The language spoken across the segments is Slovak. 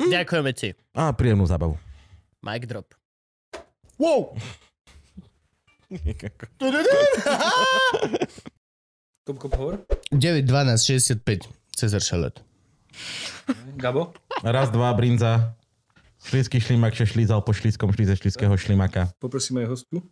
Hm? Ďakujeme ti. A príjemnú zábavu. Mic drop. Wow! Kop, kop, hovor. 9, 12, 65. Cezar Šalet. Gabo? Raz, dva, brinza. Šlízky šlimak, že šlízal po šlízkom šlíze šlízkeho šlimaka. Poprosím aj hostu.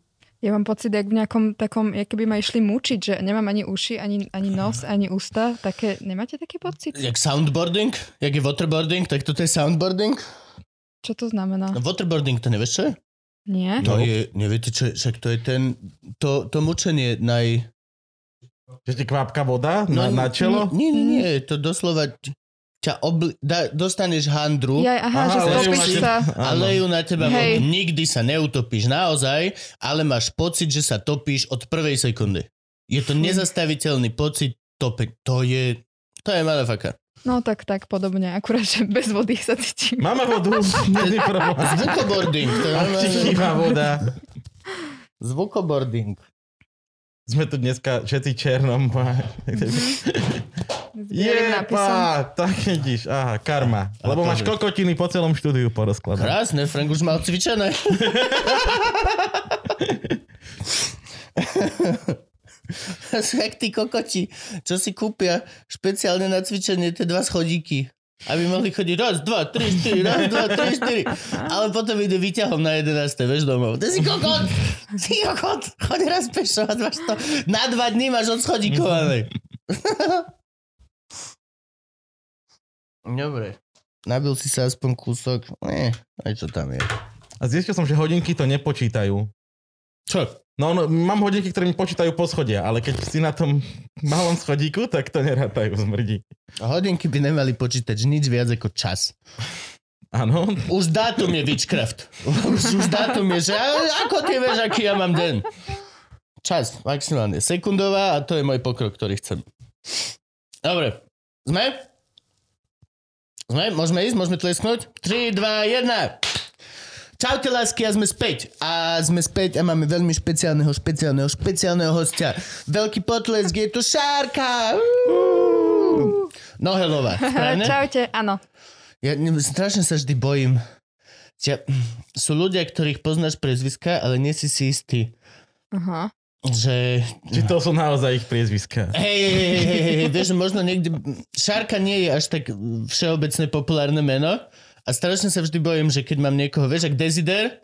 Ja mám pocit, jak v nejakom takom, jak keby ma išli mučiť, že nemám ani uši, ani, ani nos, ani ústa. Také, nemáte taký pocit? Jak soundboarding? Jak je waterboarding? Tak toto je soundboarding? Čo to znamená? No, waterboarding, to nevieš čo je? Nie? To je, neviete čo je, však to je ten, to, to mučenie naj... Že ti kvápka voda na, na čelo? Nie, nie, nie, to doslova ťa obli... Da, dostaneš handru Ja, aha, Aha, že ale stopíš sa. a lejú na teba Hej. vodu. Nikdy sa neutopíš naozaj, ale máš pocit, že sa topíš od prvej sekundy. Je to nezastaviteľný pocit topeť. To je... To je motherfucker. No tak, tak podobne, akurát, že bez vody sa cítim. Máme vodu, problém. Zvukoboarding. To je normálne... chýba voda. Zvukoboarding. Sme tu dneska všetci černom. Jepa, tak vidíš, aha, karma. Lebo máš kokotiny po celom štúdiu porozkladané. Krásne, Frank už mal cvičené. Jak tí kokoti, čo si kúpia špeciálne na cvičenie tie dva schodíky. Aby mohli chodiť raz, dva, tri, štyri, raz, dva, tri, štyri. Ale potom ide výťahom na 11. vieš domov. Ty si kokot! Si kokot! Choď raz pešo a máš to. Na dva dní máš odschodíkované. Dobre. Nabil si sa aspoň kúsok. Nie, aj čo tam je. A zistil som, že hodinky to nepočítajú. Čo? No, no, mám hodinky, ktoré mi počítajú po schodia, ale keď si na tom malom schodíku, tak to nerátajú zmrdí. Hodinky by nemali počítať nič viac ako čas. Áno, Už dátum je witchcraft. Už, už dátum je, že a- ako ty vieš, aký ja mám deň. Čas, maximálne. Sekundová a to je môj pokrok, ktorý chcem. Dobre. Sme? Sme? Môžeme ísť? Môžeme tlesknúť? 3, 2, 1. Čaute lásky a sme späť. A sme späť a máme veľmi špeciálneho, špeciálneho, špeciálneho hostia. Veľký potlesk, je tu Šárka. Uú. Nohelová, správne? Čaute, áno. Ja ne, strašne sa vždy bojím. Ťa, sú ľudia, ktorých poznáš prezviska, ale nie si si istý, Aha. Že... či to sú naozaj ich priezviská. Hej, hej, hej, hej, hej, vieš, možno niekde... Šárka nie je až tak všeobecne populárne meno a strašne sa vždy bojím, že keď mám niekoho, vieš, ak Desider,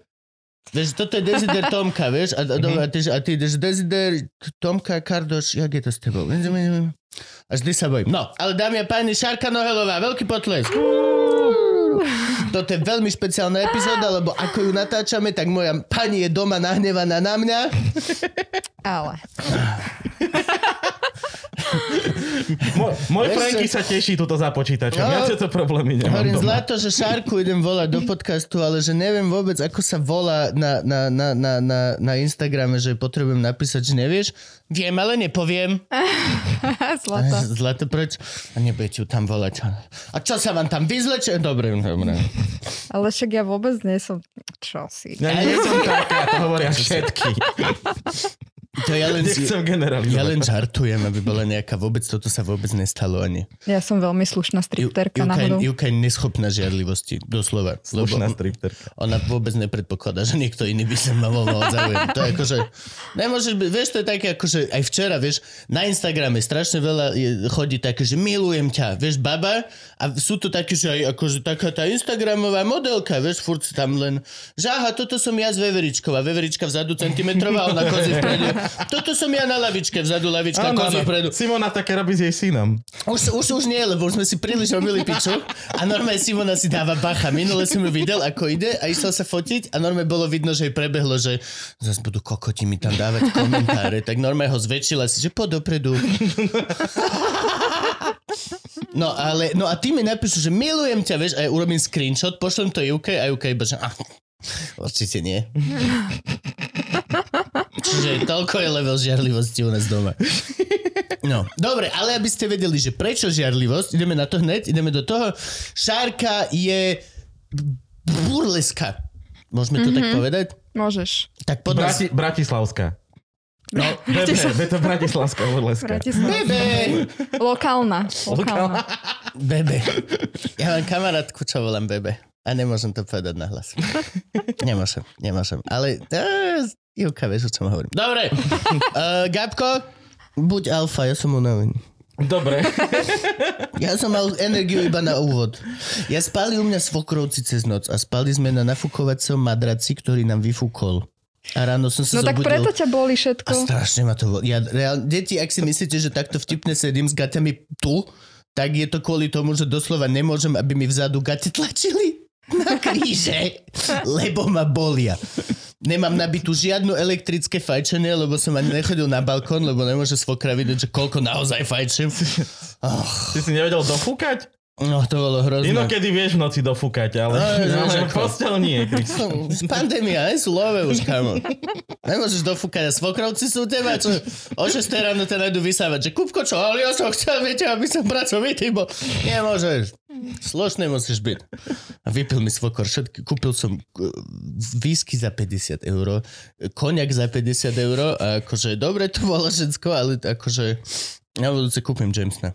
vieš, toto je Desider Tomka, vieš, a, a, a, ty, a ty ideš Desider Tomka Kardoš, jak je to s tebou? A vždy sa bojím. No, ale dámy a páni, Šárka Nohelová, veľký potlesk. Toto je veľmi špeciálna epizóda, lebo ako ju natáčame, tak moja pani je doma nahnevaná na mňa. Ale. Môj Franky sa teší tuto za počítačom. No, Ja tieto problémy nemám Hovorím doma. zlato, že Šárku idem volať do podcastu, ale že neviem vôbec, ako sa volá na, na, na, na, na, na Instagrame, že potrebujem napísať, že nevieš. Viem, ale nepoviem. Zlato. Zlato, preč? A nebudete ju tam volať. A čo sa vám tam vyzleče? Dobre, dobre. Ale však ja vôbec nie som... Čo si? Ja nie som taká, to hovoria všetky. To ja len, Nechcem ja generalizovať. len žartujem, aby bola nejaká vôbec, toto sa vôbec nestalo ani. Ja som veľmi slušná stripterka náhodou. Juka je neschopná žiadlivosti, doslova. Slušná stripterka. ona vôbec nepredpokladá, že niekto iný by sa ma mohol záujem. To je akože, nemôžeš byť, vieš, to je také akože, aj včera, vieš, na Instagrame strašne veľa je, chodí také, že milujem ťa, vieš, baba, a sú to také, že aj akože taká tá Instagramová modelka, vieš, furt tam len, že aha, toto som ja z Veveričkou a Veverička vzadu centimetrová, ona kozí vpredu. Toto som ja na lavičke, vzadu lavička, Áno, áno. vpredu. Simona také robí s jej synom. Už, už, už nie, lebo už sme si príliš robili piču a normálne Simona si dáva bacha. Minule som ju videl, ako ide a išla sa fotiť a normálne bolo vidno, že jej prebehlo, že zase budú kokoti mi tam dávať komentáre, tak normálne ho zväčšila si, že poď dopredu. No ale, no a ty mi napíšu, že milujem ťa, vieš, a ja urobím screenshot, pošlem to UK a UK iba, že ah, určite nie. Čiže toľko je level žiarlivosti u nás doma. No, dobre, ale aby ste vedeli, že prečo žiarlivosť, ideme na to hneď, ideme do toho. Šárka je burleska. Môžeme to mm-hmm. tak povedať? Môžeš. Tak podľa... Brati, Bratislavská. No, bebe, je to Bratislavská burleska. Bebe! Lokálna. Lokálna. Bebe. Ja mám kamarátku, čo volám Bebe. A nemôžem to povedať na hlas. Nemôžem, nemôžem. Ale Juka, vieš, o čom hovorím. Dobre. Uh, Gabko, buď alfa, ja som unavený. Dobre. Ja som mal energiu iba na úvod. Ja spali u mňa svokrovci cez noc a spali sme na nafukovacom madraci, ktorý nám vyfúkol. A ráno som sa No tak zobudil. preto ťa boli A všetko. strašne ma to... vo- Ja, reál, deti, ak si myslíte, že takto vtipne sedím s gaťami tu, tak je to kvôli tomu, že doslova nemôžem, aby mi vzadu gate tlačili na kríže, lebo ma bolia. Nemám nabitú žiadnu elektrické fajčenie, lebo som ani nechodil na balkón, lebo nemôže svokra vidieť, že koľko naozaj fajčím. Oh, Ty si nevedel dofúkať? No to bolo hrozné. Inokedy vieš v noci dofúkať, ale, No, ale ako. postel nie. Pandémia, aj sú love už, kamo. Nemôžeš dofúkať a svokrovci sú teba, čo o 6 ráno te najdu vysávať, že Kupko, čo, ale ja som chcel, viete, aby som pracovitý, bo nemôžeš. Slušný musíš byť. A vypil mi svokor všetky, kúpil som uh, whisky za 50 eur, koniak za 50 eur a akože dobre to bolo všetko, ale akože na budúce kúpim Jamesna.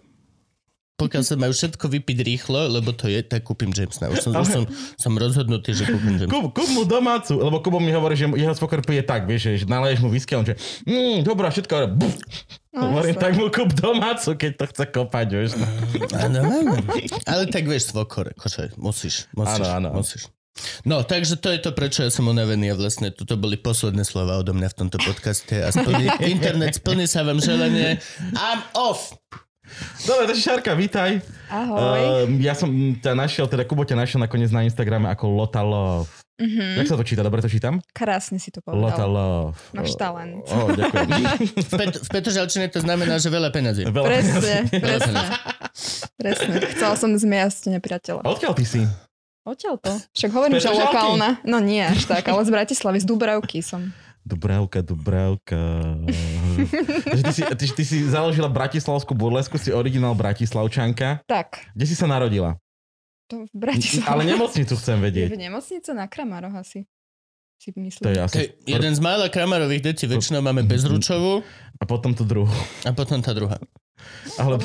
Pokiaľ sa majú všetko vypiť rýchlo, lebo to je, tak kúpim Jamesna. Už som, už som, som rozhodnutý, že kúpim Jamesna. Kúp, kúp mu domácu, lebo Kubo mi hovorí, že jeho svokor pije tak, vieš, že naleješ mu whisky a on že, mm, dobrá, všetko, ale buf. No, Hovorím, tak mu kúp domácu, keď to chce kopať, vieš. No. Áno, áno. Ale tak vieš, svokor, akože musíš, musíš, Áno, áno. musíš. No, takže to je to, prečo ja som unavený a vlastne toto boli posledné slova odo mňa v tomto podcaste a splní, internet splní sa vám želanie. I'm off! Dobre, takže Šarka, vítaj. Ahoj. Uh, ja som ťa našiel, teda Kubo ťa našiel nakoniec na Instagrame ako Lota Love. Mhm. Jak sa to číta? Dobre to čítam? Krásne si to Lota povedal. Love. Máš talent. Oh, ďakujem. V, Pet- v Petržalčine to znamená, že veľa peniazí. Veľa Presne, peniazí. presne. Presne. Chcela som zmiasť nepriateľa. Odkiaľ ty si? Odtiaľ to. Však hovorím, že lokálna. No nie až tak, ale z Bratislavy, z Dubravky som. Dubravka. Takže ty, si, ty, ty si založila Bratislavskú burlesku, si originál Bratislavčanka. Tak, Kde si sa narodila? to v Bratislave. Ale nemocnicu chcem Je vedieť. v nemocnice na Kramaroch asi. Si myslím. To je asi... Hej, jeden z mála kramarových detí, väčšinou máme bezručovú A potom to druhú. a potom tá druhá. Ale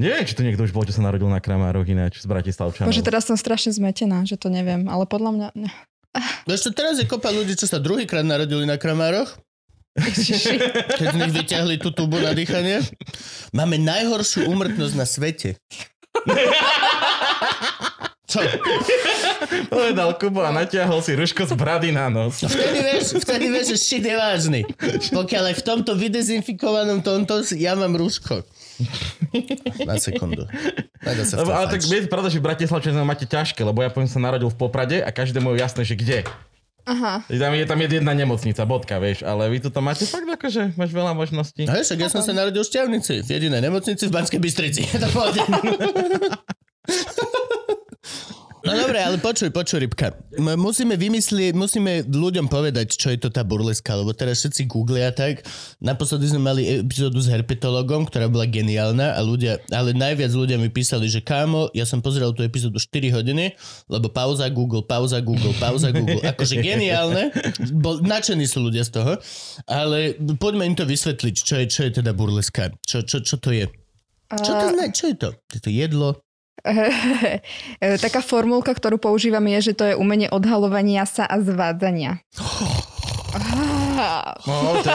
neviem, či tu niekto už bol, čo sa narodil na Kramároch ináč z Bratislavčanov. Bože, teraz som strašne zmetená, že to neviem, ale podľa mňa... Vieš čo, teraz je kopa ľudí, čo sa druhýkrát narodili na kramároch, keď z nich vyťahli tú tubu na dýchanie. Máme najhoršiu úmrtnosť na svete. Čo? Povedal Kubo a natiahol si ruško z brady na nos. Vtedy vieš, vtedy vieš, že shit je vážny. Pokiaľ aj v tomto vydezinfikovanom tomto ja mám rúško. Na sekundu. Sa v Lebo, ale tak viete, pravda, že Bratislavčania máte ťažké, lebo ja poviem sa narodil v Poprade a každému je jasné, že kde. Aha. Je Tam je tam je jedna nemocnica, bodka, vieš, ale vy tu to máte fakt akože, máš veľa možností. Hej, však ja som sa narodil v Šťavnici, v jedinej nemocnici v Banskej Bystrici. Je to v. No dobre, ale počuj, počuj, Rybka. M- musíme vymyslieť, musíme ľuďom povedať, čo je to tá burleska, lebo teraz všetci googlia tak. Naposledy sme mali epizódu s herpetologom, ktorá bola geniálna a ľudia, ale najviac ľudia mi písali, že kámo, ja som pozeral tú epizódu 4 hodiny, lebo pauza Google, pauza Google, pauza Google. Akože geniálne, bol, nadšení sú ľudia z toho, ale poďme im to vysvetliť, čo je, čo je teda burleska. Čo, čo, čo to je? Čo to znamená? Čo je to? Je to jedlo? Taká formulka, ktorú používam je, že to je umenie odhalovania sa a zvádzania. No, to,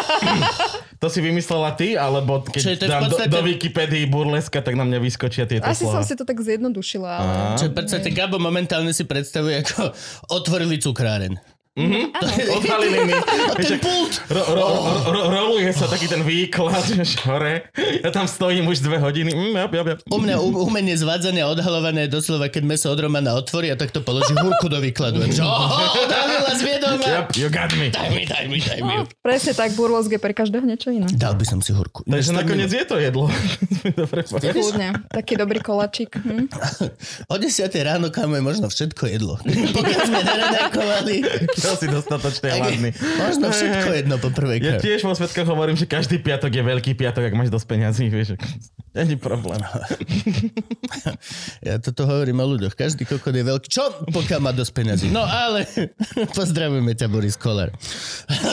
to si vymyslela ty, alebo keď Čo je to dám podstate- do, do Wikipedii burleska, tak na mňa vyskočia tieto Asi slova. som si to tak zjednodušila, ale... Čo v podstate Gabo momentálne si predstavuje ako otvorili cukráren. Mhm. Odhalili mi. Ten pult! Ro, ro, ro, ro, roluje sa taký ten výklad, že hore. Ja tam stojím už dve hodiny. Mm, jab, jab, jab. U mňa u- umenie zvádzania je doslova, keď meso od Romana otvorí a tak to položí húrku do výkladu. Že, oh, odhalila z viedoma. Yep, you got me. Daj mi, daj mi, daj mi. No, presne tak, burlesk je pre každého niečo iné. Dal by som si húrku. Takže nakoniec je to jedlo. Dobre. Kľudne. Taký dobrý kolačik. Hm? O 10 ráno, kamo, je možno všetko jedlo. Pokiaľ sme neredakovali, Ja si dostatočne hladný. možno všetko jedno po prvej Ja tiež vo svetkách hovorím, že každý piatok je veľký piatok, ak máš dosť peňazí, vieš. Není problém. Ja toto hovorím o ľuďoch. Každý kokot je veľký. Čo? Pokiaľ má dosť peniazy. No ale pozdravujeme ťa, Boris Kolár.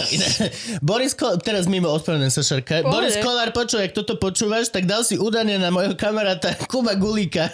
Boris Kolár, teraz mimo ospravedlňujem sa Šarka. Pohode. Boris Kolár, počuj, ak toto počúvaš, tak dal si údanie na môjho kamaráta Kuba Gulíka.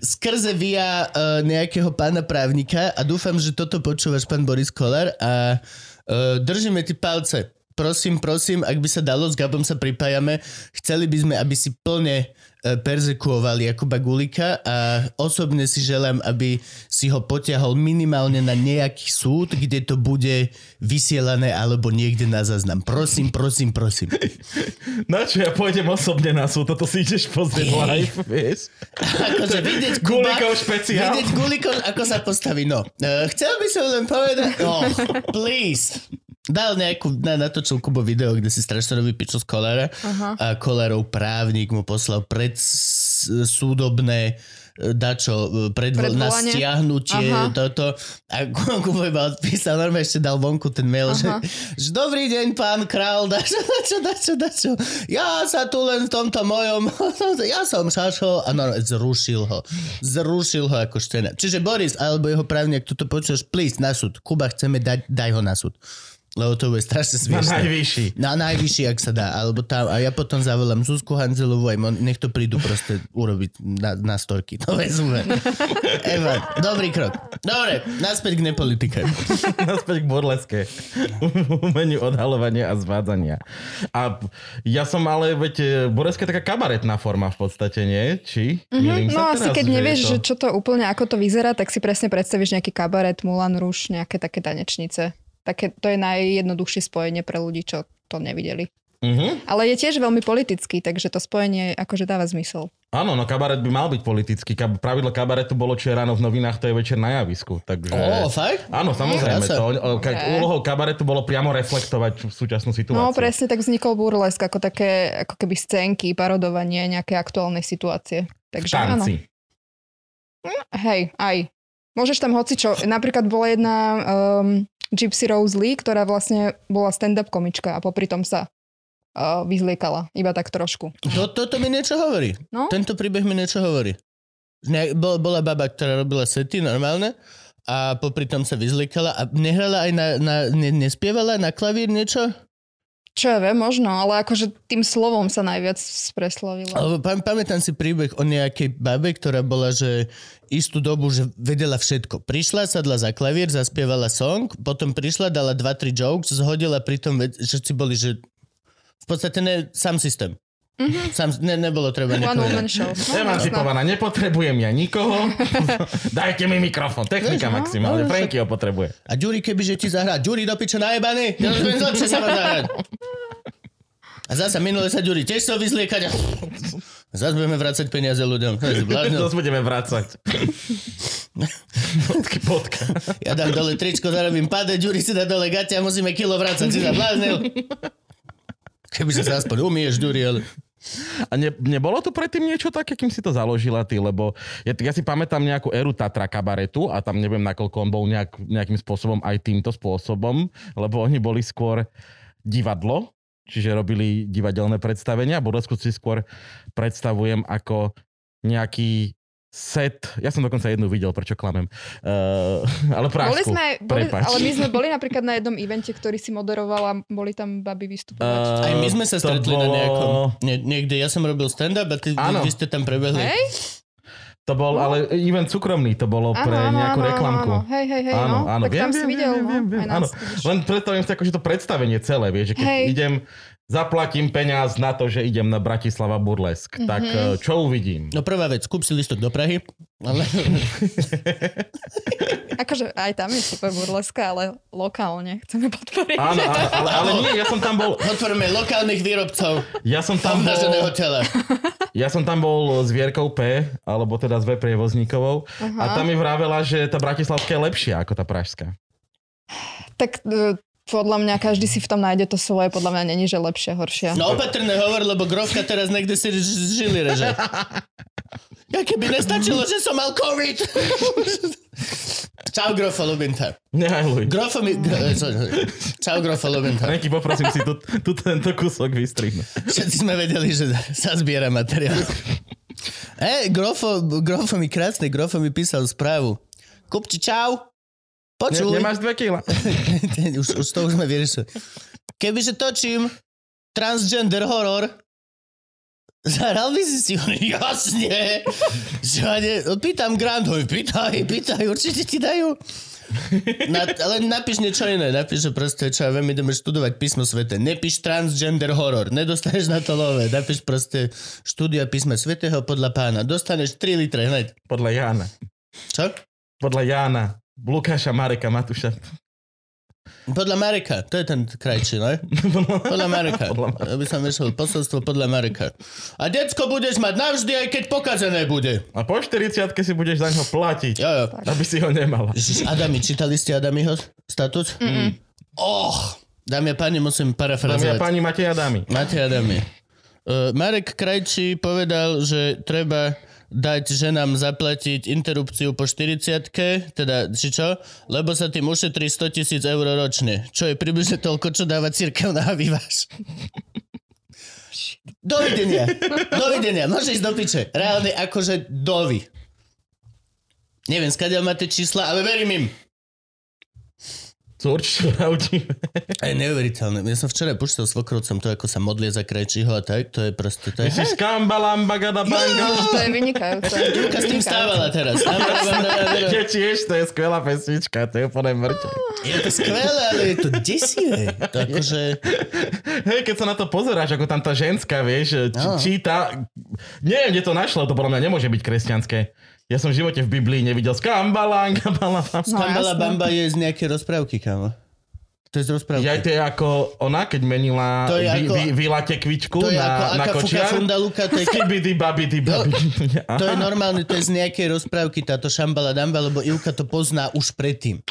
Skrze via uh, nejakého pána právnika a dúfam, že toto počúvaš, pán Boris Kolár a uh, držíme ti palce. Prosím, prosím, ak by sa dalo, s Gabom sa pripájame. Chceli by sme, aby si plne e, perzekuovali Jakuba Gulika a osobne si želám, aby si ho potiahol minimálne na nejaký súd, kde to bude vysielané alebo niekde na záznam. Prosím, prosím, prosím. Na čo ja pôjdem osobne na súd, toto si ideš pozrieť Jej. live, vieš. Akože vidieť Kuba, Gulikov špeciál. vidieť Gulikov, ako sa postaví. No, uh, chcel by som len povedať, no, please. Dal nejakú, na, natočil Kubo video, kde si strašne robí piču z Kolára Aha. a Kolárov právnik mu poslal pred s- súdobné e, dačo, e, predvo- na stiahnutie Aha. toto a Kubo iba odpísal, normálne ešte dal vonku ten mail, že, Aha. že dobrý deň pán král, dačo, dačo, dačo, dačo, ja sa tu len v tomto mojom, ja som Šašo a no, zrušil ho, zrušil ho ako štena. Čiže Boris alebo jeho právnik, ak toto počuješ, please, na súd, Kuba chceme dať, daj ho na súd. Lebo to bude strašne Na smiešné. najvyšší. Na najvyšší, ak sa dá. Alebo tam, a ja potom zavolám Zuzku Hanzelovú, aj mon, nech to prídu proste urobiť na, na storky. To je super. Eva, dobrý krok. Dobre, naspäť k nepolitike. Naspäť k burleske. Umeniu odhalovania a zvádzania. A ja som ale, veď, e, burleska je taká kabaretná forma v podstate, nie? Či? Mýlim No sa asi teraz, keď že nevieš, to... že čo to úplne, ako to vyzerá, tak si presne predstavíš nejaký kabaret, Mulan Rouge, nejaké také tanečnice. Také, to je najjednoduchšie spojenie pre ľudí, čo to nevideli. Mhm. Ale je tiež veľmi politický, takže to spojenie akože dáva zmysel. Áno, no kabaret by mal byť politický. Kab- pravidlo kabaretu bolo, čo je ráno v novinách, to je večer na javisku. Takže... Ó, fakt? Áno, samozrejme. To, o- ka- úlohou kabaretu bolo priamo reflektovať súčasnú situáciu. No presne tak vznikol burlesk ako také ako keby scénky, parodovanie nejaké aktuálnej situácie. v Takže áno. tanci. Hej, aj. Môžeš tam hoci čo. Napríklad bola jedna um, Gypsy Rose Lee, ktorá vlastne bola stand-up komička a popri tom sa uh, vyzliekala. Iba tak trošku. To, toto mi niečo hovorí. No? Tento príbeh mi niečo hovorí. Ne, bol, bola baba, ktorá robila sety normálne a popri tom sa vyzlikala a nehrala aj na, na ne, nespievala na klavír niečo? Čo ja viem, možno, ale akože tým slovom sa najviac preslovila. Pam, pamätám si príbeh o nejakej babe, ktorá bola, že istú dobu, že vedela všetko. Prišla, sadla za klavír, zaspievala song, potom prišla, dala 2-3 jokes, zhodila pritom, ve- že si boli, že v podstate ne, sám systém. Mm-hmm. Sám, ne, nebolo treba One woman show. Emancipovaná, nepotrebujem ja nikoho. Dajte mi mikrofón. Technika Vieš, no, maximálne. no, Franky ho potrebuje. A Ďuri, kebyže ti zahrá, Ďuri do piče najebaný, ja zlepšie sa má zahrať. A zasa minule sa Ďuri tiež chcel vyzliekať a zase budeme vrácať peniaze ľuďom. To. Zas budeme vrácať. Bodky, bodka. Ja dám dole tričko, zarobím pade, Ďuri si dá dole gate a musíme kilo vrácať, si zabláznil. Keby sa aspoň umieš, Ďuri, ale... A ne, nebolo tu predtým niečo také, kým si to založila ty? Lebo ja, ja si pamätám nejakú éru Tatra kabaretu a tam neviem, nakoľko on bol nejak, nejakým spôsobom aj týmto spôsobom, lebo oni boli skôr divadlo, čiže robili divadelné predstavenia. Bodosku si skôr predstavujem ako nejaký set, ja som dokonca jednu videl, prečo klamem, uh, ale Boli prášku, sme, boli, ale my sme boli napríklad na jednom evente, ktorý si moderoval a boli tam baby vystupovať. Uh, Aj my sme sa to stretli na bolo- nejakom... Nie, niekde, ja som robil stand-up a ty, vy ste tam prebehli. Hej? To bol ale event súkromný, to bolo pre Áno, áno, nejakú áno, reklamku. áno. Hej, hej, hej, Áno, no. áno, tak viem, tam si viem, videl, viem, viem, no. viem, Aj nás áno. Len predstavím si akože to predstavenie celé, vieš, že keď Hej. idem, zaplatím peniaz na to, že idem na Bratislava Burlesk, Mhm. tak eh, čo uvidím? No prvá vec, kúp si listok do Prahy. Ale... Akože aj tam je super burleska, ale lokálne chceme podporiť. Áno, ale, ale, ale nie, ja som tam bol, Otvoríme lokálnych výrobcov ja som tam bol, tela. ja som tam bol s Vierkou P, alebo teda s V prievozníkovou a tam mi vravela, že tá bratislavská je lepšia ako tá pražská. Tak e, podľa mňa každý si v tom nájde to svoje, podľa mňa není, že lepšia, horšia. No opatrne hovor, lebo Grofka teraz niekde si žili reže. Ja keby nestačilo, že som mal COVID. Čau, Grofo, ľubím ťa. Nehajluj. Grofo mi... Eh. Čau, Grofo, ľubím ťa. Renky, poprosím si tu, tu tento kúsok vystrihnúť. Všetci sme vedeli, že sa zbiera materiál. Hej, Grofo, Grofo mi krásne, Grofo mi písal správu. Kupči, čau. Ne, Počuj. nemáš dve kila. už, už to už sme vyriešili. Kebyže točím transgender horor, zahral by si si ho? Jasne. Žade, pýtam Grandhoj, pýtaj, pýtaj, určite ti dajú. Na, ale napíš niečo iné, napíš, že proste, čo ja viem, ideme študovať písmo svete. Nepíš transgender horor, nedostaneš na to lové. Napíš proste štúdia písma svetého podľa pána. Dostaneš 3 litre hneď. Podľa Jána. Čo? Podľa Jána. Lukáša, Mareka, Matúša. Podľa Mareka, to je ten krajčí, no? Podľa Mareka. Aby som vyšiel posolstvo podľa Mareka. A decko budeš mať navždy, aj keď pokazené bude. A po 40 si budeš za ňo platiť, Jo, jo. aby si ho nemala. Adami, čítali ste Adamiho status? Mm. Och, dámy a páni, musím Dámy a parafrazovať. páni, Matej a dámy. Matej Adami. Uh, Marek Krajčí povedal, že treba dať ženám zaplatiť interrupciu po 40 teda či čo? Lebo sa tým ušetrí 100 tisíc eur ročne. Čo je približne toľko, čo dáva církev na vývaž. Dovidenia. Dovidenia. Môže ísť do piče. Reálne akože dovi. Neviem, skadiaľ máte čísla, ale verím im. Sú určite. A je neuveriteľné. Ja som včera púšťal svokrovcom to, ako sa modlia za krajčího a tak. To je proste... To je... Myslíš kambalamba gada banga? To je vynikajúce. Juka s tým stávala teraz. Je tiež, to je skvelá pesnička, to je úplne mŕte. Je to skvelé, ale je to desivé. To akože... Hej, keď sa na to pozeráš, ako tam tá ženská, vieš, č- No. číta... Neviem, kde to našla, to podľa mňa nemôže byť kresťanské. Ja som v živote v Biblii nevidel skambalanga, balanga. No, Skambala. Bamba je z nejakej rozprávky, kamo. To je z rozprávky. Ja to je ako ona, keď menila To je vy, ako- vy, tekvičku to je ako na, na aká fuka kočiar. funda Luka, to je, Skibidi babidi babidi. to je normálne, to je z nejakej rozprávky táto Šambala Damba, lebo Ivka to pozná už predtým.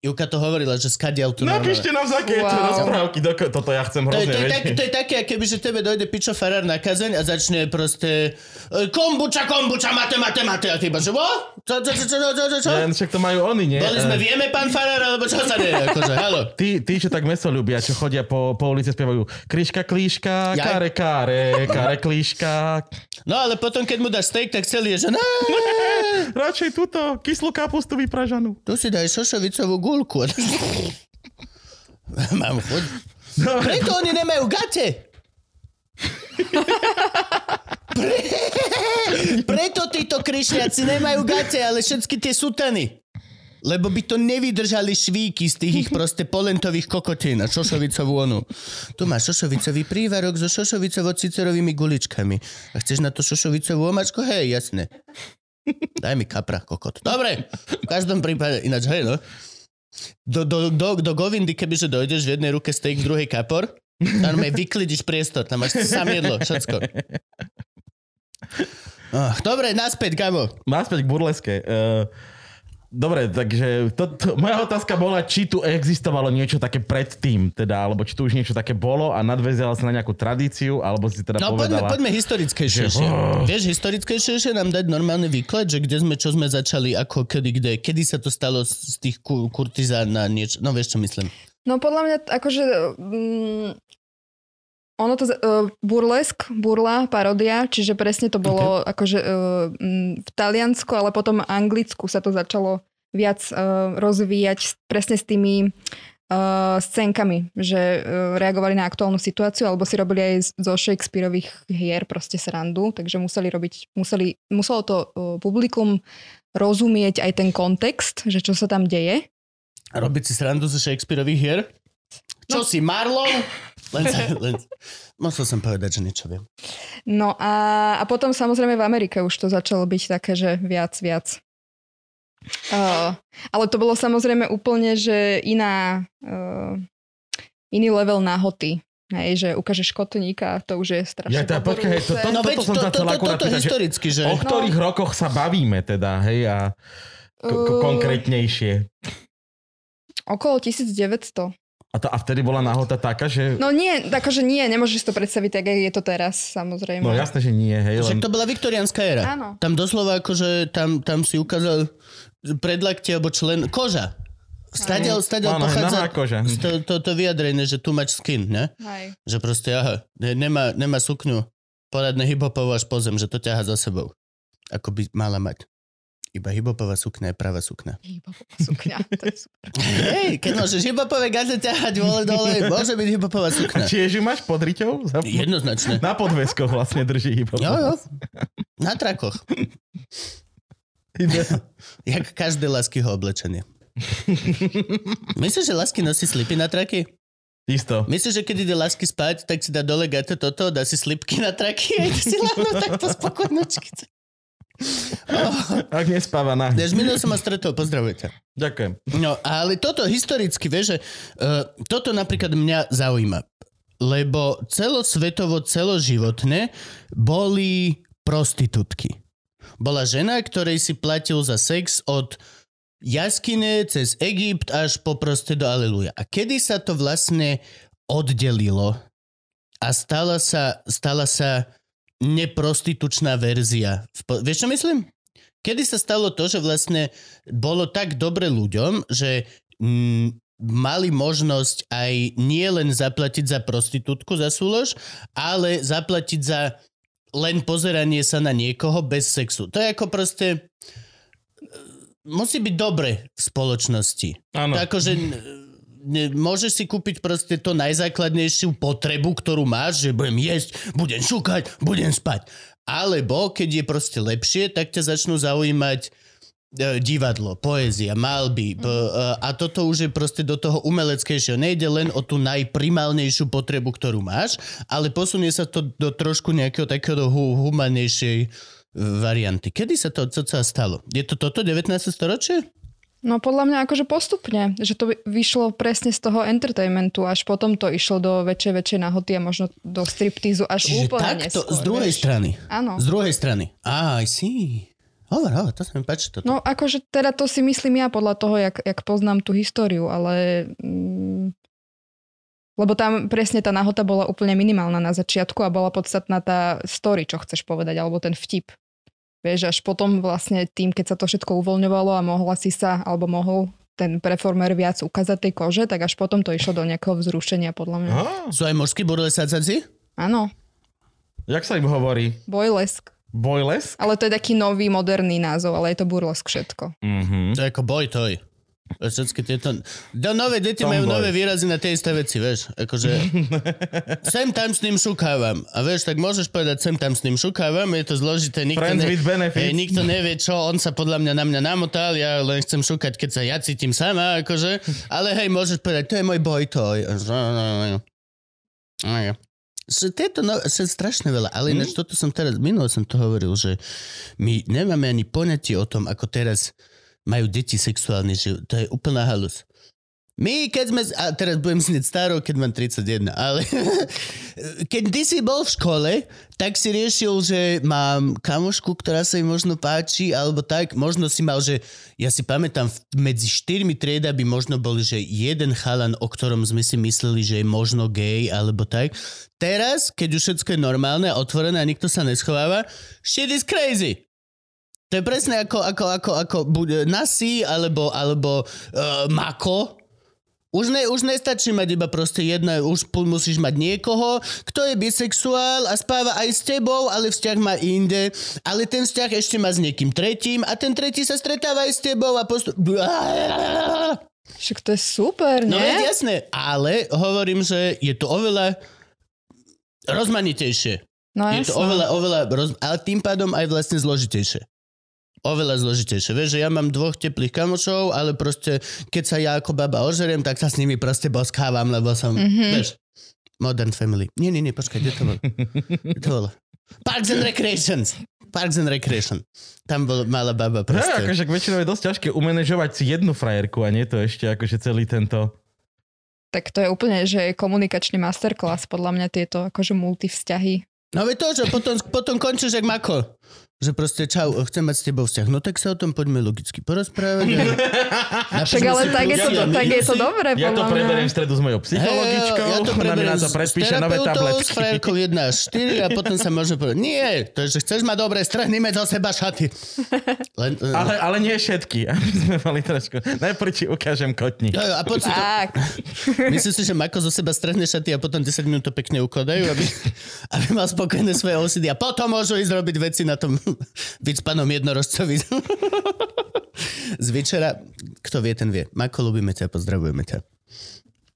Ivka to hovorila, že skadiaľ tu Napíšte nám, z aké je to Wow. rozprávky. Doko, toto ja chcem To je, hrozne to, je vedieť. tak, to je také, keby, že tebe dojde pičo farár na kazeň a začne proste e, kombuča, kombuča, mate, mate, mate. A ty iba, že what? Čo, čo, čo, čo, čo, čo, čo? Len však to majú oni, nie? Boli sme, Eh, vieme, pán farár, alebo čo sa deje? Akože, halo. Tí, tí, čo tak meso ľubia, čo chodia po, po ulici, spievajú Kryška, klíška, Ja- kare, kare, kare, klíška. No ale potom, keď mu dáš steak, tak celý je, že no, Radšej túto kyslú kapustu vypražanú. tu si daj šošovicovú gulku. Mám. No, Preto oni nemajú gate. Pre... Preto títo krišňaci nemajú gate, ale všetky tie sutany. Lebo by to nevydržali švíky z tých ich proste polentových kokotín a šošovicovú onu. Tu máš šošovicový prívarok so šošovicovo-cicerovými guličkami. A chceš na to šošovicovú omačku? Hej, jasne. Daj mi kapra, kokot. Dobre, v každom prípade, ináč, hej, no. Do, do, do, do Govindy, kebyže dojdeš v jednej ruke steak, v druhej kapor, tam vyklidíš priestor, tam máš sam jedlo, všetko. Dobre, naspäť, Gabo. Naspäť k burleske. Uh, dobre, takže to, to, moja otázka bola, či tu existovalo niečo také predtým, teda, alebo či tu už niečo také bolo a nadvezala sa na nejakú tradíciu, alebo si teda No poďme, povedala... poďme historickejšie. Že- oh. Vieš, historickejšie nám dať normálny výklad, že kde sme, čo sme začali, ako, kedy, kde, kedy sa to stalo z tých ku, kurtizán na niečo, no vieš, čo myslím. No podľa mňa akože... Ono to, uh, burlesk, burla, parodia, čiže presne to bolo okay. akože uh, v Taliansku, ale potom Anglicku sa to začalo viac uh, rozvíjať presne s tými uh, scénkami, že uh, reagovali na aktuálnu situáciu, alebo si robili aj zo Shakespeareových hier proste srandu, takže museli robiť, museli, muselo to uh, publikum rozumieť aj ten kontext, že čo sa tam deje. A robiť si srandu zo Shakespeareových hier? Čo no. si, Marlow? Len, len, musel som povedať, že niečo viem. No a, a potom samozrejme v Amerike už to začalo byť také, že viac, viac. Uh, ale to bolo samozrejme úplne, že iná, uh, iný level náhoty. Hej, že ukážeš kotníka, to už je strašne Ja teda, počkaj, hej, to- to- No toto veď som to, to, chcel to, akurát toto pýtať, že historicky, že... O ktorých rokoch sa bavíme teda, hej, a ko- Uh, konkrétnejšie. Okolo 1900. A, to, a vtedy bola náhoda taká, že... No, nie, akože nie, nemôžeš si to predstaviť tak, jak je to teraz, samozrejme. no jasné, že nie, hej, Však len... to bola viktoriánska éra. Áno. Tam doslova akože, tam, tam si ukázal predlaktie alebo člen, koža. Stadiaľ, stadiaľ Áno, pochádza koža. to, to, to vyjadrenie, že too much skin, ne? Hej. Že proste, aha, ne- nemá, nemá sukňu poradne hiphopovú až po zem, že to ťaha za sebou. Ako by mala mať. Iba hiphopová sukňa je pravá sukňa. Hip-hopová sukňa, to je super. Hej, keď môžeš hiphopové gaze ťahať vole dole, môže byť hiphopová sukňa. tiež ju máš pod riťou? Za- Jednoznačne. Na podveskoch vlastne drží hip Jo, jo. Na trakoch. Jak každé laskyho oblečenie. Myslíš, že lasky nosí slipy na traky? Isto. Myslíš, že keď ide lasky spať, tak si dá dole gato toto, dá si slipky na traky a ide si láhnuť takto spokojnočky. Ak nespáva na... Vieš, minul som ma stretol, pozdravujte. Ďakujem. No, ale toto historicky, vieš, že uh, toto napríklad mňa zaujíma. Lebo celosvetovo, celoživotne boli prostitútky. Bola žena, ktorej si platil za sex od jaskyne cez Egypt až po proste do Aleluja. A kedy sa to vlastne oddelilo a stala sa, stala sa neprostitučná verzia. Vieš, čo myslím? Kedy sa stalo to, že vlastne bolo tak dobre ľuďom, že mm, mali možnosť aj nie len zaplatiť za prostitútku, za súlož, ale zaplatiť za len pozeranie sa na niekoho bez sexu. To je ako proste... e, Musí byť dobre v spoločnosti. Áno. To n- ne, môžeš si kúpiť proste to najzákladnejšiu potrebu, ktorú máš, že budem jesť, budem šukať, budem spať. Alebo keď je proste lepšie, tak ťa začnú zaujímať e, divadlo, poézia, malby p- e, a toto už je proste do toho umeleckejšieho. Nejde len o tú najprimálnejšiu potrebu, ktorú máš, ale posunie sa to do trošku nejakého takého hu- humanejšej e, varianty. Kedy sa to cca stalo? Je to toto 19. storočie? No podľa mňa akože postupne, že to vyšlo presne z toho entertainmentu, až potom to išlo do väčšej, väčšej nahoty a možno do striptízu až Čiže úplne takto, neskôr, z druhej vieš. strany. Áno. Z druhej strany. Á, I see. Hovor, hovor, to sa mi páči toto. No akože teda to si myslím ja podľa toho, jak, jak poznám tú históriu, ale... Mm, lebo tam presne tá nahota bola úplne minimálna na začiatku a bola podstatná tá story, čo chceš povedať, alebo ten vtip. Vieš, až potom vlastne tým, keď sa to všetko uvoľňovalo a mohla si sa, alebo mohol ten performer viac ukázať tej kože, tak až potom to išlo do nejakého vzrušenia, podľa mňa. Á, Sú aj mužskí burlesácaci? Áno, jak sa im hovorí? bojlesk. Boylesk? Ale to je taký nový, moderný názov, ale je to burlesk všetko. Mhm. To je ako boj toj. Všetky tieto... Do nové deti Tomboy. majú nové výrazy na tie isté veci, vieš. Akože... sem tam s ním šukávam. A vieš, tak môžeš povedať sem tam s ním šukávam, je to zložité. Nikto, Friends with benefits. Hej, nikto nevie, čo on sa podľa mňa na mňa namotal, ja len chcem šukať, keď sa ja cítim sama, akože. Ale hej, môžeš povedať, to je môj boj. Že tieto, no, že strašne veľa, ale ináč toto som teraz, minulo som to hovoril, že my nemáme ani poňatie o tom, ako teraz majú deti sexuálny život. To je úplná halus. My, keď sme... A teraz budem znieť staro, keď mám 31, ale... keď ty si bol v škole, tak si riešil, že mám kamošku, ktorá sa im možno páči, alebo tak. Možno si mal, že... Ja si pamätám, medzi štyrmi triedami možno bol, že jeden chalan, o ktorom sme si mysleli, že je možno gay, alebo tak. Teraz, keď už všetko je normálne otvorené a nikto sa neschováva, shit is crazy. To je presne ako, ako, ako, ako buď nasi alebo, alebo uh, mako. Už, ne, už nestačí mať iba proste jedno, už musíš mať niekoho, kto je bisexuál a spáva aj s tebou, ale vzťah má inde, ale ten vzťah ešte má s niekým tretím a ten tretí sa stretáva aj s tebou a postup... Však to je super, No nie? veď jasné, ale hovorím, že je to oveľa rozmanitejšie. No Je to oveľa, oveľa, roz... ale tým pádom aj vlastne zložitejšie. Oveľa zložitejšie. Vieš, že ja mám dvoch teplých kamošov, ale proste, keď sa ja ako baba ožeriem, tak sa s nimi proste boskávam, lebo som, Mhm. vieš, modern family. Nie, nie, nie, počkaj, kde to bolo? Kde to bolo? Parks and Recreations. Parks and Recreation. Tam bol, mala baba No, proste. akože väčšinou je dosť ťažké umanéžovať si jednu frajerku a nie to ešte akože celý tento... Tak to je úplne, že komunikačný masterclass podľa mňa tieto akože multivzťahy. No veď to, že potom, potom končíš jak Mako. Že proste, čau, chcem mať s tebou vzťah. No tak sa o tom poďme logicky porozprávať. Však ale tak je, to, tak je to dobré, Ja to preberiem v stredu s mojou psychologičkou, ja to ona mi preberiem na to s- predpíše s nové tabletky. S frajerkou 1 až 4 a potom sa môže povedať, nie, to je, že chceš mať dobré, strhnime do seba šaty. Len, Ale, ale nie všetky, aby sme mali trošku... Najprv ti ukážem kotník. jo, jo, a poď si to, Tak, myslím si, že Mako zo seba strhne šaty a potom 10 minút to pekne ukladajú, aby, aby mal spokojné svoje osidy a potom môžu ísť robiť veci na tom vycpanom jednorožcovi. Z večera, kto vie, ten vie. Mako, ľubíme ťa, pozdravujeme ťa.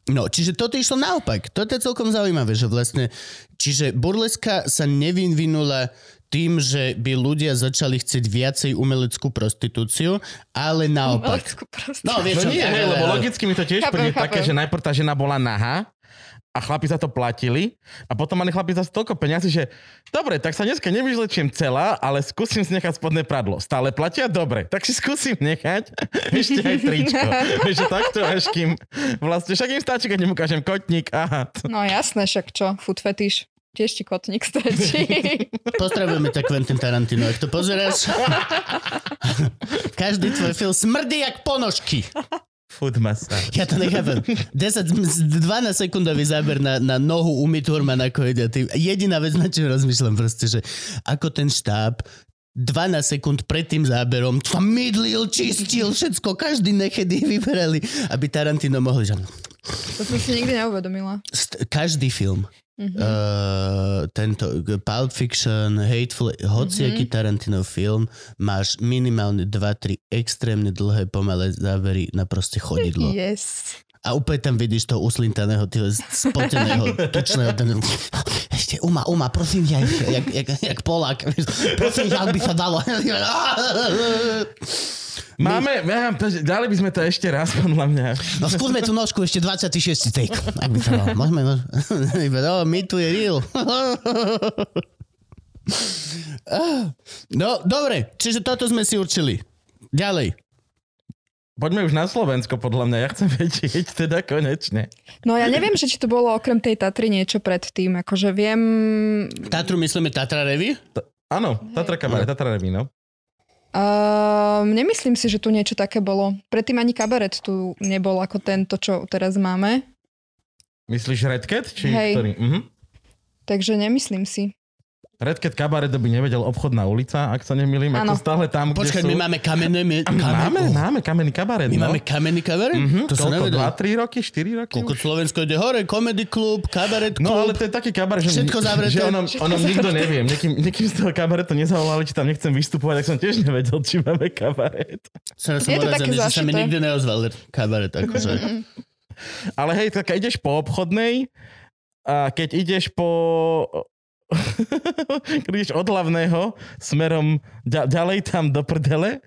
No, čiže toto išlo naopak. Toto je celkom zaujímavé, že vlastne, čiže burleska sa nevyvinula tým, že by ľudia začali chcieť viacej umeleckú prostitúciu, ale naopak. Umeleckú proste. No, vieš, No nie, ale- hej, lebo ale- logicky mi to tiež Chápem, príde také, že najprv tá žena bola nahá a chlapi za to platili a potom mali chlapi za toľko peniazy, že dobre, tak sa dneska nevyžlečím celá, ale skúsim si nechať spodné pradlo. Stále platia? Dobre, tak si skúsim nechať ešte aj tričko. Vieš, že takto až kým vlastne však im stačí, keď im ukážem kotník, aha. No jasné, však čo, food fetish. Tiež ti kotník stačí. Pozdravujeme ťa Quentin Tarantino, ak to pozeráš. Každý tvoj film smrdí jak ponožky. Food massage. Ja to nechápem. 10, 12 sekundový záber na, na nohu Umi Thurman, ako. Ty, jediná vec, na čo rozmýšľam proste, že ako ten štáb 12 sekúnd pred tým záberom sa mydlil, čistil všetko, každý nechedy vyberali, aby Tarantino mohol, že To som si nikdy neuvedomila. st- každý film Uh, tento Pulp Fiction, Hateful, hociaký Mhm. Tarantinov film, máš minimálne 2-3 extrémne dlhé pomalé závery na proste chodidlo. Yes. A úplne tam vidíš toho uslintaného, tyho spoteného, tučného. Ten... Ešte, Uma, Uma, prosím ťa, ešte, jak, jak, jak Polák. Prosím ťa, ak by sa dalo. Máme, ja, dali by sme to ešte raz, podľa mňa. No skúsme tú nožku ešte 26. take. Ak by sa dalo. Môžeme, môžeme. No, me tu je real. No, dobre, čiže toto sme si určili. Ďalej. Poďme už na Slovensko, podľa mňa. Ja chcem vedieť teda konečne. No ja neviem, že či to bolo okrem tej Tatry niečo predtým. Akože viem... Tatru myslíme Tatra Revy? Áno, Tatra kabaret, Tatra Revy, no. Uh, nemyslím si, že tu niečo také bolo. Predtým ani kabaret tu nebol ako tento, čo teraz máme. Myslíš Red Cat? Či Hej. ktorý? Mhm. Takže nemyslím si. Red Cat kabaret by nevedel obchodná ulica, ak sa nemýlim. Áno. Ako stále tam, kde Počkaj, sú... my máme kamenné... My, A my máme, máme kamenný kabaret, my no. máme kamenný kabaret? Mhm, To koľko? nevedel. 2-3 roky? 4 roky? Koľko? Slovensko ide hore, comedy klub, kabaret klub. No ale to je taký kabaret, že, Všetko zavreté. že onom, Všetko onom nikto nevie. Niekým, niekým z toho kabaretu nezavolali, či tam nechcem vystupovať, tak som tiež nevedel, či máme kabaret. Som, som Je to také že sa mi nikdy neozval kabaret. Akože. Ale hej, tak keď ideš po obchodnej a keď ideš po... keď ideš od hlavného smerom ďa, ďalej tam do prdele,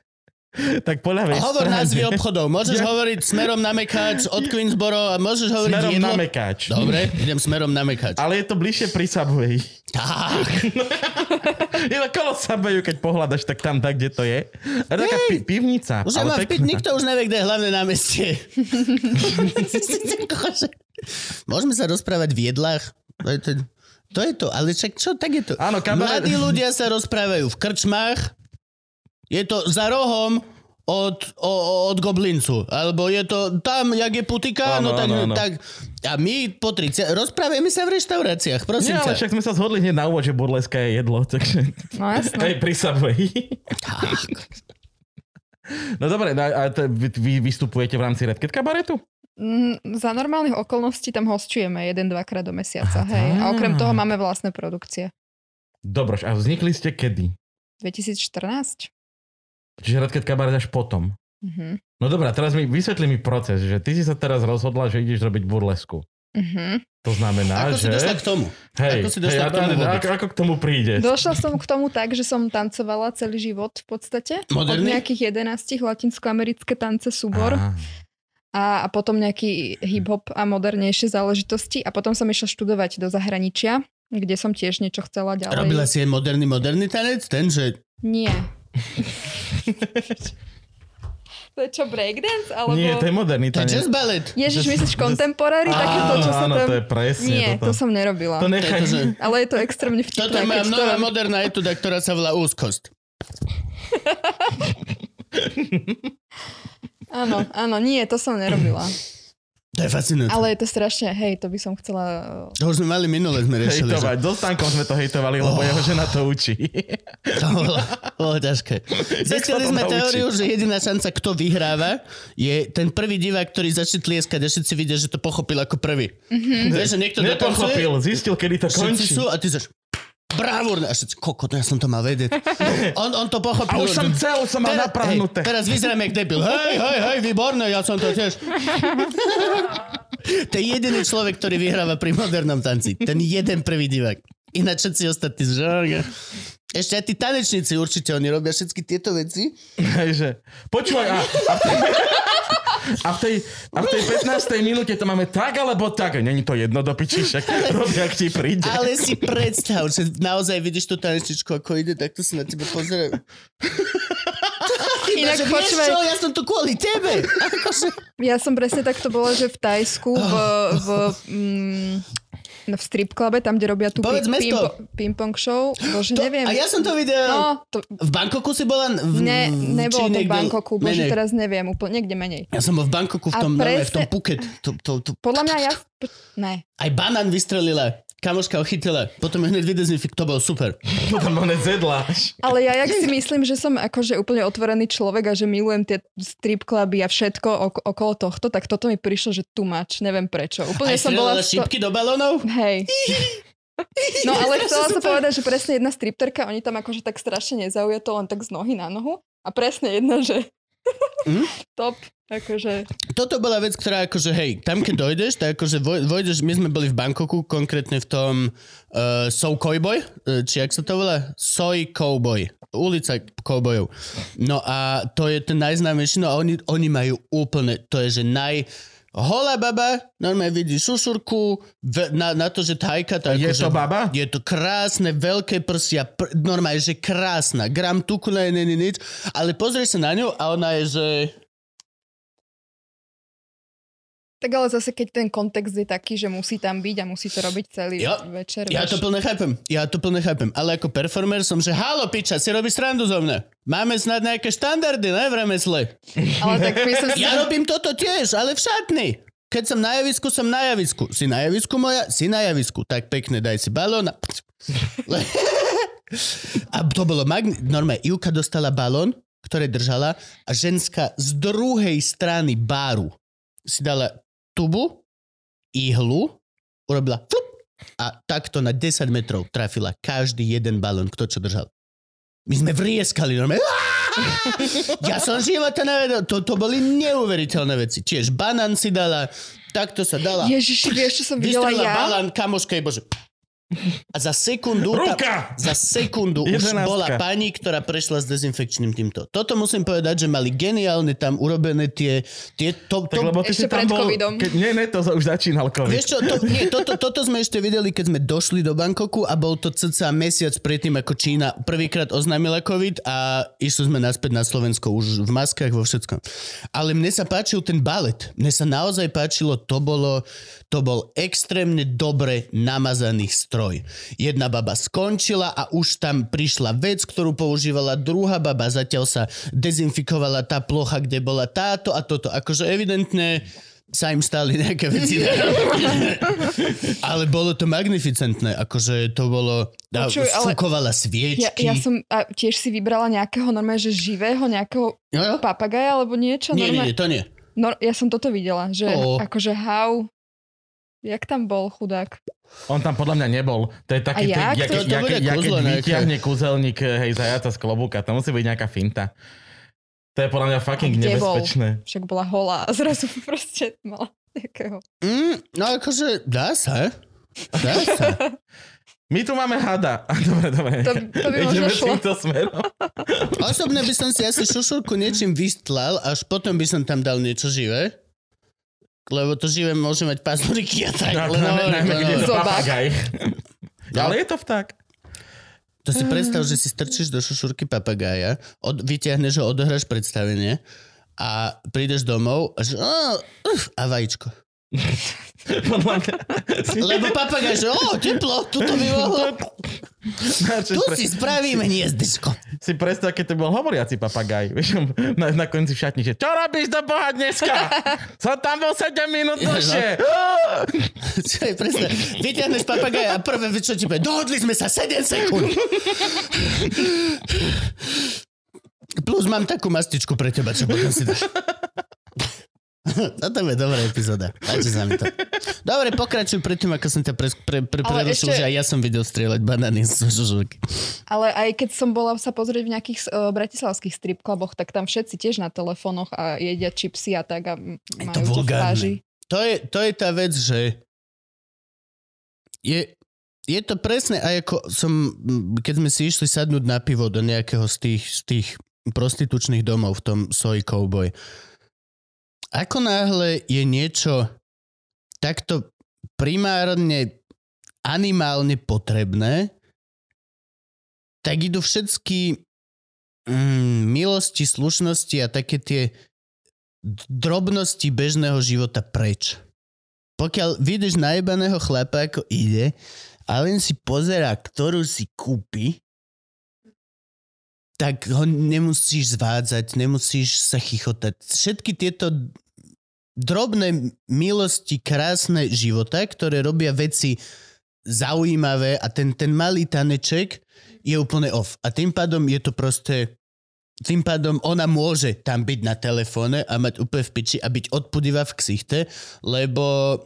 tak po ľavej Hovor strane- názvy obchodov. Môžeš Ja- hovoriť smerom na Mekáč od Queensboro a môžeš hovoriť Smerom jedlo. na Mekáč. Dobre, idem smerom na Mekáč. Ale je to bližšie pri Subway. Tak. Je to kolo Subwayu, keď pohľadaš, tak tam, tak, kde to je. A taká Hej. pi- pivnica. Už ale pekná. nikto už nevie, kde je hlavné námestie. Môžeme sa rozprávať v jedlách? To je to, ale však čo, tak je to. Áno, kabaret- Mladí ľudia sa rozprávajú v krčmách, je to za rohom od, o, od Goblincu. Alebo je to tam, jak je putika, no tak, áno, áno. tak... A my po 30... Rozprávajme sa v reštauráciách, prosím Nie, ale ťa. však sme sa zhodli hneď na úvod, že burleska je jedlo, takže... No jasné. Hej, pri Subway. No dobre, no a vy, vy vystupujete v rámci Red Cat kabaretu? Mm, za normálnych okolností tam hostujeme jeden, dvakrát do mesiaca. Aha. Hej. A okrem toho máme vlastné produkcie. Dobroš, a vznikli ste kedy? 2014? Čiže Red Cat kabaret až potom. Mhm. No dobré, a teraz mi vysvetli mi proces, že ty si sa teraz rozhodla, že ideš robiť burlesku. Mhm. To znamená, Ako si že... došla k tomu? Hej, ako si došla hej, k tomu vôbec? ako, ako k tomu príde? Došla som k tomu tak, že som tancovala celý život v podstate. Moderný? Od nejakých 11 latinskoamerické tance súbor. Á, a, a potom nejaký hip-hop a modernejšie záležitosti a potom som išla študovať do zahraničia kde som tiež niečo chcela ďalej. Robila si aj moderný, moderný tanec? Ten, že... Nie. to je čo, breakdance? Alebo... Nie, to je moderný To je tanec. jazz ballet. Ježiš, myslíš contemporary? Takéto, čo sa áno, tam... to je presne Nie, toto. to som nerobila. To nechaj. To to, že- Ale je to extrémne vtipné. Toto je moja to nová robí. moderná etuda, ktorá sa volá úzkosť. Áno, áno, nie, to som nerobila. To je fascinujúce. Ale je to strašne, hej, to by som chcela... To už sme mali minule, sme riešili. Že... Hejtovať. So Stankom sme to hejtovali, lebo jeho žena to učí. To bolo, bolo ťažké. Zistili sme naučí? teóriu, že jediná šanca, kto vyhráva, je ten prvý divák, ktorý začne tlieskať a všetci vidia, že to pochopil ako prvý. Mm-hmm. Vieš, že niekto dotancuje, Nepochopil, zistil, kedy to končí. sú a ty zaš bravúrne. A všetci, kokot, ja som to mal vedieť. On, on to A pochopil. už som cel, som mal Teraz, naprahnuté. hej, teraz vyzerám jak debil. Hej, hej, hej, výborné, ja som to tiež. to je jediný človek, ktorý vyhráva pri modernom tanci. Ten jeden prvý divák. Ináč všetci ostatní z Ešte aj tí tanečníci určite, oni robia všetky tieto veci. Hej, že, počúvaj, a, a, a, v tej, a v tej 15. minúte to máme tak alebo tak. Není to jedno do piči, však robia, ak ti príde. Ale si predstav, že naozaj vidíš tú tanečničku, ako ide, takto sa na teba pozrie. Inak vieš počúvaj- čo, ja som tu kvôli tebe. Akože... Ja som presne takto bola, že v Tajsku, v, v, mm, no v strip clube, tam, kde robia tú Povedz mesto. ping- ping-pong show. Bože, To, neviem. a ja som to videl. No, to, V Bangkoku si bola? V, ne, nebolo to v Bangkoku, bože, menej. teraz neviem, úplne niekde menej. Ja som bol v Bangkoku v A tom, normálne, v tom presne- Phuket. To, to, to, Podľa mňa ja... Ne. aj banán vystrelila. Kamoška ho chytila. Potom hneď vydezinfik. To bolo super. Potom ho nezedla. Ale ja jak si myslím, že som akože úplne otvorený človek a že milujem tie strip cluby a všetko ok- okolo tohto, tak toto mi prišlo, že too much. Neviem prečo. Úplne Aj som bola... sto- šipky do balónov? Hej. No ale chcela som super. povedať, že presne jedna stripterka, oni tam akože tak strašne nezaujato, len tak z nohy na nohu. A presne jedna, že Hm? top, akože... Toto bola vec, ktorá akože, hej, tam keď dojdeš, tak akože voj, vojdeš, my sme boli v Bangkoku, konkrétne v tom uh, Soul Cowboy, uh, či jak sa to volá? Soy Cowboy. Ulica cowboyov. No a to je ten najznámejší, no a oni, oni majú úplne, to je, že naj... Holá baba, normálne vidí šušurku, ve, na, na to, že tajka... To Je akože- to baba? Je to krásne, veľké prsia, pr- normálne, že krásna. Gram tuku, ne, ne, ne, nič. Ale pozrieš sa na ňu a ona je, že... Tak ale zase, keď ten kontext je taký, že musí tam byť a musí to robiť celý Jo, večer. Ja vieš. to plne chápem, ja to plne chápem, ale ako performer som, že halo piča, si robíš srandu zo mňa. Máme snad nejaké štandardy, ne, v remesle. Ale tak myslím si, Ja robím toto tiež, ale v šatni. Keď som na javisku, som na javisku. Si na javisku moja? Si na javisku. Tak pekne, daj si balón a... A to bolo magni... Normálne, Ivka dostala balón, ktoré držala a ženská z druhej strany baru si dala tubu, ihlu, urobila flup a takto na 10 metrov trafila každý jeden balón, kto čo držal. My sme vrieskali normálne. Ja som života nevedel. To, to boli neuveriteľné veci. Tiež banán si dala, takto sa dala. Ježiši, vieš, čo som videla ja? balán, kamoška je bože. A za sekundu... tá- Ruka! za sekundu už bola pani, ktorá prešla s dezinfekčným týmto. Toto musím povedať, že mali geniálne tam urobené tie... tie to, Tak to, lebo ty Ešte si tam pred bol... covidom. Keď, nie, nie, to už začínal COVID. Vieš čo, to, nie, toto, toto sme ešte videli, keď sme došli do Bangkoku a bol to cca mesiac predtým, ako Čína prvýkrát oznámila COVID a išli sme naspäť na Slovensko už v maskách, vo všetkom. Ale mne sa páčil ten balet. Mne sa naozaj páčilo, to bolo, to bol extrémne dobre namazaný stroj. Jedna baba skončila a už tam prišla vec, ktorú používala druhá baba, zatiaľ sa dezinfikovala tá plocha, kde bola táto a toto. Akože evidentne sa im stali nejaké veci. ale bolo to magnificentné, akože to bolo... Počuj, ale- Fúkovala Ja, sviečky. ja som a tiež si vybrala nejakého normálne, že živého, nejakého Jo, jo. papagaja alebo niečo. Nie, normálne. nie, to nie. No, ja som toto videla, že Ó. akože how... Jak tam bol chudák? On tam podľa mňa nebol. To je taký, A To- to kúzlo keď vyťahne kúzelník hej, zajaca z klobúka. To musí byť nejaká finta. To je podľa mňa fucking kde bol? nebezpečné. Však bola holá a zrazu proste mala nejakého... Mm, no akože dá sa. Dá sa. My tu máme hada. Dobre, dobre. To, to by možno Ideme šlo. týmto smerom. Osobne by som si asi šušurku niečím vystlal, až potom by som tam dal niečo živé. Lebo to živé môže mať pazuriky a tak. No, len hovorím, to hovorím. Zobák. papagaj. Ale je to vták. To si predstav, že si strčíš do šušurky papagája, od, vyťahneš ho, odohráš predstavenie a prídeš domov a že, "Á, uf, a vajíčko. Podľa mňa. Lebo papagáj, že o, teplo, tuto by mohlo. Tu pre- si spravíme hniezdečko. si predstav, keď to bol hovoriaci papagaj. Vieš, na, na konci v šatni, že čo robíš do boha dneska? Som tam bol 7 minút no. dlhšie. Čo je presne? Vyťahneš papagája a prvé, čo ti povie, dohodli sme sa 7 sekúnd. Plus mám takú mastičku pre teba, čo potom si dáš. Toto je dobrá epizóda. Páči sa mi to. Dobre, pokračuj predtým, ako som ťa pre, pre, pre, prerušil, ešte- že aj ja som videl strieľať banány z žužulky. Ale aj keď som bola sa pozrieť v nejakých uh, bratislavských strip kluboch, tak tam všetci tiež na telefónoch a jedia čipsy a tak a to majú v vulgárne. To je, to je tá vec, že je, je to presne aj ako som, keď sme si išli sadnúť na pivo do nejakého z tých, z tých prostitučných domov v tom Soy Cowboy. Ako náhle je niečo takto primárne animálne potrebné, tak idú všetky mm, milosti, slušnosti a také tie drobnosti bežného života preč. Pokiaľ vidíš najebaného chlapa, ako ide a len si pozera, ktorú si kúpi, tak ho nemusíš zvádzať, nemusíš sa chichotať. Všetky tieto drobné milosti, krásne života, ktoré robia veci zaujímavé a ten, ten malý taneček je úplne off. A tým pádom je to proste tým pádom ona môže tam byť na telefóne a mať úplne v piči a byť odpudivá v ksichte, lebo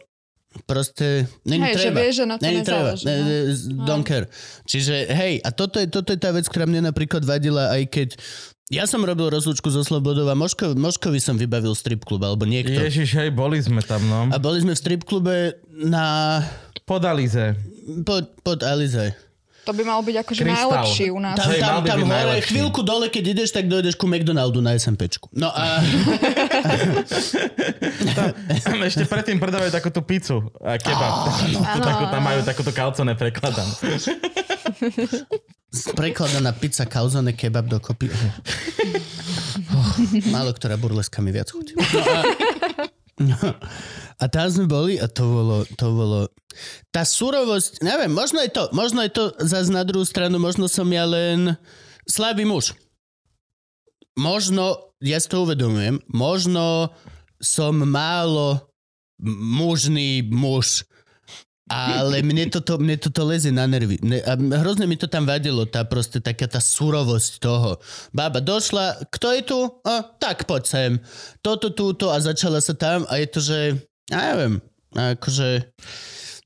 proste není Hej, že treba. vieš, že na to Není treba. Ne, no. ne, don't care. Čiže hej, a toto je, toto je tá vec, ktorá mne napríklad vadila, aj keď ja som robil rozlúčku so Slobodou a Moško, Moškovi som vybavil strip klub, alebo niekto. Ježiš, hej, boli sme tam, no. A boli sme v strip klube na... Podalize. Pod, pod Alize. To by malo byť akože Krystal. najlepší u nás. Tam, Hej, tam, tam hore, najlepší. chvíľku dole, keď ideš, tak dojdeš ku McDonaldu na SMPčku. No a... Tam ešte predtým predávajú takúto pizzu a kebab. Takú, Áno, takú, tam majú takúto kalcone prekladanú. Prekladaná pizza, kalzone, kebab dokopy. Oh, málo ktorá burleska mi viac chutí. No a, tam sme boli a to bolo, to bolo... Tá surovosť, neviem, možno je to, možno je to zase na druhú stranu, možno som ja len slabý muž. Možno, ja si to uvedomujem, možno som málo mužný muž, ale mne toto, mne toto leze na nervy. Ne, a hrozne mi to tam vadilo, tá proste taká tá surovosť toho. Bába došla, kto je tu? A, tak poď sem. Toto, túto a začala sa tam a je to, že ja neviem, akože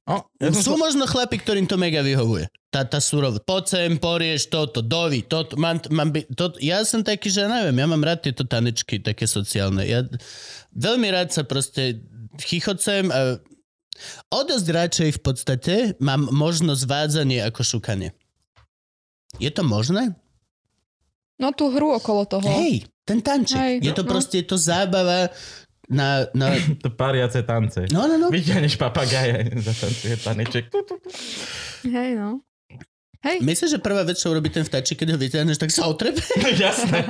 O, ja sú sa- možno chlapi, ktorým to mega vyhovuje. Tá, tá surovosť. Poď sem, porieš toto, dovi, toto, mám, mám by, toto. Ja som taký, že neviem, ja mám rád tieto tanečky také sociálne. Ja veľmi rád sa proste chichocem a o dosť radšej v podstate mám možnosť vádzanie ako šukanie. Je to možné? No tú hru okolo toho. Hej, ten tanček. Hej, je to no. proste je to zábava na... na... To pariace tance. No, no, no. Vyťahneš papagaja, zatancuje taneček. Hej, no. Hej, Myslíš, že prvá vec, čo robí ten vtáčik, keď ho vyťahneš, tak sa otrebe? Jasné.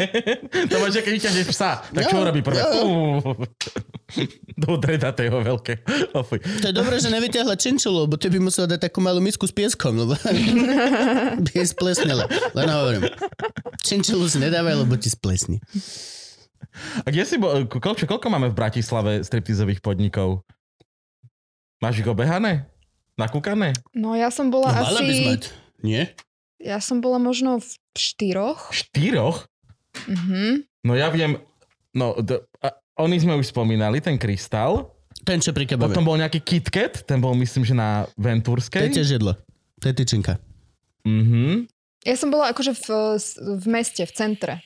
To máš, keď vyťahneš psa. Tak čo Jo, urobí prvé? Uú. Do dredatého veľké. O, fuj. To je dobré, že nevyťahla činčulu, lebo ty by musela dať takú malú misku s pieskom, lebo by jej splesnila. Len hovorím. Činčulu si nedávaj, lebo ti splesni. A kde si bol, koľko, koľko máme v Bratislave striptizových podnikov? Máš ich obehané? Nakúkané? no ja som bola No, asi... Nie? Ja som bola možno v štyroch. Štyroch? Mhm. No ja viem, no, d- a, oni sme už spomínali, ten Krystal. Ten, čo pri kebabe. Potom bol nejaký KitKat, ten bol myslím, že na To je Ventúrskej. tiež jedlo. To je tyčinka. Mhm. Ja som bola akože v, v meste, v centre.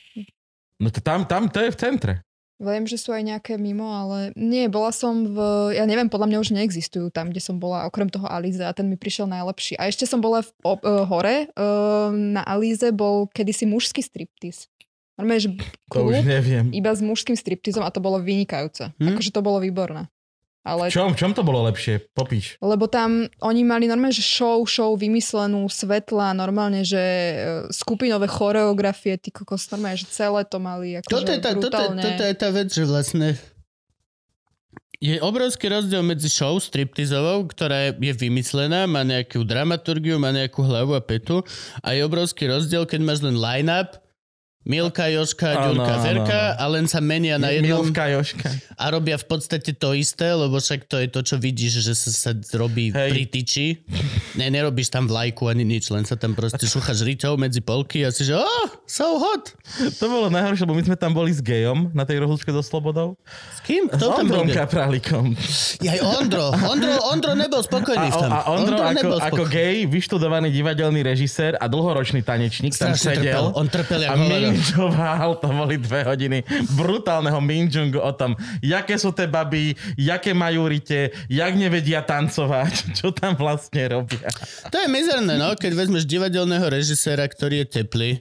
No to tam, tam, to je v centre. Viem, že sú aj nejaké mimo, ale nie, bola som v, ja neviem, podľa mňa už neexistujú tam, kde som bola, okrem toho Alize a ten mi prišiel najlepší. A ešte som bola v, o, uh, hore, uh, na Alize bol kedysi mužský striptiz. Normálne, že To klub už neviem. iba s mužským striptizom a to bolo vynikajúce. Hm? Akože to bolo výborné. Ale V čom, v čom to bolo lepšie? Popíš. Lebo tam oni mali normálne, že show, show vymyslenú, svetla, normálne, že e, skupinové choreografie, ty kokos, normálne, že celé to mali akože Toto je, tá, toto, toto je tá vec, že vlastne je obrovský rozdiel medzi show striptizovou, ktorá je vymyslená, má nejakú dramaturgiu, má nejakú hlavu a petu a je obrovský rozdiel, keď máš len line-up Milka, Joška, Áno, Ďurka, Verka a len sa menia na jednom Milka Joška. a robia v podstate to isté, lebo však to je to, čo vidíš, že sa, sa robí Hej. pri tyči. Ne, nerobíš tam vlajku ani nič, len sa tam proste šúchaš ryťou medzi polky a si že oh, so hot. To bolo najhoršie, lebo my sme tam boli s gejom na tej rozlúčke so Slobodou. S kým? S Kto tam bol? Ondrom Kapralikom. Jaj, Ondro. Ondro, Ondro nebol spokojný A, v tom. a Ondro, ako, nebol ako spokojný. gej, vyštudovaný divadelný režisér a dlhoročný tanečník, tam Strašne sedel. trpel. On trpel jak a. minžoval, to boli dve hodiny brutálneho minžungu o tom, jaké sú tie baby, jaké majú rite, jak nevedia tancovať, čo tam vlastne robia. To je mizerné, no, keď vezmeš divadelného režiséra, ktorý je teplý,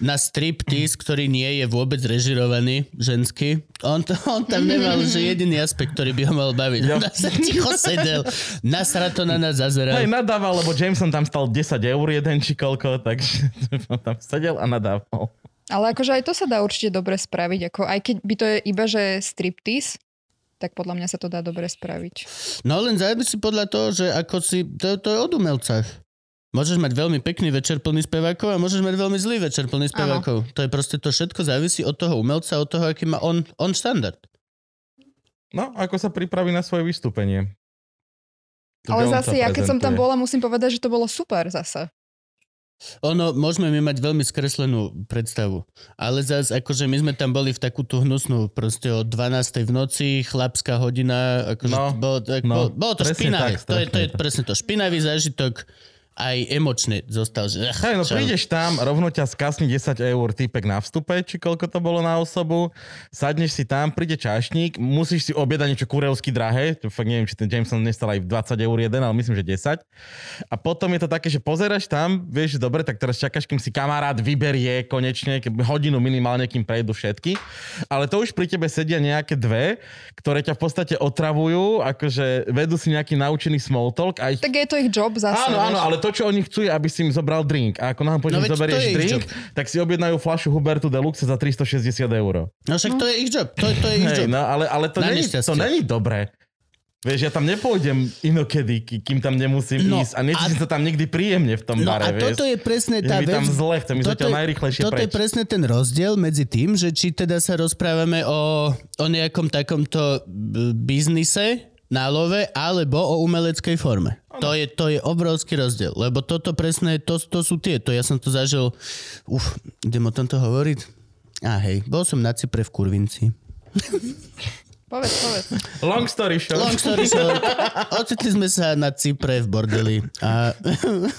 na striptease, ktorý nie je vôbec režirovaný, ženský. On, to, on tam nemal, že jediný aspekt, ktorý by ho mal baviť. Jo. On sa ticho sedel, nasra to na nás zazeral. Hej, nadával, lebo Jameson tam stal 10 eur jeden či koľko, takže on tam sedel a nadával. Ale akože aj to sa dá určite dobre spraviť. Ako, aj keď by to je iba, že striptease, tak podľa mňa sa to dá dobre spraviť. No len závisí podľa toho, že ako si, to, to je o umelcach. Môžeš mať veľmi pekný večer plný spevákov a môžeš mať veľmi zlý večer plný spevákov. To je proste to všetko závisí od toho umelca, od toho, aký má on, on štandard. No, ako sa pripraví na svoje vystúpenie. To, Ale zase, ja keď som tam bola, musím povedať, že to bolo super zase. Ono, môžeme my mať veľmi skreslenú predstavu. Ale zase, akože my sme tam boli v takú tú hnusnú, proste o 12. v noci, chlapská hodina, akože No, bolo, tak, no, bolo, bolo to špinavé. tak, to, je, to je presne to. Špinavý zážitok aj emočne zostal. Že, ach, Hej, no čau. prídeš tam, rovno ťa skasní 10 eur týpek na vstupe, či koľko to bolo na osobu, sadneš si tam, príde čašník, musíš si objednať niečo kurevsky drahé, to fakt neviem, či ten Jameson nestal aj 20 eur jeden, ale myslím, že 10. A potom je to také, že pozeráš tam, vieš, dobre, tak teraz čakáš, kým si kamarát vyberie konečne, hodinu minimálne, kým prejdú všetky. Ale to už pri tebe sedia nejaké dve, ktoré ťa v podstate otravujú, akože vedú si nejaký naučený small talk a ich Tak je to ich job zase. Áno, áno, ale to, čo oni chcú, je, aby si im zobral drink. A ako nám No veď to zoberieš je drink, tak si objednajú flašu Hubertu Deluxe za 360 eur. No však to je ich job. To, to je ich job. no, ale, ale to, není, to není dobré. Vieš, ja tam nepôjdem inokedy, ký- kým tam nemusím No, ísť a necítim sa tam nikdy príjemne v tom No bare, a vieš. toto je presne Je tá tam vec. zle, chcem ísť zatiaľ najrýchlejšie toto je preč. presne ten rozdiel medzi tým, že či teda sa rozprávame o, o nejakom takomto b- biznise na love, alebo o umeleckej forme. To je, to je obrovský rozdiel, lebo toto presne, to, to sú tie, to ja som to zažil, uf, idem o tomto hovoriť? A hej, bol som na Cypre v Kurvinci. Povedz, povedz. Long story short. Long story short, ocitli sme sa na Cypre v bordeli a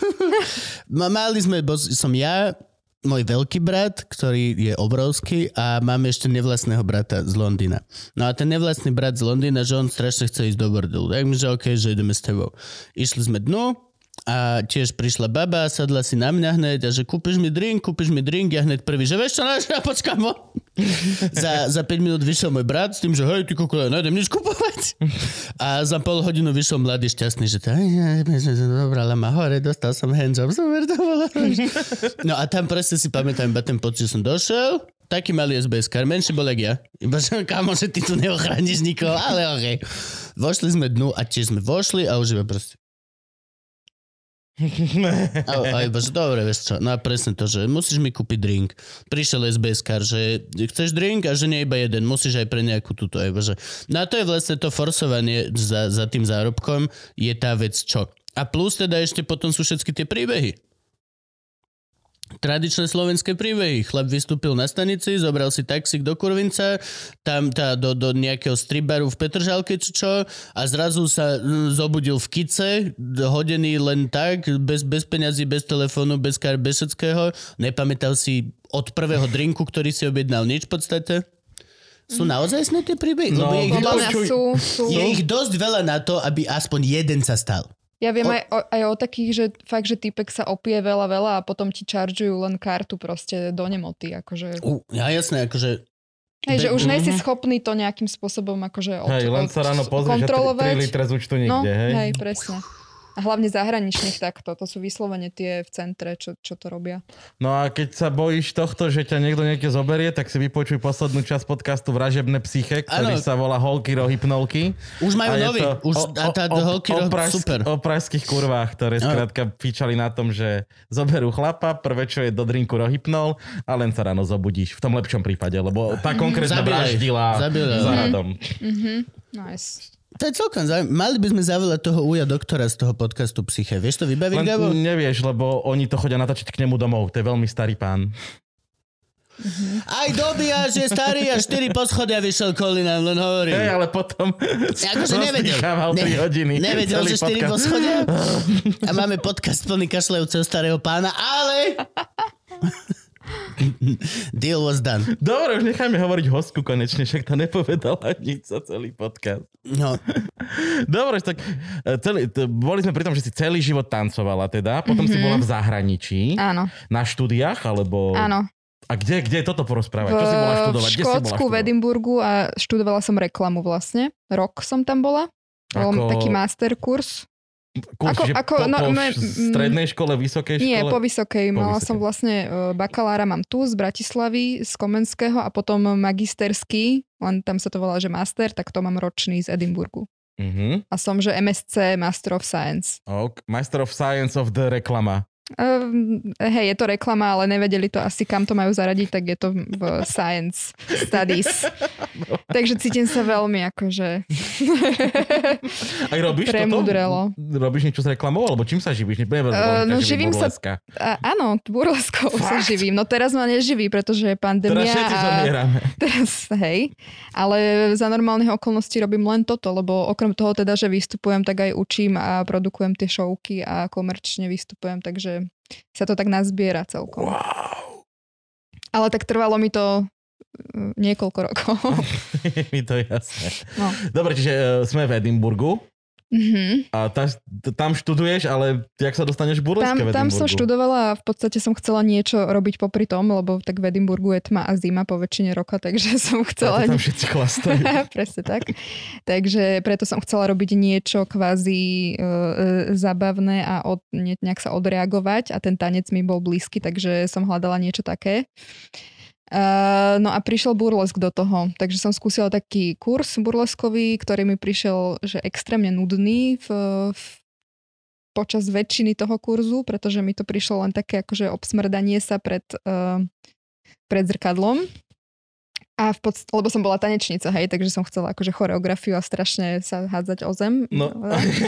ma- mali sme, bo som ja, môj veľký brat, ktorý je obrovský a máme ešte nevlastného brata z Londýna. No a ten nevlastný brat z Londýna, že on strašne chce ísť do bordelu. Tak mi, že OK, že ideme s tebou. Išli sme dnu a tiež prišla baba sadla si na mňa hneď a že kúpiš mi drink, kúpiš mi drink, ja hneď prvý, že vieš čo, náš, ja počkám, za, za 5 minút vyšiel môj brat s tým, že hej, ty koko, ja nič kupovať. A za pol hodinu vyšiel mladý šťastný, že to, dobrala ma hore, dostal som handjob, super to bolo. No a tam presne si pamätám iba ten pocit, že som došiel, taký malý SBS kar, menší bol ja. Iba že kámo, že ty tu neochrániš nikoho, ale okej. Vošli sme dnu a tiež sme vošli a už iba proste a, iba, že dobre, vieš čo, no a presne to, že musíš mi kúpiť drink. Prišiel SBS kar, že chceš drink a že nie iba jeden, musíš aj pre nejakú túto, a iba, že... No a to je vlastne to forsovanie za, za tým zárobkom, je tá vec čo. A plus teda ešte potom sú všetky tie príbehy. Tradičné slovenské príbehy. Chlap vystúpil na stanici, zobral si taxík do Kurvinca, tam tá, do, do nejakého stribaru v Petržalke či čo a zrazu sa mm, zobudil v kice, hodený len tak, bez, bez peňazí, bez telefónu, bez kar, bez všetkého. Nepamätal si od prvého drinku, ktorý si objednal nič v podstate. Sú naozaj sné tie príbehy? No, Lebo je ich, dosť, sú, sú... je ich dosť veľa na to, aby aspoň jeden sa stal. Ja viem O- aj, o, aj o takých, že fakt, že typek sa opie veľa, veľa a potom ti čaržujú len kartu proste do nemoty. Akože... U, ja jasné, akože Hej, že už nejsi Mhm. schopný to nejakým spôsobom akože od, Hej, len sa ráno pozrieš a 3 kontrolovať. litre z účtu No, nikde, hej? hej, presne. A hlavne zahraničných takto. To sú vyslovene tie v centre, čo, čo to robia. No a keď sa bojíš tohto, že ťa niekto niekde zoberie, tak si vypočuj poslednú časť podcastu Vražebné psyche, ktorý Áno. sa volá Holky rohypnolky. Už majú A nový. to Už, o- a tá o- o- holky o rob- pražsk- super. O pražských kurvách, ktoré skrátka fičali na tom, že zoberú chlapa, prvé čo je do drinku rohypnol a len sa ráno zobudíš. V tom lepšom prípade, lebo tá konkrétna Zabíjaj. vraždila za Mhm. radom. Mhm. Nice. To je celkom zaujímavé. Mali by sme zavolať toho uja doktora z toho podcastu Psyche. Vieš to vybaviť, Len Gabo? nevieš, lebo oni to chodia natočiť k nemu domov. To je veľmi starý pán. Aj dobia, že starý a 4 poschodia vyšiel Kolina, len hovorím. Hej, ale potom Akože nevedel. 3 hodiny. Nevedel, že 4 podcast. poschodia? A máme podcast plný kašľajúceho starého pána, ale... Deal was done. Dobre, už nechajme hovoriť hostku konečne, však to nepovedala nič za celý podcast. No, Dobre, tak e, celý, t- boli sme pri tom, že si celý život tancovala teda, potom si Mhm. bola v zahraničí, Áno, na štúdiách, alebo... áno. A kde, kde je toto porozprávať? V, Čo si bola v študovať? Bola Škótsku, v? Edimburgu a študovala som reklamu vlastne. Rok som tam bola. Bol Ako- taký master kurz. Kurs, ako- ako- po, no, po me- strednej škole, vysokej škole? Nie, po vysokej. Po Mala vysokej. som vlastne e, bakalára mám tu z Bratislavy, z Komenského a potom magisterský, len tam sa to volá, že master, tak to mám ročný z Edimburgu. Uh-huh. A som, že MSc Master of Science. Ok, Master of Science of the reklama. Um, hej, je to reklama, ale nevedeli to asi, kam to majú zaradiť, tak je to v Science Studies. Takže cítim sa veľmi akože... Aj robíš Premudrelo. toto? Robíš niečo s reklamou? Alebo čím sa živíš? Neviem, Eh, no, že živím sa- burleska. A, áno, burleskou sa živím. No teraz ma neživí, pretože je Teraz pandémia všetci a teraz, hej. Ale za normálnych okolností robím len toto, lebo okrem toho teda, že vystupujem, tak aj učím a produkujem tie showky a komerčne vystupujem, takže sa to tak nazbiera celkom. Wow. Ale tak trvalo mi to mm, niekoľko rokov. Mi to jasné. No. Dobre, čiže uh, sme v Edimburgu Mhm. a ta, t- tam študuješ, ale jak sa dostaneš v burleske Tam, tam som študovala a v podstate som chcela niečo robiť popri tom, lebo tak v Edimburgu je tma a zima po väčšine roka, takže som chcela... Preto tam všetci chlastajú. Presne tak. Takže preto som chcela robiť niečo kvázi e, e, zabavné a od, ne, nejak sa odreagovať a ten tanec mi bol blízky, takže som hľadala niečo také. Uh, no a prišiel burlesk do toho, takže som skúsila taký kurz burleskový, ktorý mi prišiel že extrémne nudný v, v, počas väčšiny toho kurzu, pretože mi to prišlo len také akože obsmrdanie sa pred, uh, pred zrkadlom. A v podst- lebo som bola tanečnica, hej, takže som chcela akože choreografiu a strašne sa hádzať o zem. No,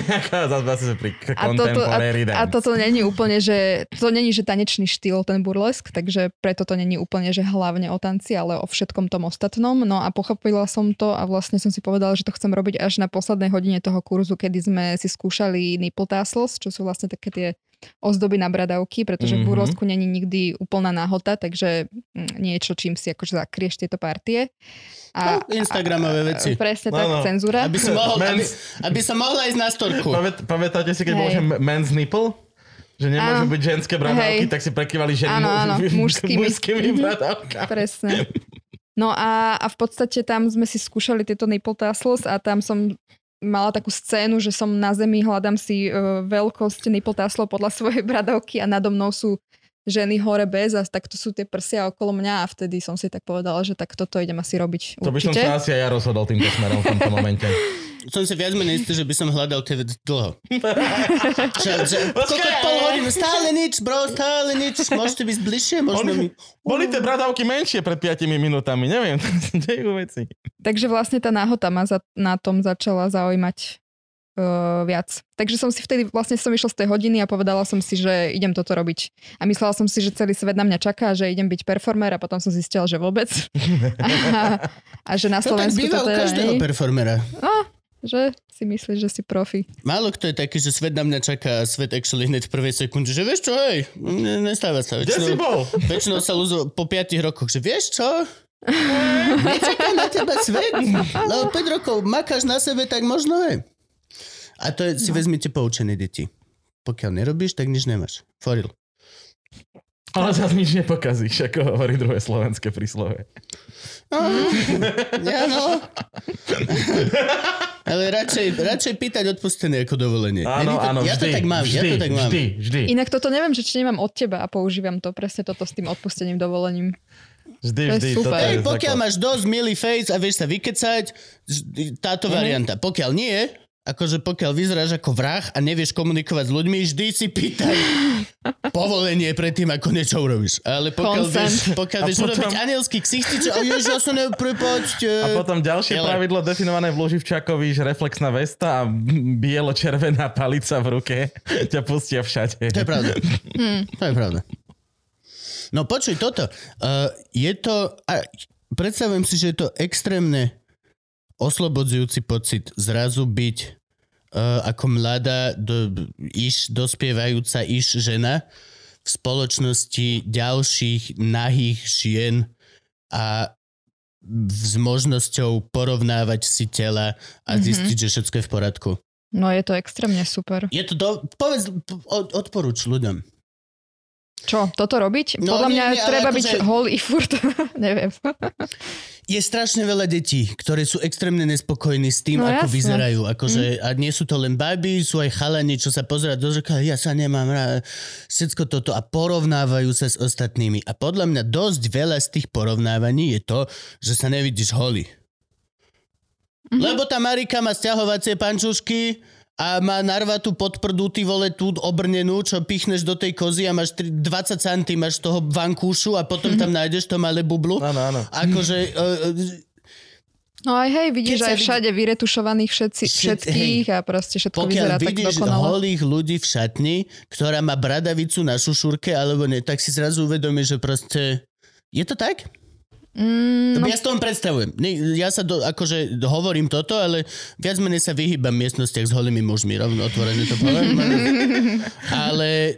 zase pri A toto, a, a toto není úplne, že to není, že tanečný štýl ten burlesk, takže preto to není úplne, že hlavne o tanci, ale o všetkom tom ostatnom. No a pochopila som to a vlastne som si povedala, že to chcem robiť až na poslednej hodine toho kurzu, kedy sme si skúšali nipple tassels, čo sú vlastne také tie ozdoby na bradavky, pretože Mhm. v burlesku není nikdy úplná náhota, takže mm, niečo, čím si akože zakrieš tieto partie. No, Instagramové veci. Presne No, tak, no. cenzúra. aby, si mohol, aby, Mens- aby sa mohla ísť na storku. Pamät, pamätáte si, keď Hej. bol že men's nipple? Že nemôžu Áno. byť ženské bradavky, Hej. tak si prekývali ženy Áno, áno, mužskými. mužskými Mhm. bradavkami. Presne. No a, a v podstate tam sme si skúšali tieto nipple tassels a tam som mala takú scénu, že som na zemi, hľadám si uh, veľkosť nipple tasslov podľa svojej bradavky a nado mnou sú ženy hore bez a tak to sú tie prsia okolo mňa a vtedy som si tak povedala, že tak toto idem asi robiť To by som určite. sa asi aj ja rozhodol týmto smerom v tomto momente. Som si viac menej istý, že by som hľadal tie veci dlho. že, koľko pol hodinu, stále nič, bro, stále nič. Môžete byť bližšie, možno mi... Boli tie bradavky menšie pred 5 minútami, neviem, to sa dejú veci. Takže vlastne tá náhota ma za, na tom začala zaujímať uh, viac. Takže som si vtedy, vlastne som išla z tej hodiny a povedala som si, že idem toto robiť. A myslela som si, že celý svet na mňa čaká, že idem byť performer a potom som zistila, že vôbec. a, a že na To tak Slovensku býva to u teda každého nie. performera. No, že si myslíš, že si profi. Málo kto je taký, že svet na mňa čaká a svet actually hneď v prvej sekunde, že vieš čo, hej, ne- nestáva sa. Kde si bol? väčšinou sa ľuzo po 5 rokoch, že vieš čo, nečaká na teba svet. No 5 rokov makáš na sebe, tak možno je. A to je, si vezmite poučené deti. Pokiaľ nerobíš, tak nič nemáš. Foril. Ale zase nič nepokazíš, ako hovorí druhé slovenské príslove. Ja no. Ale radšej, radšej pýtať odpustené ako dovolenie. Áno, to, áno, ja vždy, to tak mám, vždy, ja to tak mám. vždy, vždy, Inak toto neviem, že či nemám od teba a používam to presne toto s tým odpustením, dovolením. vždy, To je vždy. super. Toto je Hej, pokiaľ máš dosť milý face a vieš sa vykecať, táto Mhm. varianta. Pokiaľ nie, akože pokiaľ vyzeráš ako vrah a nevieš komunikovať s ľuďmi, vždy si pýtaj povolenie predtým, ako niečo urobíš. Ale pokiaľ Consent. vieš, pokiaľ A vieš potom- urobiť anielský ksichtič, a ježiš, ja sa neprepačte. A potom ďalšie Hele. pravidlo definované v Luživčákovi, že reflexná vesta a bielo-červená palica v ruke ťa pustia všade. To je pravda. To je pravda. No počuj, toto. Uh, je to... A, predstavujem si, že je to extrémne oslobodzujúci pocit zrazu byť uh, ako mladá, do, iš, dospievajúca iš žena v spoločnosti ďalších nahých žien a s možnosťou porovnávať si tela a zistiť, že všetko je v poriadku. No je to extrémne super. Je to do... Povedz, od, odporúč ľuďom. Čo, toto robiť? No, Podľa nie, mňa nie, treba akože- byť holý furt. Neviem. Je strašne veľa detí, ktoré sú extrémne nespokojní s tým, No ako jasné. vyzerajú. Akože, A nie sú to len baby, sú aj chalani, čo sa pozerať do zrkadla, ja sa nemám rád, všetko toto a porovnávajú sa s ostatnými. A podľa mňa dosť veľa z tých porovnávaní je to, že sa nevidíš holý. Mhm. Lebo tá Marika má stiahovacie pančušky a má narvatú podprdu, ty vole, tú obrnenú, čo pichneš do tej kozy a máš tri- 20 cm máš z toho vankúšu a potom tam nájdeš to malé bublu. Áno, áno. Akože... Uh, No aj hej, vidíš Keď aj vidí- všade vyretušovaných všetci, Všet- všetkých a proste všetko pokiaľ vyzerá tak dokonale. holých ľudí v šatni, ktorá má bradavicu na šušurke alebo nie, tak si zrazu uvedomíš, že proste... Je to tak? Mm, No, ja si to len predstavujem. Ja sa do, akože hovorím toto, ale viac menej sa vyhýbam miestnostiach s holými mužmi, rovno otvorene to poviem. ale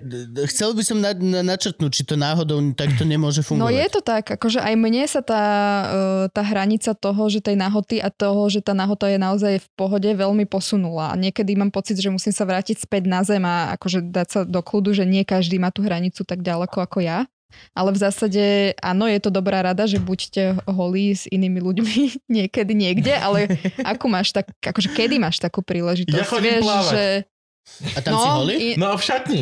chcel by som na, na, načrtnúť, či to náhodou takto nemôže No fungovať. je to tak, akože aj mne sa tá, eh, tá hranica toho, že tej nahoty a toho, že tá nahota je naozaj v pohode, veľmi posunula. A niekedy mám pocit, že musím sa vrátiť späť na zem a akože dať sa do kľudu, že nie každý má tú hranicu tak ďaleko ako ja. Ale v zásade áno, je to dobrá rada, že buďte holí s inými ľuďmi niekedy niekde, ale ako máš tak, akože kedy máš takú príležitosť? Ja chodím Vieš, plávať. že... A tam si holý? i- No a v šatni.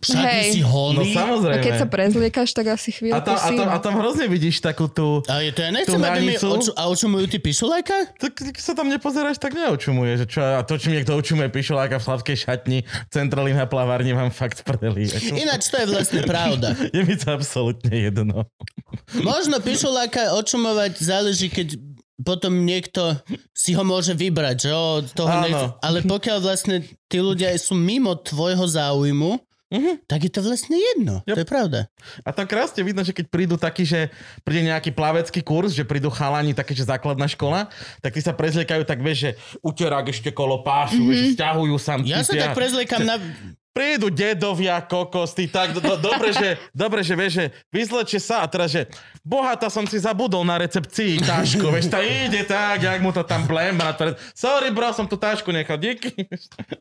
Však hej. si holý? No a samozrejme. keď sa prezliekaš, tak asi a chvíľku tam, a, si... tam, no. a tam hrozne vidíš takú tú... A je to ja nechcem, aby mi oču, a očumujú ty pišulajka? Tak, tak sa tam nepozeráš, tak neočumuje. Že čo, a to, či mi niekto očumuje pišoláka v sladkej šatni, centrálny na plavárni, mám fakt. Ako- Ináč to je vlastne pravda. Je mi to absolútne jedno. Možno pišuláka očumovať záleží, keď potom niekto si ho môže vybrať, že o, toho nechce. Ale pokiaľ vlastne tí ľudia sú mimo tvojho záujmu, Mhm. tak je to vlastne jedno. Yep. To je pravda. A tam krásne vidno, že keď prídu taký, že príde nejaký plavecký kurz, že prídu chalani, také, že základná škola, tak tí sa prezliekajú, tak vieš, že uterák ešte kolo pásu, mm-hmm. vieš, že stiahujú sa. Ja sa tak prezliekam na... Prídu dedovia, kokos, ty tak, do, do, dobre, že, dobre, že vieš, že vyzlečie sa a teraz, že bohatá som si zabudol na recepcii tášku, vieš, tá ide tak, jak mu to tam blembra. Sorry, bro, som tú tášku nechal, díky.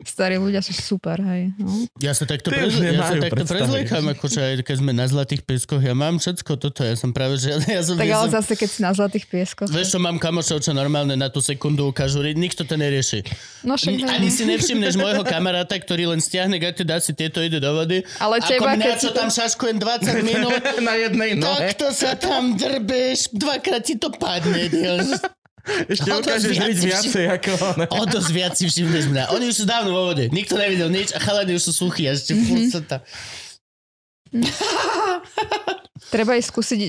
Starí ľudia sú super, hej. No. Ja sa takto, Tí prez... už ja sa takto prezliekam, akože aj keď sme na Zlatých pieskoch, ja mám všetko toto, ja som práve, že ja som... Tak ja ale som... zase, keď si na zlatých pieskoch. Vieš, čo mám kamošov, čo normálne na tú sekundu ukážu, nikto to nerieši. No však, hej. Ani si nevšimneš môjho kamaráta, ktorý len stiahne gate, dá si tieto, ide do vody. Ale Ako teba, mňa, čo tam šaškujem 20 minút, na jednej nohe. takto sa tam drbeš, dvakrát ti to padne. Ešte O ukážeš viac si viacej ako on. O dosť viac si všimneš mňa. Oni už sú dávno vo vode. Nikto nevidel nič a chalani už sú suchí a ešte furt sa tam... Treba aj skúsiť e,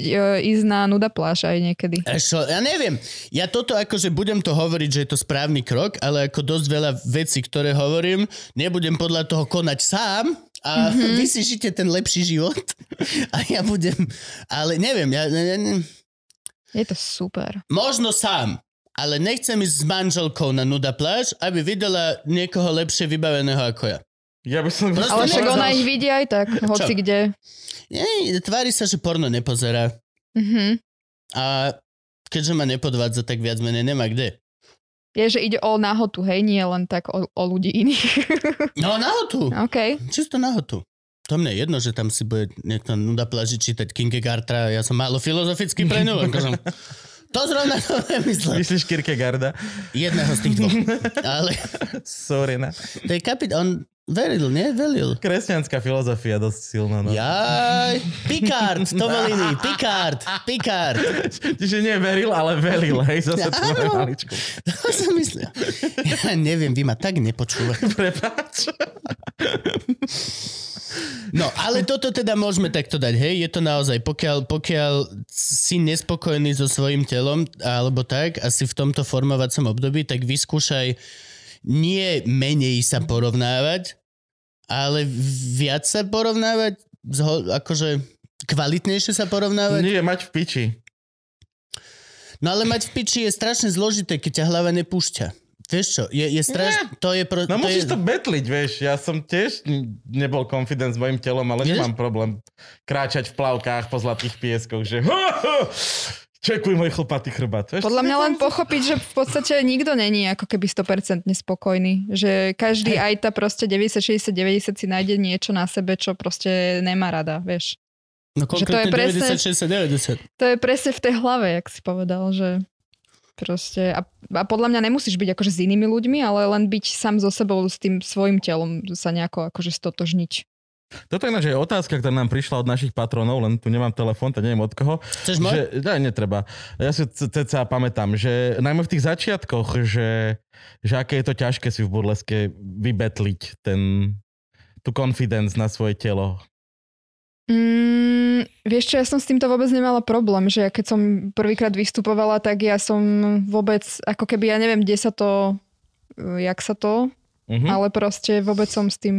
ísť na nuda pláž aj niekedy. Ešo, ja neviem. Ja toto akože budem to hovoriť, že je to správny krok, ale ako dosť veľa vecí, ktoré hovorím, nebudem podľa toho konať sám a mm-hmm. vy si žite ten lepší život a ja budem... Ale neviem, ja... Ne, ne, Je to super. možno sám, ale nechcem ísť s manželkou na nuda pláž, aby videla niekoho lepšie vybaveného ako ja. Ja by som... Proste Ale však ona ich vidí aj tak, hoci kde. Nie, tvári sa, že porno nepozerá. Mhm. A keďže ma nepodvádza, tak viac menej nemá kde. Je, že ide o nahotu, hej, nie len tak o, o ľudí iných. No nahotu. OK. Čisto nahotu. to mne je jedno, že tam si bude niekto nuda pláži čítať Kingegartra, ja som málo filozofický pre ňu. ako som- To zrovna to nemyslel. Myslíš Kierkegaarda? Jedného z tých dvoch. Ale Sorry, na. to je kapit, on veril, nie? Velil. Kresťanská filozofia dosť silná. No. Jaj, Picard, to bol iný. Picard, Picard. Čiže nie veril, ale velil, hej, zase tvoje maličko. To som myslel. Ja neviem, vy ma tak nepočúvate. Prepáč. No, ale toto teda môžeme takto dať, hej? Je to naozaj, pokiaľ, pokiaľ si nespokojný so svojím telom, alebo tak, a si v tomto formovacom období, tak vyskúšaj nie menej sa porovnávať, ale viac sa porovnávať, akože kvalitnejšie sa porovnávať. Nie, mať v piči. No ale mať v piči je strašne zložité, keď ťa hlava nepúšťa. Vieš čo, je, je strašne... To je pro, No to musíš je, to betliť, vieš. Ja som tiež nebol confident s mojim telom, ale Vieš? nemám problém kráčať v plavkách po zlatých pieskoch, že čekuj môj chlpatý chrbát. Vieš, Podľa mňa len pochopiť, že v podstate nikto není ako keby 100% spokojný. Že každý aj tá proste 90, 60, 90 si nájde niečo na sebe, čo proste nemá rada, vieš. no že to je presne- 90, 60, 90. To je presne v tej hlave, jak si povedal, že proste... A, a podľa mňa nemusíš byť akože s inými ľuďmi, ale len byť sám so sebou, s tým svojim telom sa nejako akože stotožniť. Toto je ináč aj otázka, ktorá nám prišla od našich patronov, len tu nemám telefón, tak neviem od koho. Chceš môj? Že, ne, netreba. Ja si ceca pamätám, že najmä v tých začiatkoch, že, že aké je to ťažké si v burleske vybetliť ten, tú confidence na svoje telo. Mm, vieš čo, ja som s týmto vôbec nemala problém, že ja keď som prvýkrát vystupovala, tak ja som vôbec, ako keby ja neviem, kde sa to, jak sa to, Mhm. ale proste vôbec som s tým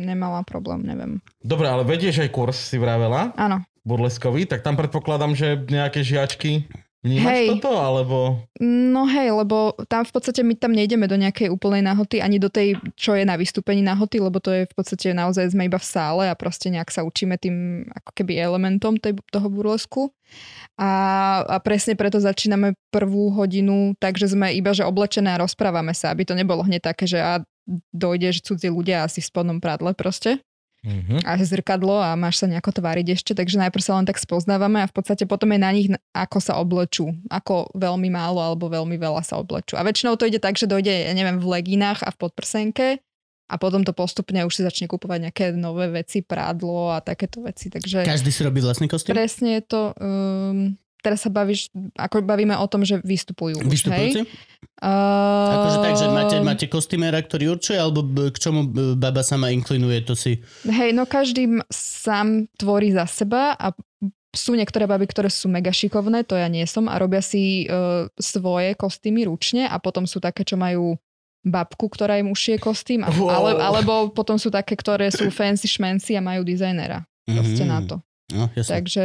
nemala problém, neviem. Dobre, ale vedieš aj kurz, si vravela, Áno. burleskový, tak tam predpokladám, že nejaké žiačky vnímaš Hej. toto, alebo... No hej, lebo tam v podstate my tam nejdeme do nejakej úplnej nahoty, ani do tej, čo je na vystúpení nahoty, lebo to je v podstate naozaj sme iba v sále a proste nejak sa učíme tým ako keby elementom tej, toho burlesku. A, a presne preto začíname prvú hodinu, takže sme iba že oblečené a rozprávame sa, aby to nebolo hneď také, že a dojdeš cudzí ľudia asi v spodnom pradle proste Mhm. a zrkadlo a máš sa nejako tváriť ešte, takže najprv sa len tak spoznávame a v podstate potom je na nich, ako sa oblečú, ako veľmi málo alebo veľmi veľa sa oblečú. A väčšinou to ide tak, že dojde, ja neviem, v legínach a v podprsenke a potom to postupne už si začne kupovať nejaké nové veci, prádlo a takéto veci. Takže Každý si robí vlastný kostým? presne je to... Um, teraz sa bavíš, ako bavíme o tom, že vystupujú. už, Vystupujúci? Hej? Uh, Akože tak, že máte, máte kostýmera, ktorý určuje, alebo k čomu baba sama inklinuje, to si... Hej, no každý sám tvorí za seba a sú niektoré baby, ktoré sú mega šikovné, to ja nie som a robia si uh, svoje kostýmy ručne a potom sú také, čo majú babku, ktorá im ušije kostým a, Wow. ale, alebo potom sú také, ktoré sú fancy šmenci a majú dizajnera proste Mhm. na to. No, jasne. Takže,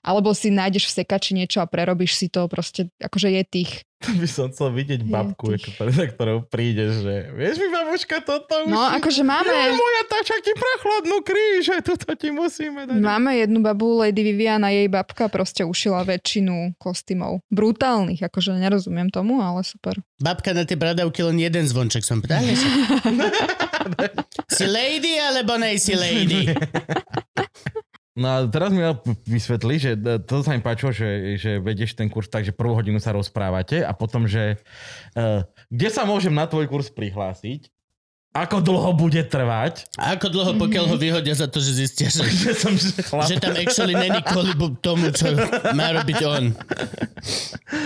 alebo si nájdeš v sekači niečo a prerobíš si to proste, akože je tých. To by som chcel vidieť Je babku, tých. ako pre, za ktorou prídeš, že vieš mi babuška toto už... No akože Ja, máme, moja tača ti prechladnú kríž, že toto ti musíme dať. máme jednu babu, Lady Viviana, jej babka proste ušila väčšinu kostýmov. Brutálnych, akože nerozumiem tomu, ale super. Babka na tie bradavky len jeden zvonček som pýtal. si lady alebo nejsi lady? No a teraz mi vysvetli, že to sa mi páčilo, že, že vedieš ten kurz tak, že prvú hodinu sa rozprávate a potom, že uh, kde sa môžem na tvoj kurz prihlásiť, ako dlho bude trvať, A ako dlho, pokiaľ ho vyhodia za to, že zistia, že, že som že chlap. že tam actually není kvôli bu- tomu, čo má robiť on.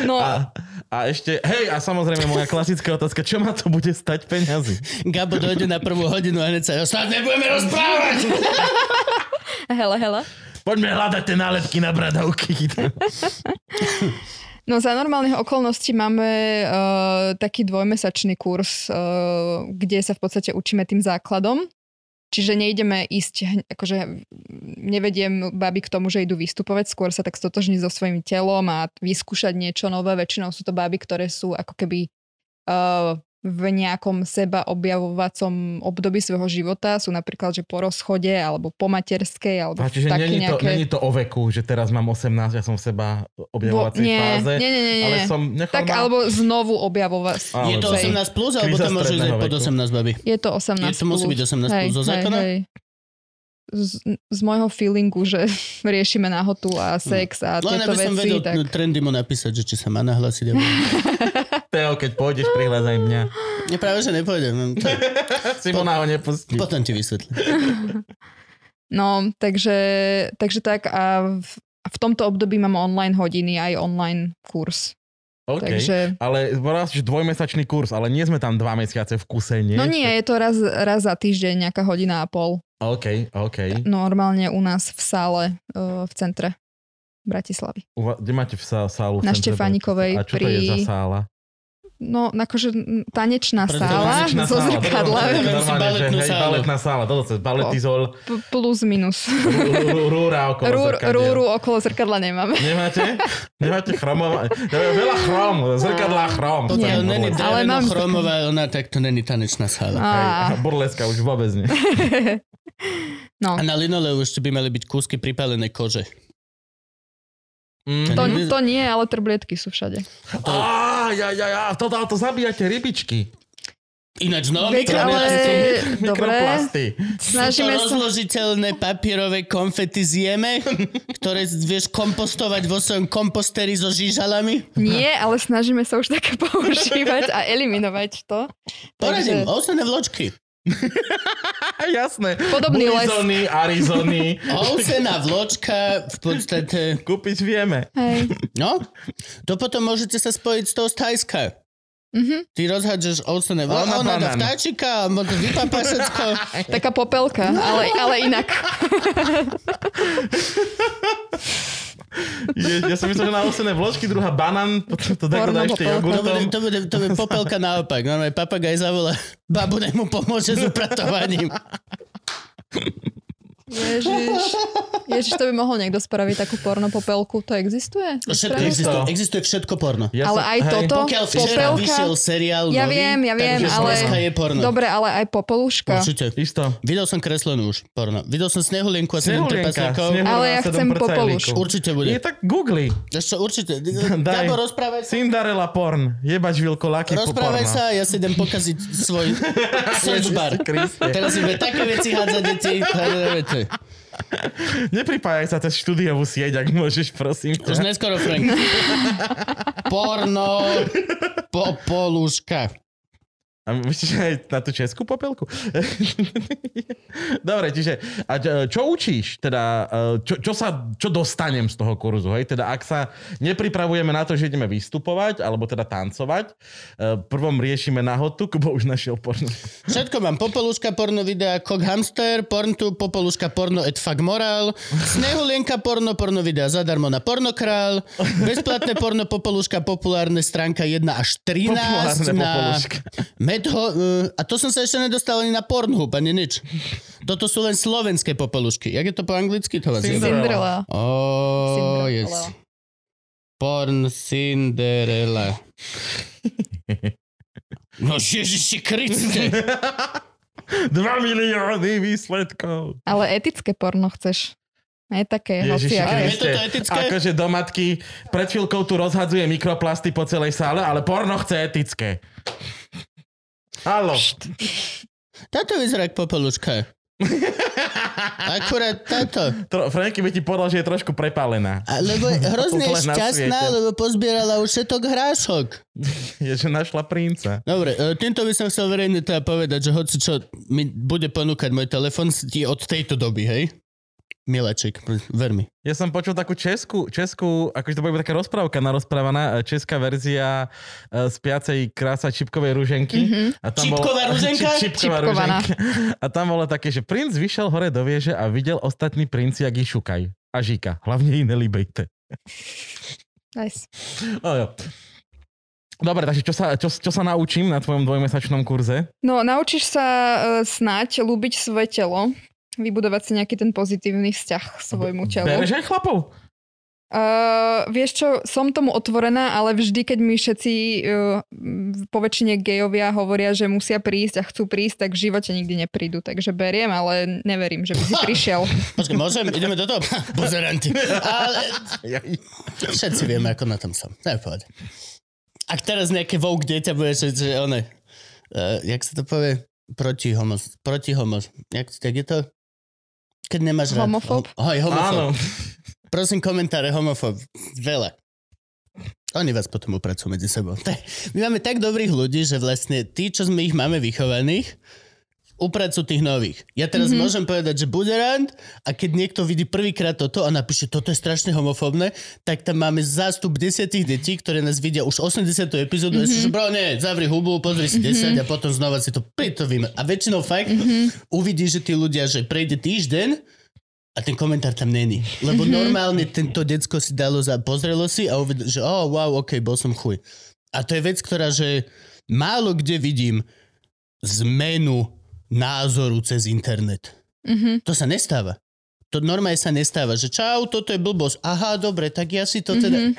No, A, a ešte, hej, a samozrejme moja klasická otázka, čo ma to bude stať peňazí? Gabo dojde na prvú hodinu a hneď sa snad nebudeme rozprávať. hele, hele. Poďme hľadať tie nálepky na bradavky. No za normálnych okolností máme uh, taký dvojmesačný kurz, uh, kde sa v podstate učíme tým základom. Čiže nejdeme ísť, akože nevediem baby k tomu, že idú vystupovať, skôr sa tak stotožniť so svojím telom a vyskúšať niečo nové. Väčšinou sú to baby, ktoré sú ako keby uh, v nejakom seba objavovacom období svojho života. Sú napríklad, že po rozchode, alebo po materskej, alebo A čiže také není to, nejaké... není to o veku, že teraz mám 18, ja som v seba objavovacej nie, fáze, nie, nie, nie, nie. ale som Tak ma... alebo znovu objavovať. Je to Hej. 18 plus, alebo tam môže ísť pod veku. 18 baby? Je to 18 Je to musí byť 18 plus zo zákona? Hej, hej. z, z môjho feelingu, že riešime nahotu a sex a Len tieto aby som veci, vedel tak... no, trendy mu napísať, že či sa má nahlásiť. alebo- Teo, keď pôjdeš, prihľadaj mňa. Nie, práve, že nepôjdem. No, to- Simona ho nepustí. Potom ti vysvetlím. No, takže, takže tak a v, v tomto období mám online hodiny aj online kurz. OK. Takže, Ale povedal si, že dvojmesačný kurz, ale nie sme tam dva mesiace v kuse, nie? no nie, je to raz, raz za týždeň, nejaká hodina a pol. OK, OK. Normálne u nás v sále uh, v centre Bratislavy. Uva- Kde máte v sá- sálu? v Na centre Štefánikovej Bratislava? A čo to pri- je za sála? No, akože tanečná Preto sála Tanečná so zrkadlami. baletnú sálu. baletná sála, toto sa baletizol, P- plus minus. rú- rú- rúra okolo Rúr, rúru okolo zrkadla nemáme. Nemáte? Nemáte je veľa chrom, zrkadlá chrom. to tam není. Ale mám dreveno-chromová, ona tak to není tanečná sála. A burleska už vôbec nie. No, A na linoleu ešte by mali byť kúsky pripálenej kože. Mm. to, to nie, ale trblietky sú všade. Á, ja, ja, ja, to, to, to zabíjate rybičky. Ináč, no, Viete, mikroplasty. Dobre, snažíme Sú to sa... rozložiteľné papierové konfety z jeme, ktoré vieš kompostovať vo svojom komposteri so žížalami. Nie, ale snažíme sa už také používať a eliminovať to. Poradím, Takže ovsené vločky. Jasné. Podobný les. Burizony, Arizony. Ovsená vločka v podstate... Kúpiť vieme. hej. No, to potom môžete sa spojiť s tou z Thajska. Mhm. Ty rozhádžeš ovsené Ona vločky, ona dá vtáčika vypapá všetko. Taká popelka, ale, ale inak. Je, ja som myslel, že na osené vločky, druhá banán, potom to tak Porno dá ešte popelka. To bude, jogurtom. to, bude, to bude popelka naopak. Normálne papagaj zavolá, babu nech mu pomôže s upratovaním. Ježiš. Ježiš, to by mohol niekto spraviť takú porno popelku. To existuje? Všetko existuje, existuje všetko porno. Ja Ale som- aj hej, toto? Pokiaľ včera Popelka? vyšiel seriál Ja nový, viem, ja viem, ale... je porno. Dobre, ale aj popoluška. Určite. Isto. Videl som kreslenú už porno. Videl som Snehulienku a sedem trpaslíkov. Ale ja chcem popolušku. Určite bude. Je tak googli. Ešte určite. Daj. Gabo, rozprávaj sa. Cinderella porn. Jebač Vilko Laky Rozprávaj sa a ja si idem pokaziť svoj search bar. Kriste. Teraz si bude také veci hádzať deti. Nepripájaj sa cez štúdiovú sieť, ak môžeš, prosím Už ťa. neskoro, Frank. Porno popoluška. A myslíš aj na tú českú popelku? Dobre, čiže a čo- učíš? Teda, e, čo, čo, sa, čo dostanem z toho kurzu? Hej? Teda, ak sa nepripravujeme na to, že ideme vystupovať, alebo teda tancovať, e, prvom riešime nahotu, Kubo už našiel porno. Všetko mám. Popoluška, porno videa, kok hamster, porntu, popoluška, porno et fag moral, snehulienka, porno, porno videa zadarmo na pornokrál, bezplatné porno, popoluška, populárne stránka 1 až 13 Populárne na popoluška. Medho, uh, a to som sa ešte nedostal ani na Pornhub, ani nič. Toto sú len slovenské popolušky. Jak je to po anglicky? To vás Cinderella. Cinderella. Oh, Cinderella. yes. Porn Cinderella. No Ježiši Kriste. 2 milióny výsledkov. Ale etické porno chceš. Nie také Ježiši hociaké. Je toto etické? Akože do matky pred chvíľkou tu rozhadzuje mikroplasty po celej sále, ale porno chce etické. Halo. Táto vyzerá ako popoluška. Akurát táto. Tro, Franky by ti povedal, že je trošku prepálená. A lebo je hrozne šťastná, lebo pozbierala už všetok hrášok. Je, že našla princa. Dobre, e, týmto by som chcel verejne teda povedať, že hoci čo mi bude ponúkať môj telefon je od tejto doby, hej? Mileček, ver mi. Ja som počul takú českú, českú akože to bude taká rozprávka narozprávaná, e, česká verzia e, spiacej krása čipkovej ruženky. Mhm. A Čipková ruženka? Čip, čipková Čipkovaná. ruženka. A tam bolo také, že princ vyšiel hore do vieže a videl ostatní princi, jak ich šukaj. A žíka. Hlavne ich nelíbejte. Nice. No, jo. Dobre, takže čo sa, čo, čo sa naučím na tvojom dvojmesačnom kurze? No, naučíš sa uh, snať ľúbiť svoje telo, vybudovať si nejaký ten pozitívny vzťah svojmu telu. Bereš aj chlapov? Uh, vieš čo, som tomu otvorená, ale vždy, keď mi všetci uh, po väčšine gejovia hovoria, že musia prísť a chcú prísť, tak v živote nikdy neprídu. Takže beriem, ale neverím, že by si prišiel. Počkaj, môžem? Ideme do toho? Pozeranti. Ale všetci vieme, ako na tom som. Ne, pohode. Ak teraz nejaké vouk dieťa bude, že, že one, uh, jak sa to povie? Proti homos. Proti homos. Jak, jak je to? Keď nemáš rád. Homofób? Ho- Hoj, homofób. Áno. Prosím, komentáre homofób. Veľa. Oni vás potom upracujú medzi sebou. My máme tak dobrých ľudí, že vlastne tí, čo sme ich máme vychovaných, upracujú tých nových. Ja teraz mm-hmm. môžem povedať, že bude rand a keď niekto vidí prvýkrát toto a napíše, toto je strašne homofóbne, tak tam máme zástup desiatých detí, ktoré nás vidia už 80. epizódu mm-hmm. a že bro, nie, zavri hubu, pozri si 10 a potom znova si to pritovíme. A väčšinou fakt mm-hmm. uvidí, že tí ľudia, že prejde týždeň a ten komentár tam není. Lebo mm-hmm. normálne tento decko si dalo za, pozrelo si a uvedel, že oh, wow, ok, bol som chuj. A to je vec, ktorá, že málo kde vidím zmenu názoru cez internet. Mhm. To sa nestáva. To normálne sa nestáva, že čau, toto je blbosť. Aha, dobre, tak ja si to teda... Mhm.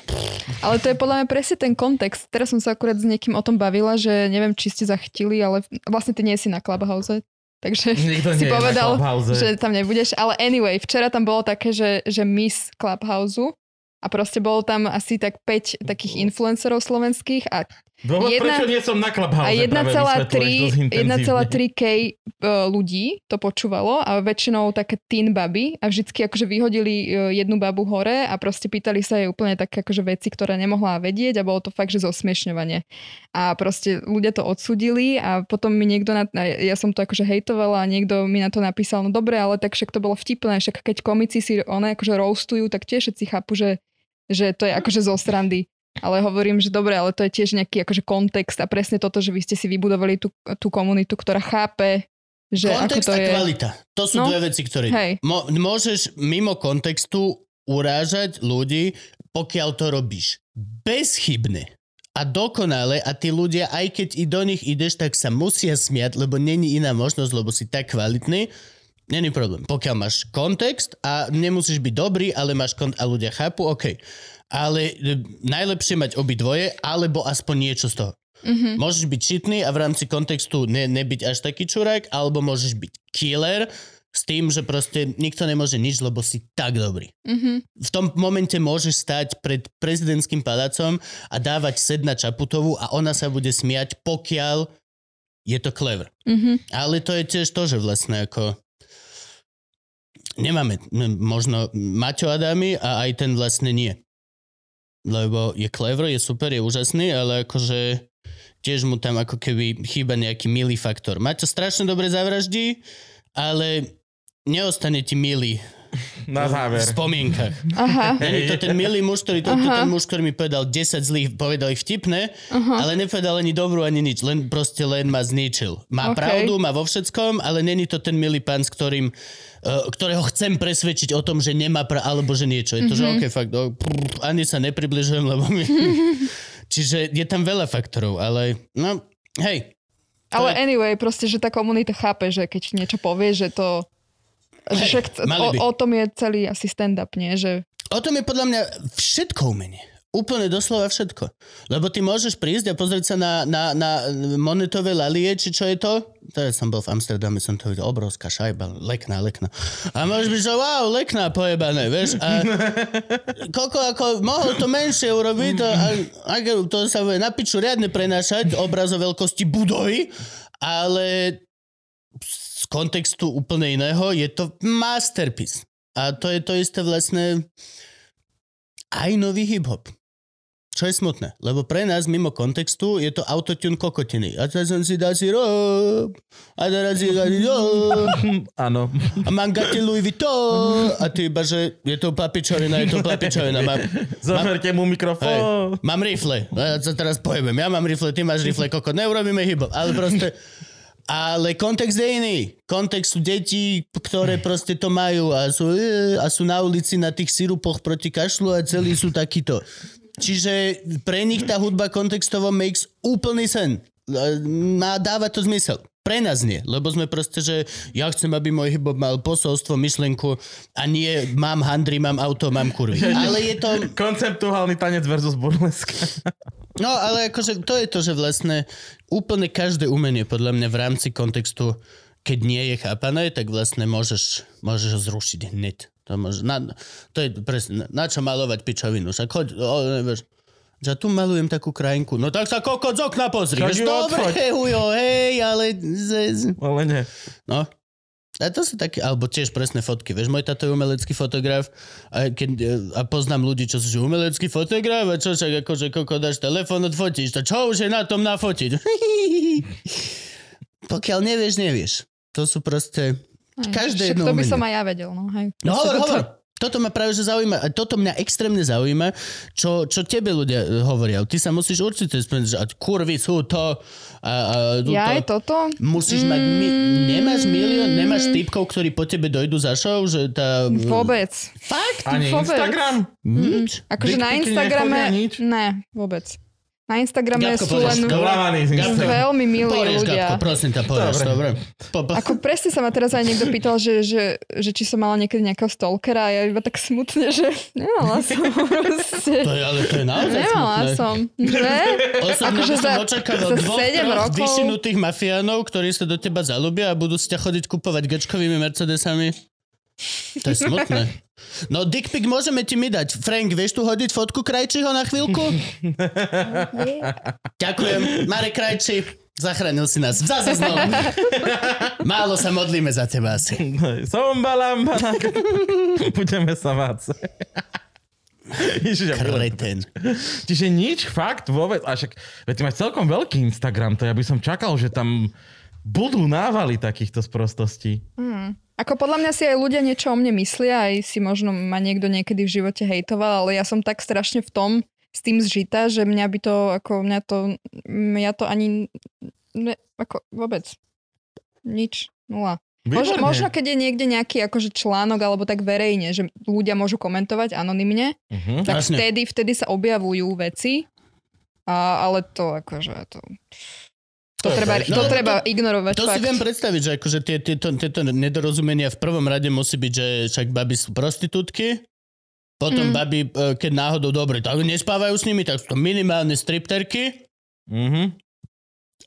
Ale to je podľa mňa presne ten kontext. Teraz som sa akurát s niekým o tom bavila, že neviem, či ste zachytili, ale vlastne ty nie si na Clubhouse. Takže Nikto si povedal, že tam nebudeš. Ale anyway, včera tam bolo také, že, že Miss Clubhouse a proste bolo tam asi tak 5 takých influencerov slovenských a Dôvod, jedna- prečo nie som na Clubhouse, a práve 1,3 vysvetľuješ dosť intenzívne. 1,3k e, ľudí to počúvalo a väčšinou také teen baby a vždycky akože vyhodili e, jednu babu hore a proste pýtali sa jej úplne také akože veci, ktoré nemohla vedieť a bolo to fakt, že zosmiešňovanie. A proste ľudia to odsudili a potom mi niekto, na, ja som to akože hejtovala a niekto mi na to napísal, no dobre, ale tak však to bolo vtipné, však keď komici si one akože roastujú, tak tiež všetci chápu, že, že to je akože zo srandy. Ale hovorím, že dobre, ale to je tiež nejaký akože kontext a presne toto, že vy ste si vybudovali tú, tú komunitu, ktorá chápe, že Kontext ako to a je. kvalita. To sú No. dve veci, ktoré... Hej. Mo- môžeš mimo kontextu urážať ľudí, pokiaľ to robíš bezchybne a dokonale a tí ľudia, aj keď i do nich ideš, tak sa musia smiať, lebo není iná možnosť, lebo si tak kvalitný. Není problém. Pokiaľ máš kontext a nemusíš byť dobrý, ale máš kont a ľudia chápu, OK. Ale e, najlepšie mať obidvoje, alebo aspoň niečo z toho. Mhm. Môžeš byť šitný a v rámci kontextu ne, nebyť až taký čurák, alebo môžeš byť killer s tým, že proste nikto nemôže nič, lebo si tak dobrý. Mhm. V tom momente môžeš stať pred prezidentským palácom a dávať sed na Čaputovú a ona sa bude smiať, pokiaľ je to clever. Mhm. Ale to je tiež to, že vlastne ako nemáme možno Maťo Adami a aj ten vlastne nie. Lebo je clever, je super, je úžasný, ale akože tiež mu tam ako keby chýba nejaký milý faktor. Maťo strašne dobre zavraždí, ale neostane ti milý Na záver. v spomienkach. Aha. Není to ten milý muž, ktorý, to, to ten muž, ktorý mi povedal 10 zlých, povedal ich vtipné, Aha. ale nepovedal ani dobrú, ani nič, len proste len ma zničil. Má OK. pravdu, má vo všetkom, ale není to ten milý pán, s ktorým, ktorého chcem presvedčiť o tom, že nemá pra, alebo že niečo. Je to, Mhm. že OK, fakt, oh, prr, ani sa nepribližujem, lebo mi... Čiže je tam veľa faktorov, ale no, hej. Ale je- anyway, proste, že tá komunita chápe, že keď niečo povie, že to... Že Hej, však mali o, o tom je celý asi stand-up, nie? Že... O tom je podľa mňa všetko umenie. Úplne doslova všetko. Lebo ty môžeš prísť a pozrieť sa na, na, na monetové lalie, či čo je to. Teraz som bol v Amsterdame, som to videl, obrovská šajba, lekná, lekná. A môžeš byť, že wow, lekná pojebané, vieš. A koľko ako, mohol to menšie urobiť, to, a, a, to sa bude na piču riadne prenášať, obraz o veľkosti budovy, ale z kontextu úplne iného je to masterpiece. A to je to isté vlastne aj nový hip-hop. Čo je smutné, lebo pre nás mimo kontextu je to autotune kokotiny. A teraz som si dal si rob, a teraz si dal si rob, Áno. a mám gati Louis Vuitton, a ty iba, že je to papičovina, je to papičovina. Mám, Zoberte mu hej, mikrofón. mám rifle, ja sa teraz pojebem, ja mám rifle, ty máš rifle, kokot, neurobíme hip-hop, ale proste... Ale kontext je iný. Kontext sú deti, ktoré proste to majú a sú, e, a sú na ulici na tých sirupoch proti kašlu a celí sú takíto. Čiže pre nich tá hudba kontextovo makes úplný sen. E, Má dáva to zmysel. Pre nás nie, lebo sme proste, že ja chcem, aby môj hip mal posolstvo, myšlenku a nie mám handry, mám auto, mám kurvy. Ale je to... Konceptuálny tanec versus burleska. No, ale akože to je to, že vlastne úplne každé umenie podľa mňa v rámci kontextu, keď nie je chápané, tak vlastne môžeš, môžeš ho zrušiť hneď. To, môže, na, to je presne, na, čo malovať pičovinu. Však choď, o, nevieš, že tu malujem takú krajinku. No tak sa kokot z okna pozri. Vieš, dobre, hujo, hej, ale... Ale nie. no. A to sú také, alebo tiež presné fotky. Vieš, môj tato je umelecký fotograf a, keď, a poznám ľudí, čo sú že umelecký fotograf a čo však akože koko dáš telefón, odfotíš to. Čo už je na tom nafotiť? Pokiaľ nevieš, nevieš. To sú proste... Hej, Každé jedno to by som aj ja vedel, no hej. No hovor, toto- hovor. Toto ma práve že zaujíma. A toto mňa extrémne zaujíma, čo, čo tebe ľudia e, hovoria. Ty sa musíš určite spomínať, že kurvy sú to a, a túto. Ja aj toto? Musíš mať... Mi- nemáš milión, nemáš typkov, ktorí po tebe dojdu za show, že tá... Vôbec. Fakt? Ani Vôbec. Instagram? Nič. Akože na Instagrame... Ne, vôbec. Na Instagrame Gabko, sú len veľmi milí Porieš, ľudia. Gabko, prosím ťa, porieš, Dobre. dobre. Ako presne sa ma teraz aj niekto pýtal, že, že, že či som mala niekedy nejakého stalkera a ja iba tak smutne, že nemala som proste. To je, ale to je naozaj Nemala smutné. som. Že? Osobne Akože som za- očakával za dvoch, sedem troch rokov- vyšinutých mafiánov, ktorí sa do teba zalúbia a budú si ťa chodiť kupovať gečkovými Mercedesami. To je smutné. No, dickpic môžeme ti my dať. Frank, vieš tu hodiť fotku Krajčího na chvíľku? Ďakujem. Marek Krajčí, zachránil si nás. Zase znovu. Málo sa modlíme za teba asi. Som balamba. Budeme sa vácať. Ježiš. Kreten. Čiže nič, fakt, vôbec. A však, veď ty máš celkom veľký Instagram, to ja by som čakal, že tam budú návaly takýchto sprostostí. Hmm. Ako podľa mňa si aj ľudia niečo o mne myslia, aj si možno ma niekto niekedy v živote hejtoval, ale ja som tak strašne v tom s tým zžita, že mňa by to, ako mňa to, mňa to ani, ne, ako vôbec, nič, nula. Možno, možno keď je niekde nejaký akože článok alebo tak verejne, že ľudia môžu komentovať anonymne, Mhm. tak Jasne. vtedy, vtedy sa objavujú veci, a, ale to akože to, to, je treba, to No, treba to- ignorovať. To si fakt. viem predstaviť, že akože tie, tieto, tieto nedorozumenia v prvom rade musí byť, že však baby sú prostitútky, potom Mm. baby, e, keď náhodou dobre, tak nespávajú s nimi, tak sú to minimálne stripterky Mhm.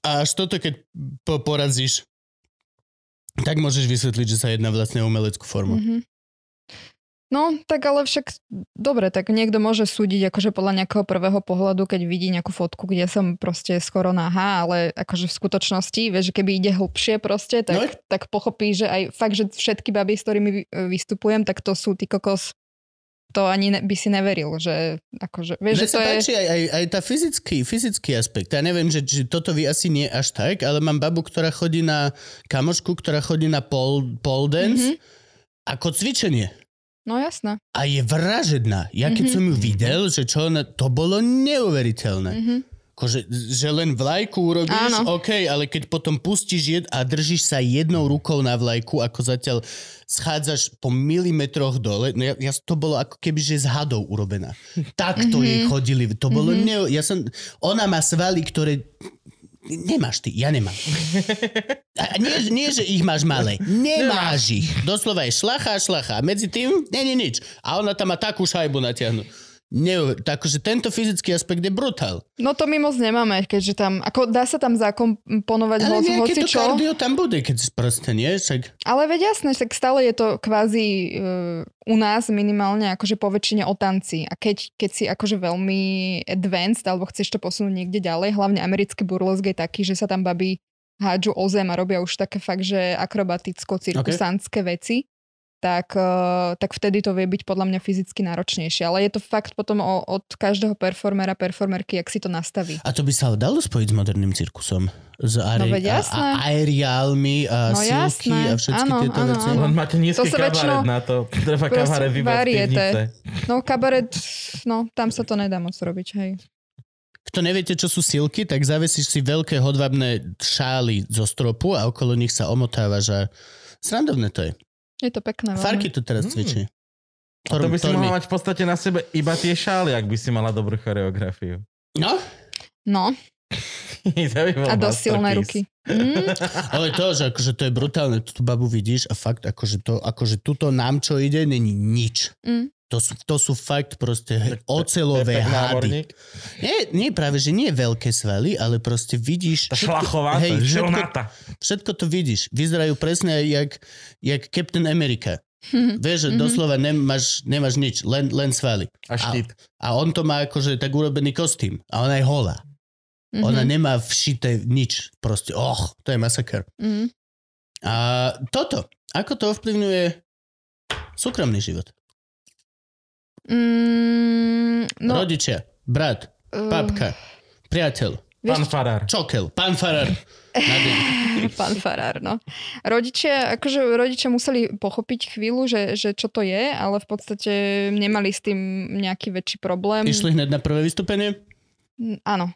a až toto, keď po, porazíš, tak môžeš vysvetliť, že sa jedná vlastne o umeleckú formu. Mhm. No, tak ale však, dobre, tak niekto môže súdiť akože podľa nejakého prvého pohľadu, keď vidí nejakú fotku, kde som proste skoro nahá, ale akože v skutočnosti, vieš, že keby ide hlbšie proste, tak, No. tak pochopí, že aj fakt, že všetky baby, s ktorými vy- vystupujem, tak to sú ty kokos, to ani ne, by si neveril, že akože, vieš, že to je... páči aj, aj, aj tá fyzický, fyzický aspekt. Ja neviem, že, že toto vy asi nie až tak, ale mám babu, ktorá chodí na kamošku, ktorá chodí na pole, pole dance Mhm. ako cvičenie. No jasné. A je vražedná. Ja keď Mhm. som ju videl, že čo ona, to bolo neuveriteľné. Mhm. Akože, že len vlajku urobíš, Áno. OK, ale keď potom pustíš jed a držíš sa jednou rukou na vlajku, ako zatiaľ schádzaš po milimetroch dole, no ja, ja, to bolo ako keby, že z hadov urobená. Takto jej Mhm. chodili. To bolo ne... Ja som... Ona má svaly, ktoré... Nemáš ty, ja nemám. A nie, nie, že ich máš malé. Nemáš ich. Doslova je šlacha šlacha. Medzi tým není nič. A ona tam má takú šajbu natiahnu. Ne, takže tento fyzický aspekt je brutál. No to my moc nemáme, keďže tam, ako dá sa tam zakomponovať Ale hoci, nejaké to kardio tam bude, keď si proste, nie? Však... Ale veď jasné, tak stále je to kvázi uh, u nás minimálne akože po väčšine o tanci. A keď, keď si akože veľmi advanced alebo chceš to posunúť niekde ďalej, hlavne americký burlesk je taký, že sa tam baby hádžu o zem a robia už také fakt, že akrobaticko-cirkusantské veci, tak, uh, tak vtedy to vie byť podľa mňa fyzicky náročnejšie. Ale je to fakt potom o, od každého performera, performerky, jak si to nastaví. A to by sa dalo spojiť s moderným cirkusom. S are- No veď a, jasné. a aeriálmi a No silky jasné. a všetky Áno, tieto áno, veci. áno. Len máte nízky To sa kabaret väčšinou- na to. Treba kabaret vybrať. No kabaret, no tam sa to nedá moc robiť, hej. Kto neviete, čo sú silky, tak zavesíš si veľké hodvabné šály zo stropu a okolo nich sa omotávaš a srandovné to je. Je to pekné. Farky to teraz Mm. cvičí. A to by si mohla mať v podstate na sebe iba tie šály, ak by si mala dobrú choreografiu. No, No, to by bol a dosť silné ruky. Mm, ale to, že akože to je brutálne, tú babu vidíš a fakt akože to, akože tuto nám čo ide, není nič. mm. To sú, to sú fakt proste ocelové námorník. Nie, nie práve, že nie veľké svaly, ale proste vidíš... Tá šlachová, hej, to je všetko, všetko to vidíš. Vyzerajú presne jak, jak Captain America. Vieš, že Mhm. doslova nemáš, nemáš nič, len, len svaly. A štít. A on to má akože tak urobený kostým. A ona je holá. Mhm. Ona nemá všité nič. Proste, och, to je masaker. A toto. Ako to ovplyvňuje súkromný život? Mm, no, Rodičia, brat, babka, priateľ, Pán Farár. čokel, pán farár. Pán Farár, no. Rodičia, akože rodičia museli pochopiť chvíľu, že, že čo to je, ale v podstate nemali s tým nejaký väčší problém. Išli hneď na prvé vystúpenie? Áno.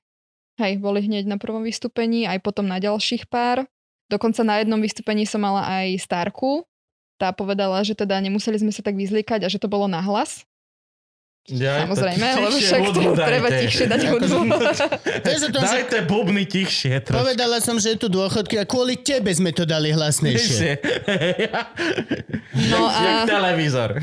Hej, boli hneď na prvom vystúpení, aj potom na ďalších pár. Dokonca na jednom vystúpení som mala aj Starku. Tá povedala, že teda nemuseli sme sa tak vyzliekať a že to bolo nahlas. Ja, Samozrejme, lebo však hudbu treba dajte. tichšie dať hudbu. Vieš o tom, že Dajte bubny tichšie trošku. povedala som, že je tu dôchodky a kvôli tebe sme to dali hlasnejšie. No a, televízor.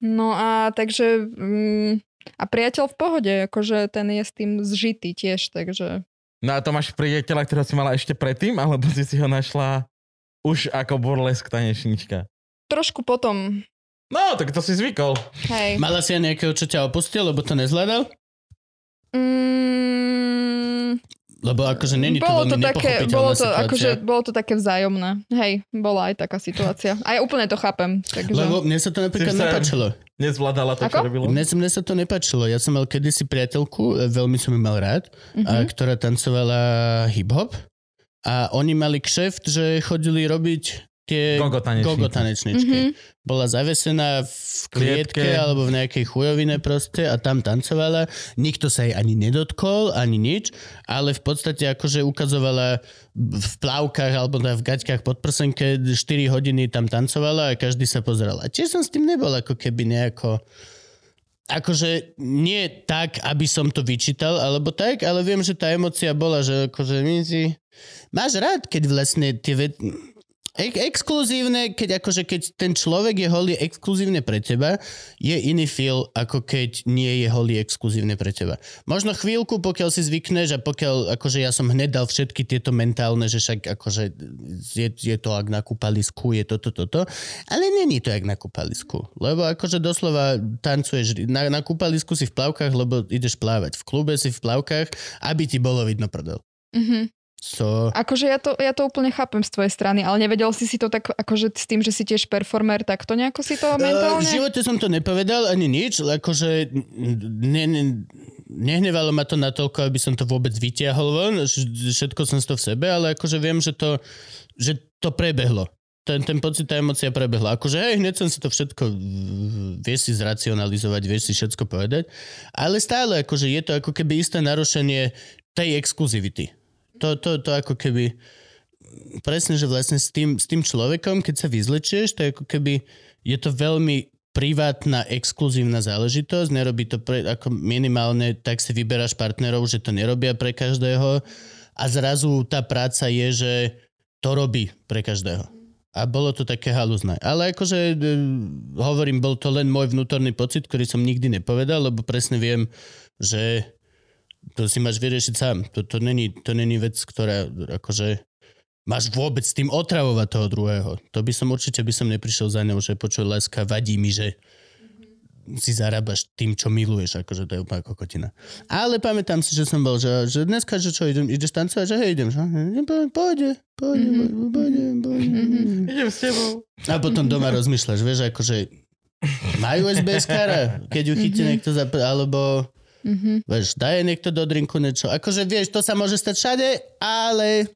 no a takže... Mm, a priateľ v pohode, akože ten je s tým zžitý tiež, takže... No a to máš priateľa, ktorého si mala ešte predtým, alebo si si ho našla už ako burlesk tanečnička? Trošku potom, No, tak to si zvykol. hej. Mala si aj nejakého, čo ťa opustil, lebo to nezvládal? Mm, Lebo akože není to bolo veľmi to také, bolo to, situácia. akože, bolo to také vzájomné. Hej, bola aj taká situácia. A ja úplne to chápem. Takže... Lebo mne sa to napríklad sa- nepáčilo. Nezvládala to, čo Ako? robilo. Mne, sa- mne sa to nepáčilo. Ja som mal kedysi priateľku, e, veľmi som ju mal rád, Mhm. a, ktorá tancovala hip-hop. A oni mali kšeft, že chodili robiť tie Gogo tanečničky. Mhm. Bola zavesená v klietke, Klietke. alebo v nejakej chujovine proste a tam tancovala. Nikto sa jej ani nedotkol, ani nič, ale v podstate akože ukazovala v plavkách alebo v gaťkách pod prsenke 4 hodiny tam tancovala a každý sa pozeral. A tiež som s tým nebol ako keby nejako akože nie tak, aby som to vyčítal, alebo tak, ale viem, že tá emocia bola, že akože my si... Máš rád, keď vlastne tie ve- Ex- exkluzívne, keď akože keď ten človek je holý exkluzívne pre teba, je iný feel, ako keď nie je holý exkluzívne pre teba. Možno chvíľku, pokiaľ si zvykneš a pokiaľ, akože ja som hneď dal všetky tieto mentálne, že však akože je, je to ak na kúpalisku, je toto, toto, ale není to jak na kúpalisku. Lebo akože doslova tancuješ, na, na kúpalisku si v plavkách, lebo ideš plávať. V klube si v plavkách, aby ti bolo vidno prdel. Mhm. So, Akože ja to, ja to úplne chápem z tvojej strany, ale nevedel si si to tak, akože s tým, že si tiež performer, tak to nejako si to Uh, mentálne? v živote som to nepovedal ani nič, akože ne, ne, nehnevalo ma to natoľko, aby som to vôbec vytiahol von, všetko som to v sebe, ale akože viem, že to, že to prebehlo. Ten, ten pocit, tá emocia prebehla. Akože hej, hneď som si to všetko, vieš si zracionalizovať, vieš si všetko povedať, ale stále akože je to ako keby isté narušenie tej exkluzivity. To, to, to ako keby presne, že vlastne s tým, s tým človekom, keď sa vyzlečieš, to je ako keby, je to veľmi privátna, exkluzívna záležitosť, nerobí to pre, ako minimálne, tak si vyberáš partnerov, že to nerobia pre každého a zrazu tá práca je, že to robí pre každého. A bolo to také halúzne. Ale akože, e, hovorím, bol to len môj vnútorný pocit, ktorý som nikdy nepovedal, lebo presne viem, že to si máš vyriešiť sám. To, to, není, to není vec, ktorá akože máš vôbec s tým otravovať toho druhého. To by som určite by som neprišiel za ňou, že počuj, láska, vadí mi, že si zarábaš tým, čo miluješ, akože to je úplná kokotina. Ale pamätám si, že som bol, že, že dneska, že čo, idem, ideš tancovať, že hej, idem, že idem, pôjde, pôjde, pôjde, Mhm. pôjde, pôjde. Idem s tebou. A potom doma rozmýšľaš, vieš, akože majú SBS kara, keď ju chytí niekto za... alebo Mhm. vieš, daje niekto do drinku niečo. Akože vieš, to sa môže stať všade, ale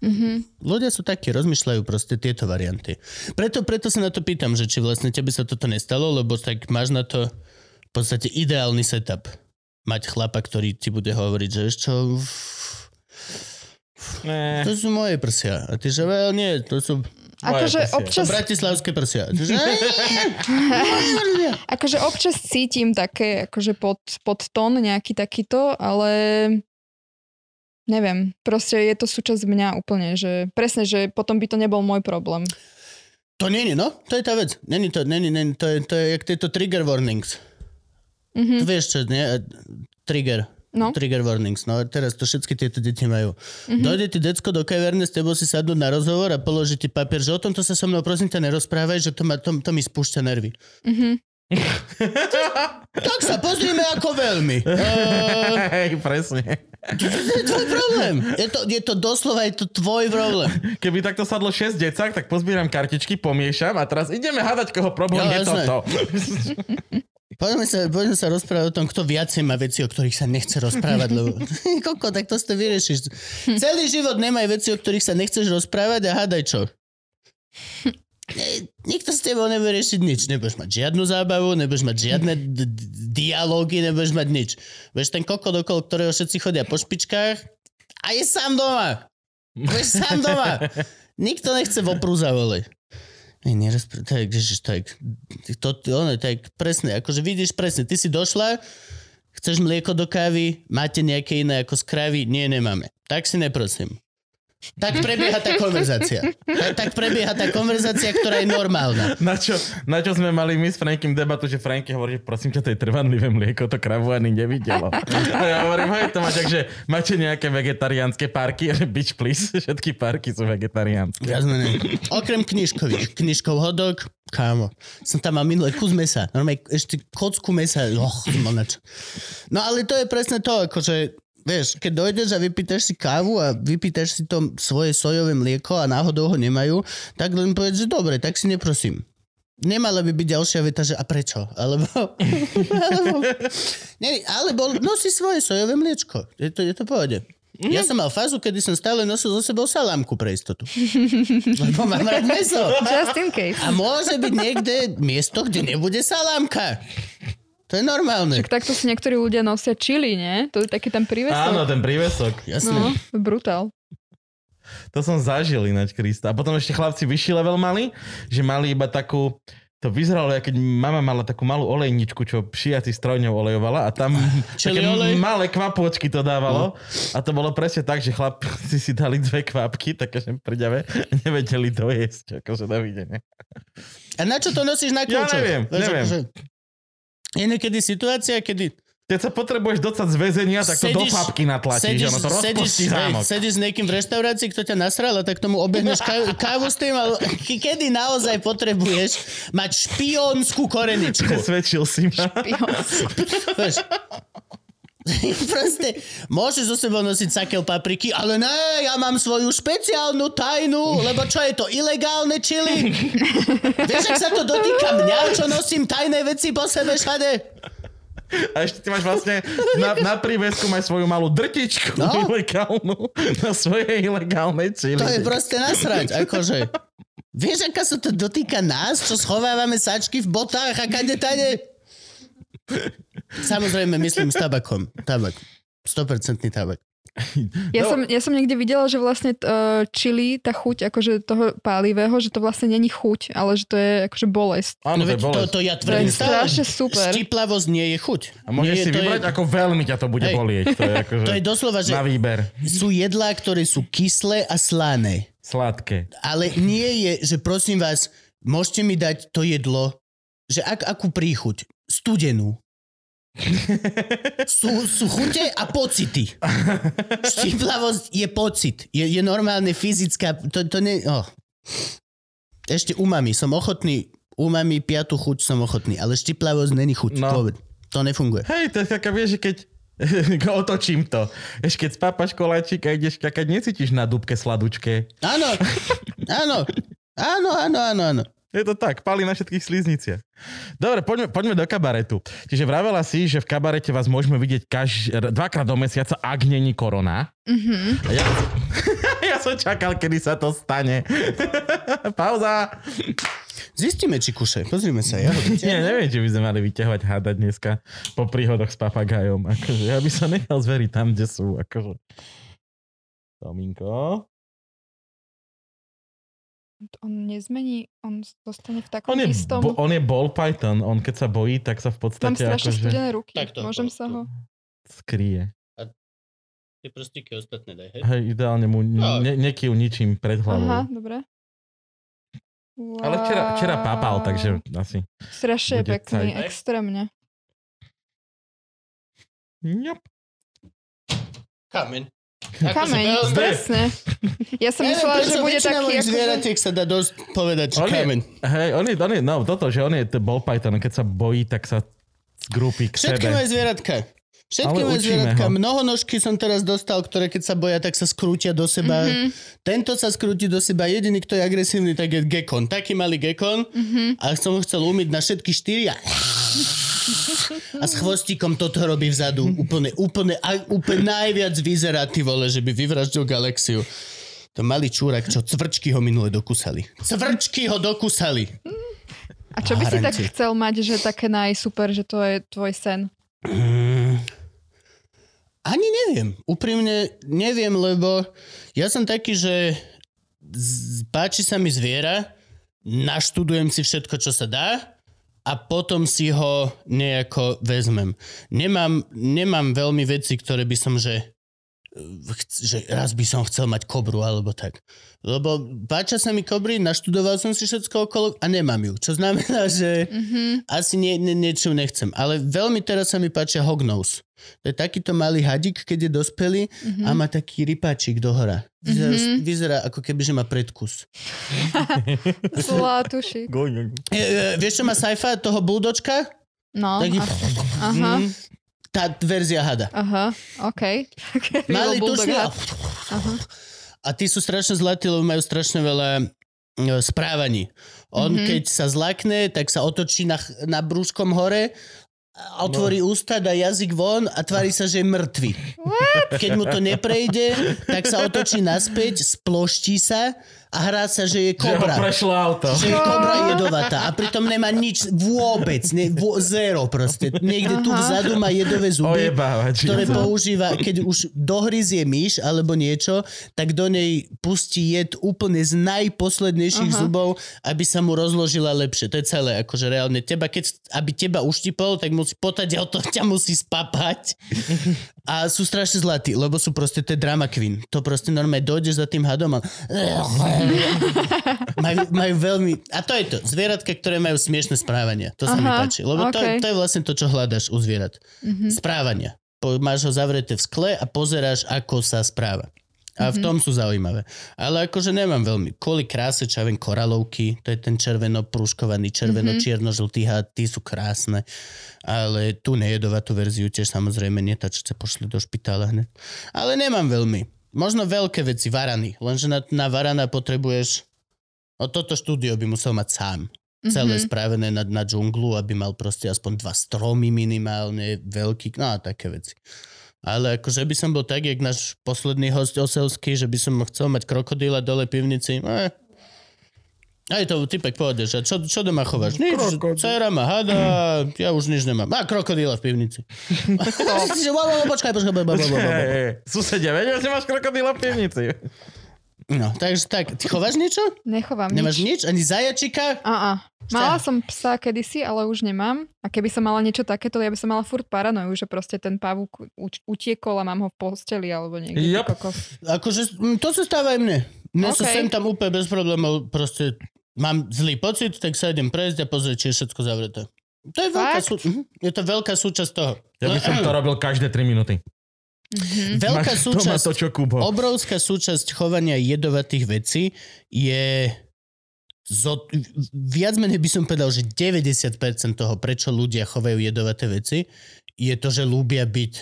Mhm. ľudia sú takí, rozmýšľajú proste tieto varianty. Preto, preto sa na to pýtam, že či vlastne tebe sa toto nestalo, lebo tak máš na to v podstate ideálny setup. Mať chlapa, ktorý ti bude hovoriť, že čo, Ne. to sú moje prsia. A ty že, well, nie, to sú Akože prsia. občas, bratislavské prsia. Že, akože občas cítim také, akože pod, pod tón nejaký takýto, ale neviem, proste je to súčasť mňa úplne, že presne, že potom by to nebol môj problém. to není, no, to je tá vec. Není to, není, není, to je, to je jak tieto trigger warnings. Mhm. To vieš čo, nie? Trigger. No. Trigger warnings. No teraz to všetky tieto deti majú. Mhm. Mm-hmm. Dojde ti decko do kaverne, s tebou si sadnúť na rozhovor a položí ti papier, že o tomto sa so mnou prosím ťa nerozprávaj, že to, ma, to, to mi spúšťa nervy. Mhm. Tak sa pozrime ako veľmi. Uh, Hej, presne. to je tvoj problém. Je to, je to doslova, je to tvoj problém. Keby takto sadlo 6 decák, tak pozbieram kartičky, pomiešam a teraz ideme hádať, koho problém Jo, je jasné. toto. Poďme sa, poďme sa rozprávať o tom, kto viacej má veci, o ktorých sa nechce rozprávať, lebo koko, tak to si to vyriešiš. Celý život nemaj veci, o ktorých sa nechceš rozprávať a hádaj čo. Ne- Nikto s tebou nebude riešiť nič. Nebudeš mať žiadnu zábavu, nebudeš mať žiadne d- d- dialógy, nebudeš mať nič. Budeš ten kokot, okolo ktorého všetci chodia po špičkách a je sám doma. Budeš sám doma. Nikto nechce voprúza, vole. Ej, nerozpr- tak, tak, to, ono, tak presne, akože vidíš presne, ty si došla, chceš mlieko do kávy, máte nejaké iné ako z krávy? Nie, nemáme. Tak si neprosím. Tak prebieha tá konverzácia. Tak, tak prebieha tá konverzácia, ktorá je normálna. Na čo, na čo sme mali my s Frankim debatu, že Franky hovorí, že prosím ťa, to je trvanlivé mlieko, to kravu ani nevidelo. A ja hovorím, hej, to máte, že máte nejaké vegetariánske parky, že bitch please, všetky parky sú vegetariánske. Jasné, ne. Okrem knižkových. Knižkov hodok, kámo. Som tam mal minulé kus mesa. Normálne ešte kocku mesa. Och. No ale to je presne to, akože Vieš, keď dojdeš a vypýtaš si kávu a vypýtaš si to svoje sojové mlieko a náhodou ho nemajú, tak len povedz, že dobre, tak si neprosím. Nemala by byť ďalšia veta, že a prečo? Alebo, alebo, nie, alebo nosi svoje sojové mliečko. Je to, je to pohode. Ja som mal fázu, kedy som stále nosil so sebou salámku pre istotu. Lebo mám rád meso. Just in case. A môže byť niekde miesto, kde nebude salámka. To je normálne. Tak takto si niektorí ľudia nosia čili, nie? To je taký ten Áno, prívesok. ten prívesok. Jasné. No, brutál. To som zažil ináč, Krista. A potom ešte chlapci vyšší level mali, že mali iba takú... To vyzeralo, keď mama mala takú malú olejničku, čo šiaci strojňou olejovala a tam Čili také olej? malé kvapôčky to dávalo. A to bolo presne tak, že chlapci si dali dve kvapky, také že priďave, nevedeli dojesť, akože dovidenia. A na čo to nosíš na Ja kľúčo? neviem, neviem. Je niekedy situácia, kedy Keď sa potrebuješ docať z väzenia, tak to do Sedíš- fapky natlačíš, sedíš, ono to sedíš, zámok. sedíš s niekým v reštaurácii, kto ťa nasral a tak tomu obehneš ká- kávu s tým, ale kedy naozaj potrebuješ mať špiónskú koreničku. Presvedčil si ma. Vieš? Proste, môžeš so sebou nosiť sakel papriky, ale ne, ja mám svoju špeciálnu tajnú, lebo čo je to, ilegálne čili? Vieš, ak sa to dotýka mňa, čo nosím tajné veci po sebe všade? A ešte ty máš vlastne na, na prívesku máš svoju malú drtičku No. ilegálnu na svojej ilegálnej čili. To je proste nasrať, akože. Vieš, aká sa to dotýka nás, čo schovávame sačky v botách a kade tade? Samozrejme, myslím s tabakom. Tabak. 100% tabak. Ja, No. som, ja som niekde videla, že vlastne uh, čili, tá chuť akože toho pálivého, že to vlastne není chuť, ale že to je akože bolesť. Áno, to je veď to, bolesť. to ja To tvrdím je stále. strašne super. Štiplavosť nie je chuť. A môžeš nie, si to vybrať, je, ako veľmi ťa to bude Hej. bolieť. To je, akože To je doslova, že na výber. sú jedlá, ktoré sú kyslé a slané. Sladké. Ale nie je, že prosím vás, môžete mi dať to jedlo, že ak, akú príchuť? Studenú. Sú, sú chute a pocity. Štiplavosť je pocit. Je, je normálne fyzická. To, to ne... Oh. Ešte umami. Som ochotný. Umami, piatu chuť som ochotný. Ale štiplavosť není chuť. No. No. To nefunguje. Hej, to je taká, vieš, keď otočím to. Ešte keď spápaš koláčik a ideš kakať, necítiš na dúbke sladučke. Áno. Áno. Áno, áno, áno, áno. Je to tak, pali na všetkých slízniciach. Dobre, poďme, poďme do kabaretu. Čiže vravela si, že v kabarete vás môžeme vidieť kaž, dvakrát do mesiaca, ak není korona. Mhm. A ja, ja som čakal, kedy sa to stane. Pauza. Zistíme, či kuše. Pozrime sa. Ja Nie, neviem, či by sme mali vyťahovať hádať dneska po príhodoch s papagajom. Akože, ja by som nechal zveriť tam, kde sú. Akože. Tominko. On nezmení, on zostane v takom On je, istom... bo, on je ball python. On keď sa bojí, tak sa v Mám podstate strašne akože studené ruky. Takto. Môžem sa ho... skrie. Tie prstíky ostatné daj, hej? Hej, ideálne mu No. ne, nekyv ničím pred hlavou. Aha, dobre. Ale včera, včera papal, takže asi... Strašne pekný, cajt. extrémne. Yep. Kameň. Kameň, Akože, presne. Ja som myslela, že bude taký... Ako... zvieratiek sa dá dosť povedať, že On je, kameň. hej, on je, on je, no toto, že on je t- ball python, keď sa bojí, tak sa zgrúpi k Všetky sebe. moje zvieratka. Všetky moje zvieratka. ho. Mnohonožky som teraz dostal, ktoré keď sa boja, tak sa skrútia do seba. Mhm. Mm-hmm. Tento sa skrúti do seba. Jediný, kto je agresívny, tak je gekon. Taký malý gekon. Mhm. Mm-hmm. A som ho chcel umyť na všetky štyri a... A s chvostíkom toto robí vzadu. Úplne, úplne, úplne najviac vyzerá, ty vole, že by vyvraždil galaxiu. To malý čúrak, čo cvrčky ho minule dokúsali. Cvrčky ho dokúsali. A čo by si tak chcel mať, že také najsuper, že to je tvoj sen? Mm, ani neviem. Úprimne neviem, lebo ja som taký, že z- páči sa mi zviera, naštudujem si všetko, čo sa dá a potom si ho nejako vezmem. Nemám, nemám veľmi veci, ktoré by som, že že raz by som chcel mať kobru alebo tak. Lebo páčia sa mi kobry, naštudoval som si všetko okolo a nemám ju. Čo znamená, že Mhm. asi nie, nie, niečo nechcem. Ale veľmi teraz sa mi páčia hognose. To je takýto malý hadík, keď je dospelý Mhm. a má taký rypáčik dohora. Vyzerá, Mhm. vyzerá ako keby, že má predkus. Zlatuši. E, vieš, čo má Saifa, toho buldočka? No, Taký... aha, Mm, tá verzia hada. aha, OK. Bulldog tušný. a- tí sú strašne zlatí, lebo majú strašne veľa e, správaní. On, Mhm. mm-hmm. keď sa zlakne, tak sa otočí na, na brúškom hore, a otvorí no. ústa, dá jazyk von a tvári sa, že je mŕtvy. Keď mu to neprejde, tak sa otočí naspäť, sploští sa a hrá sa, že je Že kobra. prešlo auto. Že je kobra jedovatá a pritom nemá nič vôbec, ne, vo, zero proste. Niekde tu Aha. vzadu má jedové zuby, Ojebávať. ktoré používa, keď už dohryzie myš alebo niečo, tak do nej pustí jed úplne z najposlednejších Aha. zubov, aby sa mu rozložila lepšie. To je celé, akože reálne teba, keď, aby teba uštipol, tak musí potať o to ťa musí spapať. A sú strašne zlatí, lebo sú proste, to je drama queen. To proste normálne dojde za tým hadom a... majú, majú veľmi... A to je to. Zvieratka, ktoré majú smiešne správania. To sa mi Aha, páči. Lebo to, je, okej. to je vlastne to, čo hľadaš u zvierat. Mhm. Správania. Máš ho zavreté v skle a pozeráš, ako sa správa. A Mhm. v tom sú zaujímavé. Ale akože nemám veľmi. Kvôli kráse, čo ja viem, koralovky, to je ten červeno prúškovaný, červeno čierno-žltý had, tí sú krásne. Ale tú nejedovatú verziu tiež samozrejme nie, tá, čo sa pošli do špitála hneď. Ale nemám veľmi. Možno veľké veci, varany. Lenže na, na varana potrebuješ... O toto štúdio by musel mať sám. Celé Mhm. spravené na, na džunglu, aby mal proste aspoň dva stromy minimálne, veľký, no a také veci. Ale akože by som bol tak, jak náš posledný host oselský, že by som chcel mať krokodíla dole pivnici. Eh. Aj to typek povede, že čo, čo doma chováš? Nič, dcera má hada, ja už nič nemám. Má krokodíla v pivnici. Že, wow, wow, počkaj, počkaj, počkaj, počkaj, počkaj. Hej, Susedia, vedia, že máš krokodíla v pivnici. No, takže tak, ty chováš niečo? Nechovám Nemáš nič. nič? Ani zajačika? A, a. Mala som psa kedysi, ale už nemám. A keby som mala niečo takéto, ja by som mala furt paranoju, že proste ten pavúk utiekol a mám ho v posteli alebo niekde. Yep. Akože mm, to sa stáva aj mne. Mne sa OK. sem tam úplne bez problémov proste mám zlý pocit, tak sa idem prejsť a pozrieť, či je všetko zavreté. To je veľká, sú, mhm, je to veľká súčasť toho. Ja by som to robil každé 3 minúty. Mhm. Veľká Máš súčasť, to, čo Kubo. obrovská súčasť chovania jedovatých vecí je zo, viac menej by som povedal, že 90% toho, prečo ľudia chovajú jedovaté veci, je to, že ľúbia byť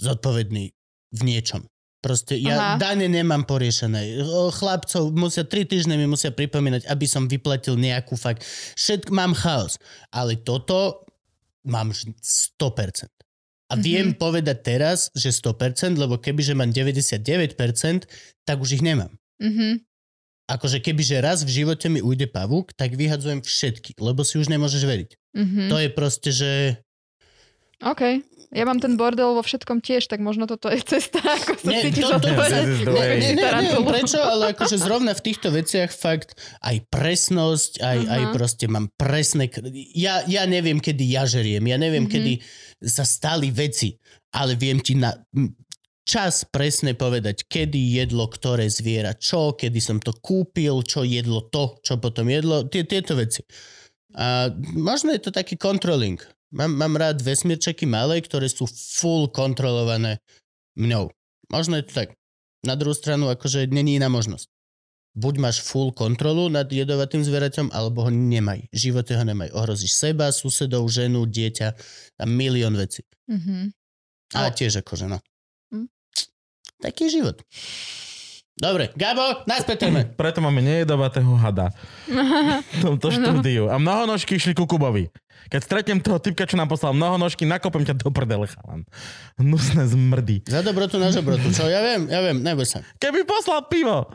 zodpovední v niečom. Proste ja Aha. dane nemám poriešené. Chlapcov musia, tri týždne mi musia pripomínať, aby som vyplatil nejakú fakt. Všetko mám chaos. Ale toto mám že 100%. A viem Mhm. povedať teraz, že 100%, lebo kebyže mám 99%, tak už ich nemám. Mhm. Akože kebyže raz v živote mi ujde pavúk, tak vyhadzujem všetky, lebo si už nemôžeš veriť. Mhm. To je proste, že... OK. Ja mám ten bordel vo všetkom tiež, tak možno toto je cesta, ako sa Nie, cítiš to- neviem prečo, ale akože zrovna v týchto veciach fakt aj presnosť, aj, Aha. aj proste mám presné... Ja, ja neviem, kedy ja žeriem, ja neviem, Mhm. kedy sa stali veci, ale viem ti na čas presne povedať, kedy jedlo ktoré zviera čo, kedy som to kúpil, čo jedlo to, čo potom jedlo, tie, tieto veci. A možno je to taký controlling. Mám, mám rád vesmírčeky malé, ktoré sú full kontrolované mňou. Možno je to tak. Na druhú stranu, akože není iná možnosť. Buď máš full kontrolu nad jedovatým zvieraťom, alebo ho nemaj. V živote ho nemaj. Ohrozíš seba, susedov, ženu, dieťa a milión vecí. Mhm. Ale tiež akože, no. Hm. Taký život. Dobre, Gabo, naspäť téme. Preto máme nejedovatého hada v tomto štúdiu. A mnohonožky išli ku Kubovi. Keď stretnem toho typka, čo nám poslal mnohonožky, nakopem ťa do prdele, chalan. Hnusné zmrdy. Za dobrotu na žobrotu. Čo, ja viem, ja viem, neboj sa. Keby poslal pivo.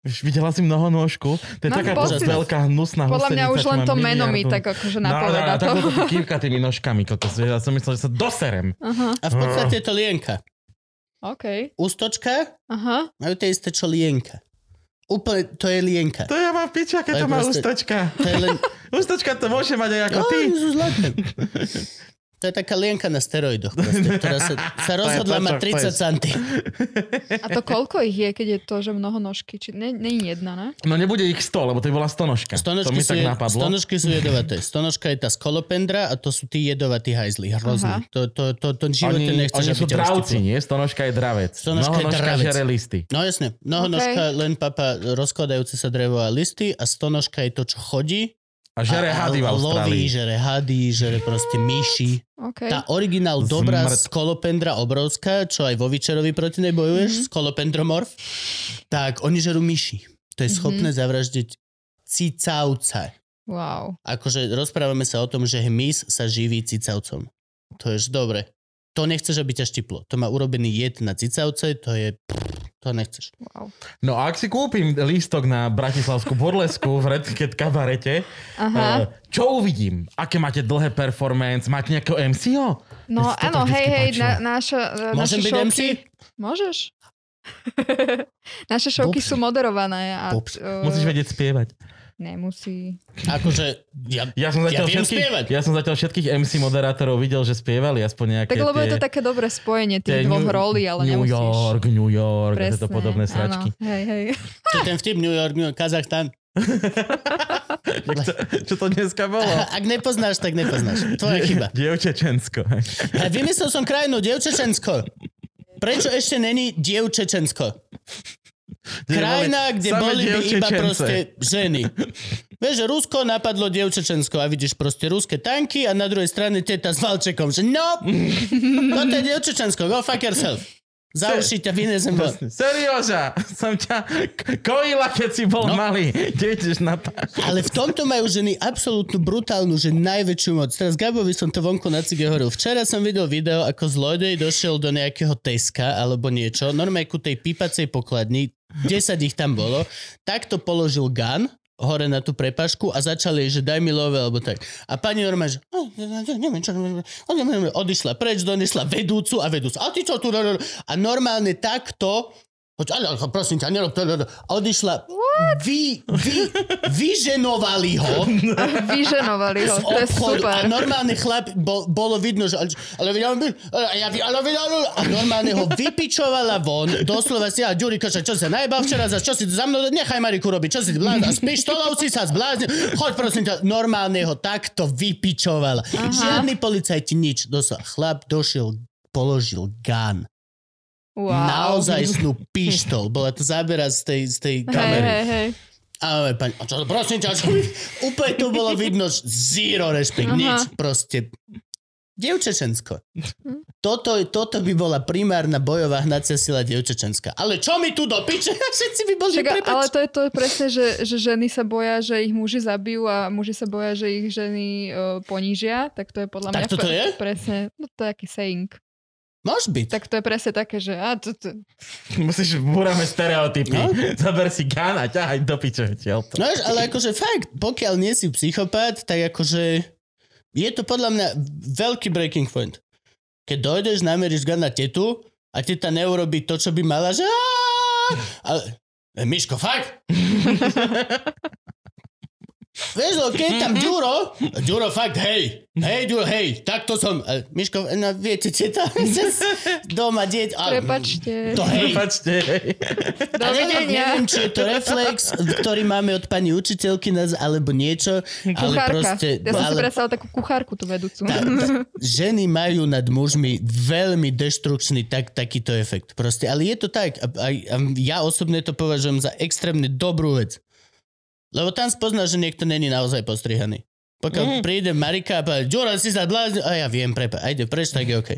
Videla si mnohonožku? To je Mám taká pocit- veľká hnusná Podľa mňa už len to meno mi tak akože No, no, napoveda no, to. takú tú kývka tými nožkami, kokos. Ja som myslel, že sa doserem. Aha, A v podstate je to lienka. OK. Ústočka Aha. majú tie isté, čo lienka. Úplne, to je lienka. To ja mám piča, To je keď to má proste- ústočka. To je len... Ústočka to môže mať aj ako No, ty. To je taká lienka na steroidoch, proste, ktorá sa, sa rozhodla to, mať čo 30 chceš. centy. A to koľko ich je, keď je to, že mnoho nožky? Či nie, nie je jedna, ne? No nebude ich 100, lebo to bola stonožka. to Stonožky mi sú, tak je, napadlo. stonožky sú jedovaté. Stonožka je tá skolopendra a to sú tí jedovatí hajzli. Hrozný. Aha. To, to, to, to v živote Oni, nechceš, oni sú dravci, nie? Stonožka je dravec. Stonožka je Mnohonožka dravec. žere listy. No jasne. Mnohonožka len papa rozkladajúce sa drevo a listy a stonožka je to, čo chodí. A žere a, hady v a loví, Austrálii. žere hady, žere proste myši. OK. Tá originál dobrá Zmrt. skolopendra obrovská, čo aj vo Vyčerovi proti nej bojuješ, mm-hmm. skolopendromorf, tak oni žerú myši. To je schopné mm-hmm. zavraždiť cicavca. Wow. Akože rozprávame sa o tom, že hmyz sa živí cicavcom. To je dobre. To nechceš, aby ťa štiplo. To má urobený jed na cicavce, to je... To nechceš. wow. No a ak si kúpim lístok na Bratislavskú burlesku v Red Cat kabarete, Aha. eh, čo uvidím? Aké máte dlhé performance? Máte nejakého MC-ho? No áno, hej, hej, na, naša, Môžem naše byť šovky... MC? Môžeš. naše šovky Bubs. sú moderované a... Bubs. uh, Musíš vedieť spievať. Nemusí. Akože... Ja, Ja som ja zatiaľ, viem všetkých, spievať. ja som zatiaľ všetkých MC moderátorov videl, že spievali aspoň nejaké Tak lebo tie, je to také dobré spojenie tých dvoch New- rolí, ale New nemusíš. York, New York, a Presne, tieto podobné sračky. Áno, hej, hej. To je ten vtip New York, New York, Kazachstan. Čo, čo to dneska bolo? Ak nepoznáš, tak nepoznáš. Tvoja chyba. Dievčečensko. Ja vymyslel som krajinu, Dievčečensko. Prečo ešte není Dievčečensko? Krajina, kde Samé boli by iba proste ženy. Vieš, že Rusko napadlo Dievčečensko a vidíš proste ruské tanky a na druhej strane teta s valčekom, že no, toto je Dievčečensko, go fuck yourself. Za uši ťa vyniesem von. Serioza, som ťa kojila, keď si bol No. malý. Ideš na páš? Ale v tomto majú ženy absolútnu brutálnu, že najväčšiu moc. Teraz Gabovi som to vonku na cige hovoril. Včera som videl video, ako zlodej došiel do nejakého Teska alebo niečo, normálne ku tej pípacej pokladni, 10 ich tam bolo, takto položil gun hore na tú prepašku a začal jej, že daj mi love, alebo tak. A pani normálne, že "Oh, neviem čo, odišla preč, donesla vedúcu a vedúcu. A ty čo tu? A normálne takto ale, prosím ťa, nerob to. Odišla. Vy, vy, vyženovali ho Vyženovali ho, to je obchodu a super. normálne chlap, bol, bolo vidno, že ale, a normálne ho vypičovala von, doslova si, a Ďuriko, čo, sa najbal včera, za čo si za mnou, nechaj Mariku robiť, čo si tu blázn, a z pištolovci sa zblázni, choď prosím ťa, normálne ho takto vypičovala. Žiadny policajti, nič, doslova, chlap došiel, položil gun. Wow. Naozaj snú pištol. Bola to zábera z tej, z tej Hej, kamery. hej, hej. Ale pani, a čo, prosím ťa, čo, úplne to bolo vidno, zero rešpekt, Aha. nič, proste. Dievčečensko. Toto, toto by bola primárna bojová hnacia sila dievčečenská. Ale čo mi tu do piče? Všetci by boli, Však, ale to je to presne, že, že ženy sa boja, že ich muži zabijú a muži sa boja, že ich ženy uh, ponížia, tak to je podľa Tak mňa... toto pre- je? Presne, no to je aký saying. Môže byť. Tak to je presne také, že a, to, to, Musíš, búrame stereotypy. No. Zaber si gán a ťahaj do piče. No ale akože fakt, pokiaľ nie si psychopat, tak akože je to podľa mňa veľký breaking point. Keď dojdeš, nameríš gun na tetu a teta neurobi to, čo by mala, že ale, e, Miško, fakt? Vieš, no, keď tam Ďuro, Ďuro fakt, hej, hej, Ďuro, hej, takto som. A Miško, no viete, či to doma dieť. a- Prepačte. To hej. Prepačte. Do A neviem, neviem, či je to reflex, ktorý máme od pani učiteľky, nás, alebo niečo, ale Kuchárka. proste... ja som si ale, predstavila takú kuchárku tú vedúcu. tá, tá, ženy majú nad mužmi veľmi deštrukčný tak, takýto efekt. Proste, ale je to tak. A, a, a ja osobne to považujem za extrémne dobrú vec. Lebo tam spoznáš, že niekto není naozaj postrihaný. Pokiaľ mm. príde Marika a povie, Ďura, si sa blázni, a ja viem, prepa, ajde preč, tak je OK.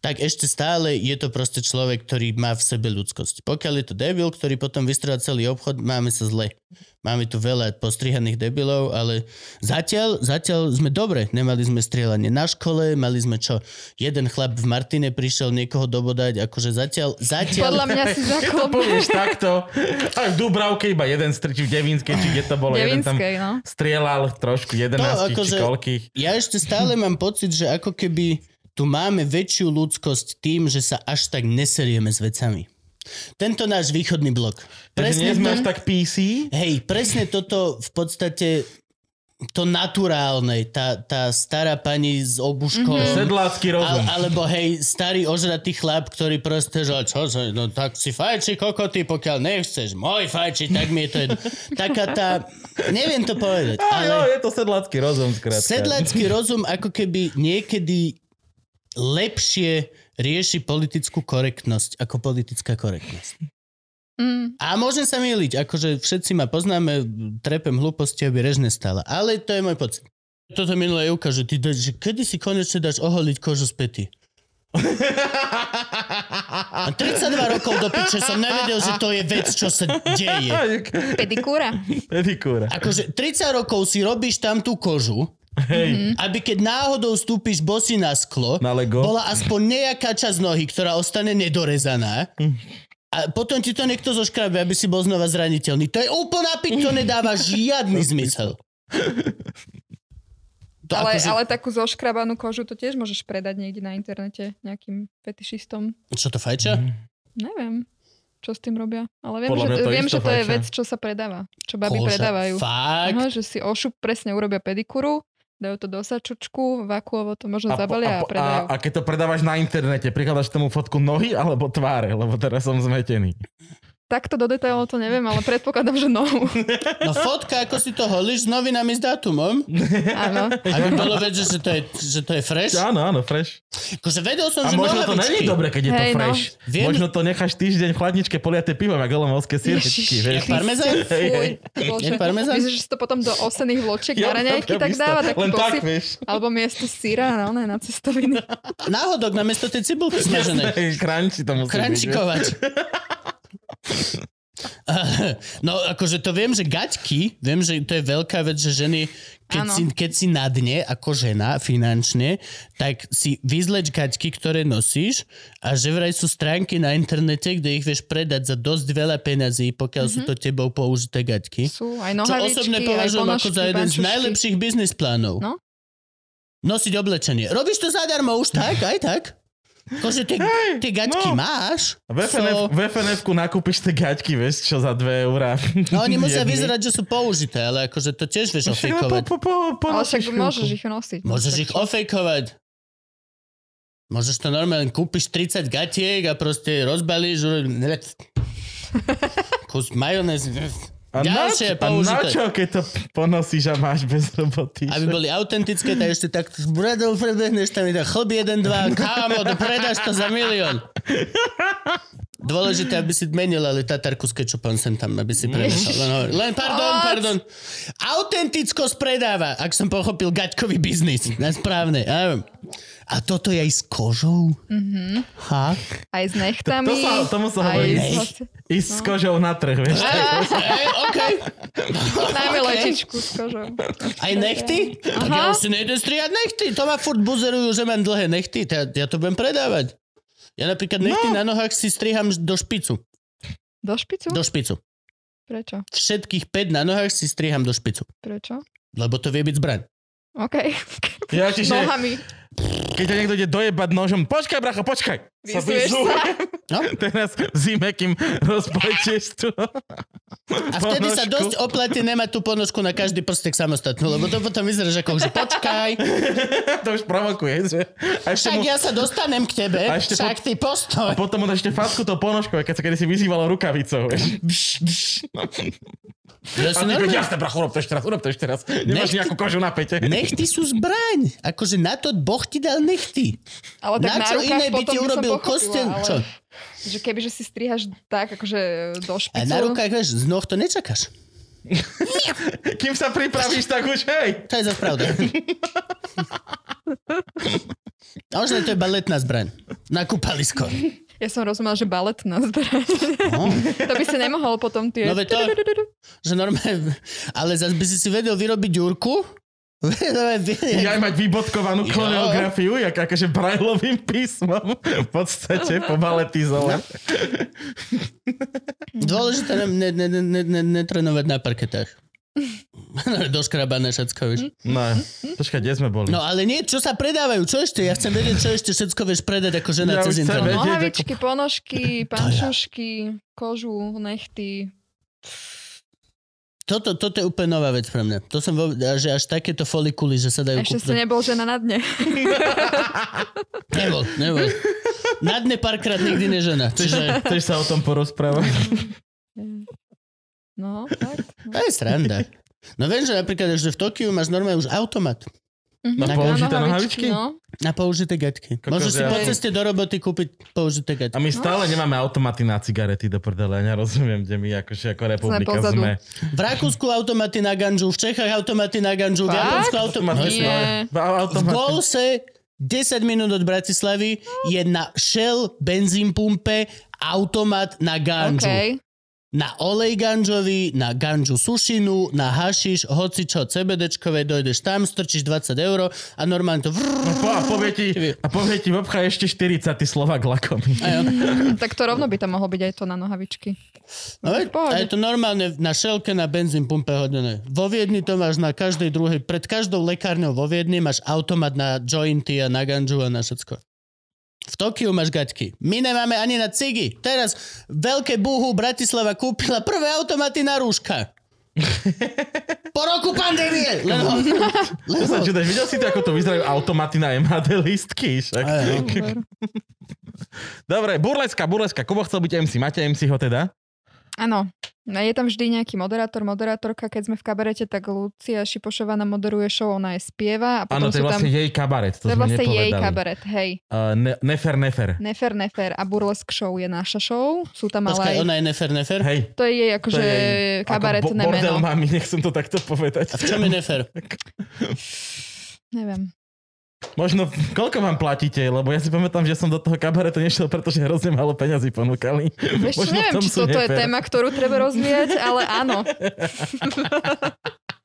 Tak ešte stále je to proste človek, ktorý má v sebe ľudskosť. Pokiaľ je to debil, ktorý potom vystrelá celý obchod, máme sa zle. Máme tu veľa postrihaných debilov, ale zatiaľ, zatiaľ sme dobre. Nemali sme strieľanie na škole, mali sme čo? Jeden chlap v Martine prišiel niekoho dobodať, akože zatiaľ, zatiaľ... Podľa mňa si Keď to povieš takto, aj v Dubravke iba jeden strčí v Devinskej, či kde to bolo, jeden tam Devinskej, no. strieľal trošku 11 či akože- koľkých. Ja ešte stále mám pocit, že ako keby tu máme väčšiu ľudskosť tým, že sa až tak neserieme s vecami. Tento náš východný blok. Takže nie sme až tak PC. hej, presne toto v podstate to naturálne, tá, tá stará pani s obuškom. Mhm. Sedlácky rozum. Ale, alebo hej, starý ožratý chlap, ktorý proste, že čo, že, no tak si fajči kokoty, pokiaľ nechceš môj fajči, tak mi je to jedno. Taká tá, neviem to povedať, A jo, ale je to sedlácky rozum, skrátka. sedlacký rozum ako keby niekedy lepšie rieši politickú korektnosť ako politická korektnosť. Mm, A môžem sa myliť, akože všetci ma poznáme, trepem hlúposti, aby rež nestala. Ale to je môj pocit. Toto minulé Juka, že, ty, dáš- že kedy si konečne dáš oholiť kožu z pety. A 32 rokov do piče som nevedel, že to je vec, čo sa deje. pedikúra. Pedikúra. Akože 30 rokov si robíš tam tú kožu, Hej. aby keď náhodou stúpiš bosy na sklo, Na Lego. bola aspoň nejaká časť nohy, ktorá ostane nedorezaná. A potom ti to niekto zoškrabe, aby si bol znova zraniteľný. To je úplná piť, to nedáva žiadny zmysel. To Ale, akože, ale takú zoškrabanú kožu to tiež môžeš predať niekde na internete nejakým fetišistom. Čo to fajča? Neviem, čo s tým robia. Ale viem, Podľa že, to viem že to je vec, čo sa predáva. Čo baby Koža? predávajú. Fakt? Aha, že si ošup presne urobia pedikúru, dajú to do sačučku, vakuovo to možno po- zabalia a, po- predajú. a, a keď to predávaš na internete, prikladáš tomu fotku nohy alebo tváre, lebo teraz som zmetený. Takto do detailov to neviem, ale predpokladám, že nohu. No fotka, ako si to holíš s novinami s dátumom, Áno. aby bolo vedieť, že to je, že to je fresh. Áno, áno, fresh. Akože vedel som, A že možno to nohavičky. není dobre, keď je to Hej, no. fresh. Viem- Možno to necháš týždeň v chladničke poliate pivom, ako golomovské. Ježiš, vieš. Parmezán? Parmezán? Myslíš, že si to potom do osených vločiek Jo, na raňajky ja tak dáva taký Len tak, vieš. Alebo miesto syra, no ne, na cestoviny. Náhodok namiesto tej cibulky smaženej. Crunchy to musí byť. No, akože to viem, že gaťky, viem, že to je veľká vec, že ženy, keď, si, keď si na dne ako žena finančne, tak si vyzleč gaťky, ktoré nosíš a že vraj sú stránky na internete, kde ich vieš predať za dosť veľa peňazí, pokiaľ sú to tebou použité gaťky. Sú aj Čo osobne považujem ako za jeden z pančušky. najlepších biznis plánov. No. Nosiť oblečenie. Robíš to zadarmo už tak, aj tak? Akože tie, tie gaťky no. máš. V, FNF, v FNF-ku nakúpiš tie gaťky, vieš, čo za 2 eurá. No oni musia Jedny. vyzerať, že sú použité, ale akože to tiež vieš Však ofejkovať. po, po, po, Ale však môžeš ich nosiť. Môžeš ich ofejkovať. Môžeš to normálne, kúpiš 30 gatiek a proste rozbalíš kus majonez. A na, čo- a na použité. čo, keď to ponosíš a máš bez roboty? Aby boli autentické, tak ešte tak s bradou prebehneš tam, tak chlb jeden, dva, kámo, to predáš to za milión. Dôležité, aby si menil, ale tatarku s kečupom sem tam, aby si premešal. Len, hovorím. len pardon, pardon. Autentickosť predáva, ak som pochopil gaťkový biznis. Na správne. Áno. A toto je aj s kožou? Mm-hmm. Ha? Aj s nechtami. To sa- tomu sa aj hovorí nech. Ísť s kožou na trh, vieš. Ej, OK. Najmä OK. lečičku s kožou. Aj nechty? Tak ja Aha. už si nejdem striať nechty. To ma furt buzerujú, že mám dlhé nechty. Ja, ja to budem predávať. Ja napríklad nechty na nohách si striham do špicu. Do špicu? Do špicu. Prečo? Všetkých 5 na nohách si striham do špicu. Prečo? Lebo to vie byť zbraň. OK. Ja, čiže Nohami. Keď ťa niekto ide dojebať nožom, počkaj, bracho, počkaj. Sa Vyzuješ vyzujem. No. Teraz v zime, kým rozplečieš tu. A vtedy sa ponožku. dosť oplatí nemať tú ponožku na každý prstek samostatnú, lebo to potom vyzeráš ako, že počkaj, to už provokuje, že? A ešte však mu, ja sa dostanem k tebe, A ešte však ty postoj. a potom mu ešte facku tou ponožkou, keď sa kedysi vyzývalo rukavicou. Bš, bš. Ja si normálne- jasné, bracho, urob to ešte raz, urob to ešte raz. Nemáš Nechty- nejakú kožu na pete. Nechty sú zbraň. Akože na to Boh ti dal nechty. Ale tak Na na, čo iné by ti urobil pochopila, kosteň? ale Čo? Že keby, že si strihaš tak, akože do špicu. A na rukách, vieš, z noh to nečakáš. Kým sa pripravíš, tak už hej. To je za pravda. A možno to je baletná zbraň. Na kúpalisko. Ja som rozumela, že balet na zbraň. No. to by si nemohol potom tie... No to- Že normálne, ale zase by si si vedel vyrobiť ďurku. Ja mať vybodkovanú Jo. koreografiu, jak akože brajlovým písmom v podstate pobaletizovať. Dôležité ne, ne, ne, ne, ne, netrenovať na parketách. Doškrabané všetko, vieš. No, počkaj, kde sme boli? No ale nie, čo sa predávajú? Čo ešte? Ja chcem vedieť, čo ešte všetko vieš predať ako žena Ja cez už internet. Nohavičky, ponožky, pančušky, kožu, nechty. Toto, toto je úplne nová vec pre mňa. To som vo, že až takéto folikuly, že sa dajú Ešte si kúpať. nebol žena na dne. Nebol, nebol. Na dne párkrát nikdy nežena. Čiže Chceš sa o tom porozprávať? No, tak. to je sranda. No viem, že napríklad, že v Tokiu máš normálne už automat Na Na použité nohavičky? No. na použité. Kokos, Môžeš si po ceste do roboty kúpiť použité gaťky. A my stále nemáme automaty na cigarety do prdele. Ja nerozumiem, kde my akože ako republika pozadu. sme. V Rakúsku automaty na ganžu, v Čechách automaty na ganžu, v? Japonsku automaty. Automaty. Nie. V. Golse 10 minút od Bratislavy je na Shell benzín pumpe automat na ganžu. OK. Na olej ganžový, na ganžu sušinu, na hašiš, hoci čo, CBDčkové, dojdeš tam, strčíš 20 eur a normálne to... No po, a povie ti, a povie ti ešte 40 ty Slovak jo. Tak to rovno by tam mohlo byť aj to na nohavičky. No, pohode. a je to normálne na šelke na benzín pumpe hodené. Vo Viedni to máš na každej druhej, pred každou lekárňou vo Viedni máš automat na jointy a na ganžu a na všetko. V Tokiu máš gaťky. My nemáme ani na cigy. Teraz veľké búhu Bratislava kúpila prvé automaty na rúška. Po roku pandémie. Lebo, To sa lebo, čudáš, videl si to, ako to vyzerajú automaty na MHD listky? Však. Dobre, burleska, burleska. Kubo chcel byť MC. Máte MC ho teda? Áno. No, je tam vždy nejaký moderátor, moderátorka. Keď sme v kabarete, tak Lucia Šipošová nám moderuje show, ona je spieva. A potom Áno, to je sú tam... vlastne jej kabaret. To, To je vlastne jej nepovedali. kabaret, hej. Uh, ne, nefer, nefer. Nefer, nefer a burlesk show je naša show. Sú tam ale počkaj, aj... ona je nefer, nefer? Hej. To je jej akože je jej- kabaretné ako bo- bordel meno. mami, nech som to takto povedať. A v čom je nefer? Neviem. Možno, koľko vám platíte? Lebo ja si pamätám, že som do toho kabaretu nešiel, pretože hrozne málo peňazí ponúkali. Čo, Možno neviem, či toto je nefér. téma, ktorú treba rozvíjať, ale áno.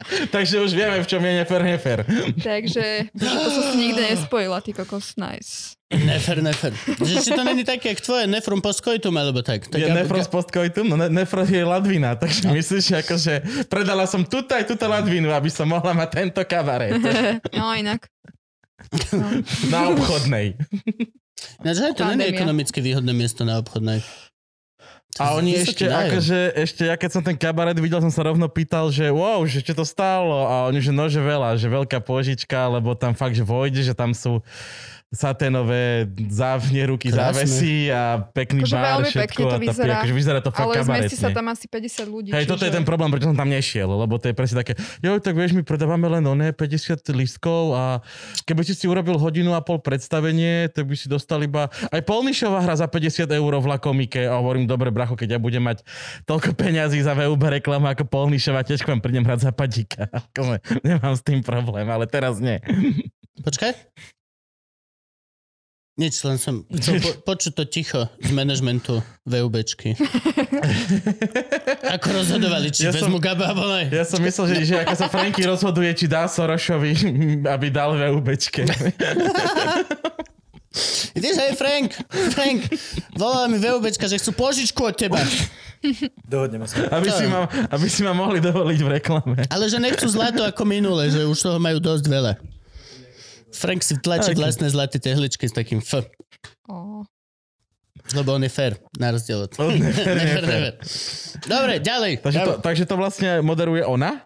Takže už vieme, v čom je nefer, nefer. Takže že to som si nikdy nespojila, ty kokos, nice. Nefer, nefer. Že či to není také, jak tvoje nefrum postcoitum, alebo tak. tak je ja- nefros postcoitum, no ne- nefros je ladvina, takže myslíš, že akože predala som tuto aj túto ladvinu, aby som mohla mať tento kabaret No inak. Na obchodnej. No, že to je Pandémia. ekonomicky výhodné miesto na obchodnej. A oni ešte, akože, ešte ja keď som ten kabaret videl, som sa rovno pýtal, že wow, že čo to stálo a oni, že no, že veľa, že veľká požička, lebo tam fakt, že vojde, že tam sú saténové závne ruky, Krásne. závesy a pekný Akože bar, veľmi všetko. pekne to a tá, vyzerá, akože vyzerá to fakt Ale zmestí sa kabaretne. tam asi 50 ľudí. Hej, toto je ten problém, prečo som tam nešiel, lebo to je presne také, jo, tak vieš, my predávame len oné 50 listkov a keby si si urobil hodinu a pol predstavenie, tak by si dostal iba aj polnišová hra za 50 eur v Lakomike a hovorím, dobre, bracho, keď ja budem mať toľko peňazí za VUB reklamu ako polnišová, tiež k vám prídem hrať za padíka. Nemám s tým problém, ale teraz nie. Počkaj. Nič, len som chcel po, počuť to ticho z manažmentu VUBčky. Ako rozhodovali, či Ja vezmu Gaba, alebo ne. Ja som myslel, že, že ako sa Franky rozhoduje, či dá Sorošovi, aby dal VUBčke. Ideš aj Frank, Frank, volala mi VUBčka, že chcú požičku od teba. Dohodneme sa. Aby si, ma, aby si ma mohli dovoliť v reklame. Ale že nechcú zlato ako minule, že už toho majú dosť veľa. Frank si tlačí vlastné zlaté tehličky s takým F. Oh. Lebo on je fair, na rozdiel od... On je fair, fair. nefair. Dobre, ďalej. Takže to, takže to vlastne moderuje ona?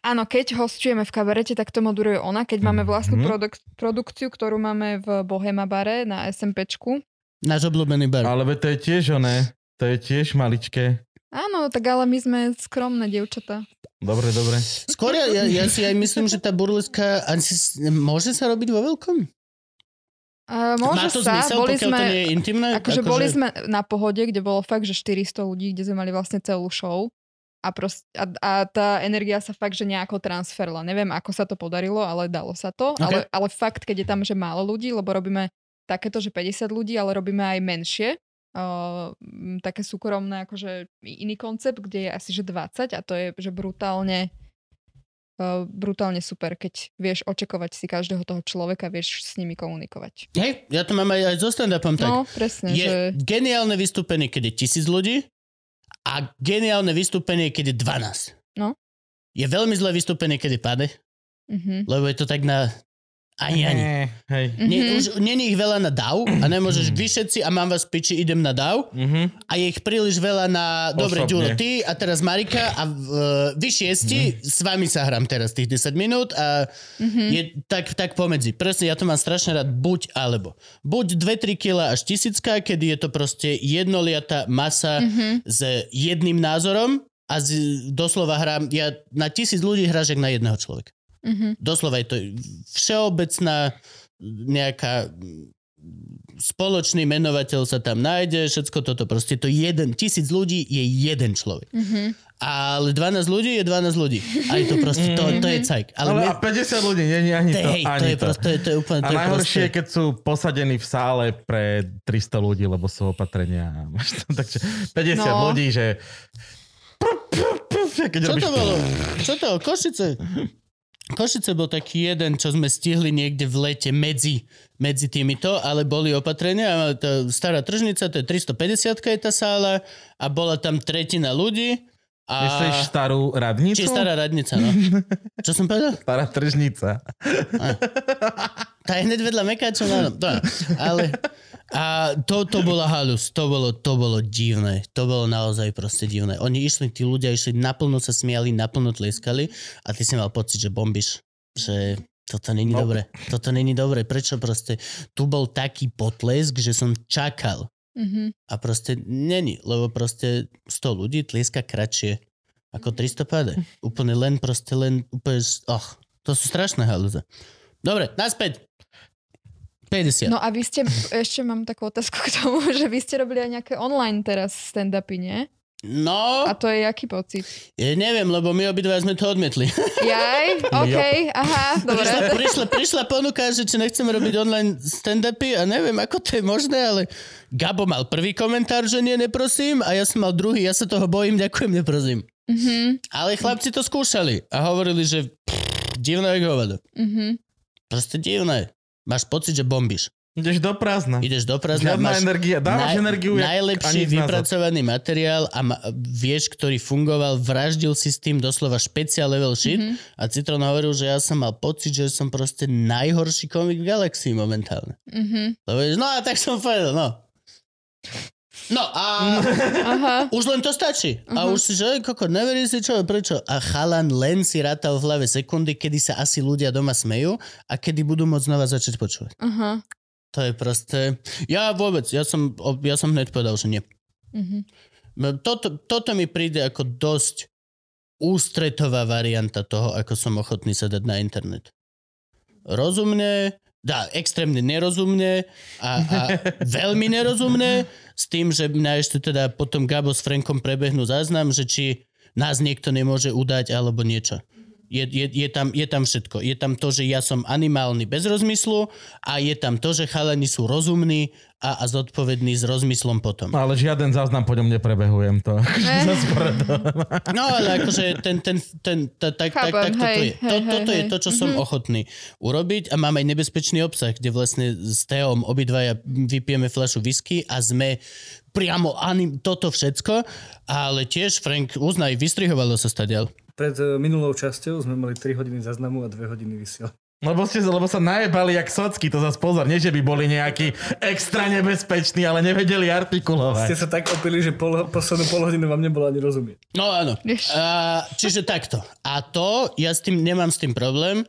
Áno, keď hostujeme v kabarete, tak to moderuje ona. Keď máme vlastnú Mhm. produk- produkciu, ktorú máme v Bohema bare na SMPčku. Náš obľúbený bar. Ale to je tiež oné. To je tiež maličké. Áno, tak ale my sme skromné dievčatá. Dobre, dobre. Skôr ja, ja, ja si aj myslím, že tá burleska môže sa robiť vo veľkom? Uh, môže Má to sa, zmysel, boli sme... to nie je intimné? Akože boli sme na pohode, kde bolo fakt, že 400 ľudí, kde sme mali vlastne celú show. A, prost, a, a tá energia sa fakt, že nejako transferla. Neviem, ako sa to podarilo, ale dalo sa to. Ok. Ale, ale fakt, keď je tam, že málo ľudí, lebo robíme takéto, že 50 ľudí, ale robíme aj menšie. Uh, m, také súkromné, akože iný koncept, kde je asi, že 20 a to je, že brutálne uh, brutálne super, keď vieš očakovať si každého toho človeka, vieš s nimi komunikovať. Hej, ja to mám aj, aj so stand-upom tak. No, presne, je že... geniálne vystúpenie, keď je tisíc ľudí a geniálne vystúpenie, keď je 12. No. Je veľmi zlé vystúpenie, keď je páde, Mhm. lebo je to tak na ani ani. Eh, Hej. Nie, Mhm. už není ich veľa na DAW a nemôžeš vy všetci a mám vás v piči, idem na DAW Mhm. a je ich príliš veľa na... Dobre. Ďuro, ty a teraz Marika a uh, vy šiesti, s vami sa hrám teraz tých 10 minút a Mhm. je tak, tak pomedzi. Presne, ja to mám strašne rád buď alebo. Buď 2-3 kg až tisícka, kedy je to proste jednoliatá masa Mhm. s jedným názorom a z, doslova hrám, ja na tisíc ľudí hráš jak na jedného človeka. Mhm. Doslova je to všeobecná nejaká spoločný menovateľ sa tam nájde, všetko toto proste to jeden, tisíc ľudí je jeden človek. Mhm. Ale 12 ľudí je 12 ľudí. A je to proste, to, to je cajk. Ale, Ale ale a 50 ľudí, nie je ani to, hej, ani to je proste, to je, to je úplne, A to je najhoršie je, proste, keď sú posadení v sále pre 300 ľudí, lebo sú opatrenia. Takže 50 No. ľudí, že... Keď Čo robíš... to bolo? Čo to? Košice? Košice bol taký jeden, čo sme stihli niekde v lete medzi, medzi týmito, ale boli opatrenia. a Tá stará tržnica, to je 350 je tá sála a bola tam tretina ľudí. A... Myslíš starú radnicu? Či stará radnica, no. Čo som povedal? Stará tržnica. Tá je hneď vedľa Mekáča, no, no. Ale a to, to bola halus, to bolo, to bolo divné, to bolo naozaj proste divné. Oni išli, tí ľudia išli, naplno sa smiali, naplno tlieskali a ty si mal pocit, že bombíš, že toto není No. dobre, toto není dobre, prečo proste, tu bol taký potlesk, že som čakal Mhm. a proste není, lebo proste 100 ľudí tlieska kratšie ako 300 páde. Úplne len, proste len, úplne, oh, to sú strašné halúze. Dobre, naspäť. 50. No a vy ste, ešte mám takú otázku k tomu, že vy ste robili aj nejaké online teraz stand-upy, nie? No, A to je jaký pocit? ja neviem, lebo my obidva sme to odmietli. Jaj? OK, aha, dobre. Prišla, prišla, prišla ponuka, že či nechceme robiť online stand-upy a neviem, ako to je možné, ale Gabo mal prvý komentár, že nie, neprosím a ja som mal druhý, ja sa toho bojím, ďakujem, neprosím. Mhm, Ale chlapci to skúšali a hovorili, že pff, divné je hovado. mhm. Proste divné. Máš pocit, že bombíš. Ideš do prázdna. Ideš do prázdna, Žiadna máš energia. Dávaš naj- energiu najlepší vypracovaný materiál a ma, vieš, ktorý fungoval, vraždil si s tým doslova špeciál level shit Mhm. a Citron hovoril, že ja som mal pocit, že som proste najhorší komik v galaxii momentálne. Mhm. Lebo no a tak som povedal, no. No a Aha. už len to stačí. A Mhm. už si, že "Ej, koko, neverí si čo, prečo? A chalan len si rátal v hlave sekundy, kedy sa asi ľudia doma smejú a kedy budú môcť znova začať počúvať. Aha. To je proste... Ja vôbec, ja som, ja som hneď povedal, že nie. Mhm. Toto, toto mi príde ako dosť ústretová varianta toho, ako som ochotný sa dať na internet. Rozumne, dá, extrémne nerozumne a, a veľmi nerozumne s tým, že mňa ešte teda potom Gabo s Frankom prebehnú záznam, že či nás niekto nemôže udať alebo niečo. Je, je, je, tam, je tam všetko. Je tam to, že ja som animálny bez rozmyslu a je tam to, že chalani sú rozumní a, a zodpovední s rozmyslom potom. Ale žiaden záznam po ňom neprebehujem to. Eh. No ale akože ten, ten, ten, ta, tak, tak, Chápem, tak toto hej, je. To, hej, toto hej, je to, čo som mhm. ochotný urobiť a mám aj nebezpečný obsah, kde vlastne s Teom obidvaja vypijeme fľašu whisky a sme priamo anim, toto všetko, ale tiež Frank, uznaj, vystrihovalo sa stadiaľ. Pred e, minulou časťou sme mali 3 hodiny záznamu a 2 hodiny vysiel. Lebo, ste, lebo sa najebali jak socky, to zase pozor, nie že by boli nejakí extra nebezpeční, ale nevedeli Ste artikulovať. sa tak opili, že pol, poslednú pol hodinu vám nebolo ani rozumieť. No áno. A, čiže takto. A to, ja s tým nemám s tým problém,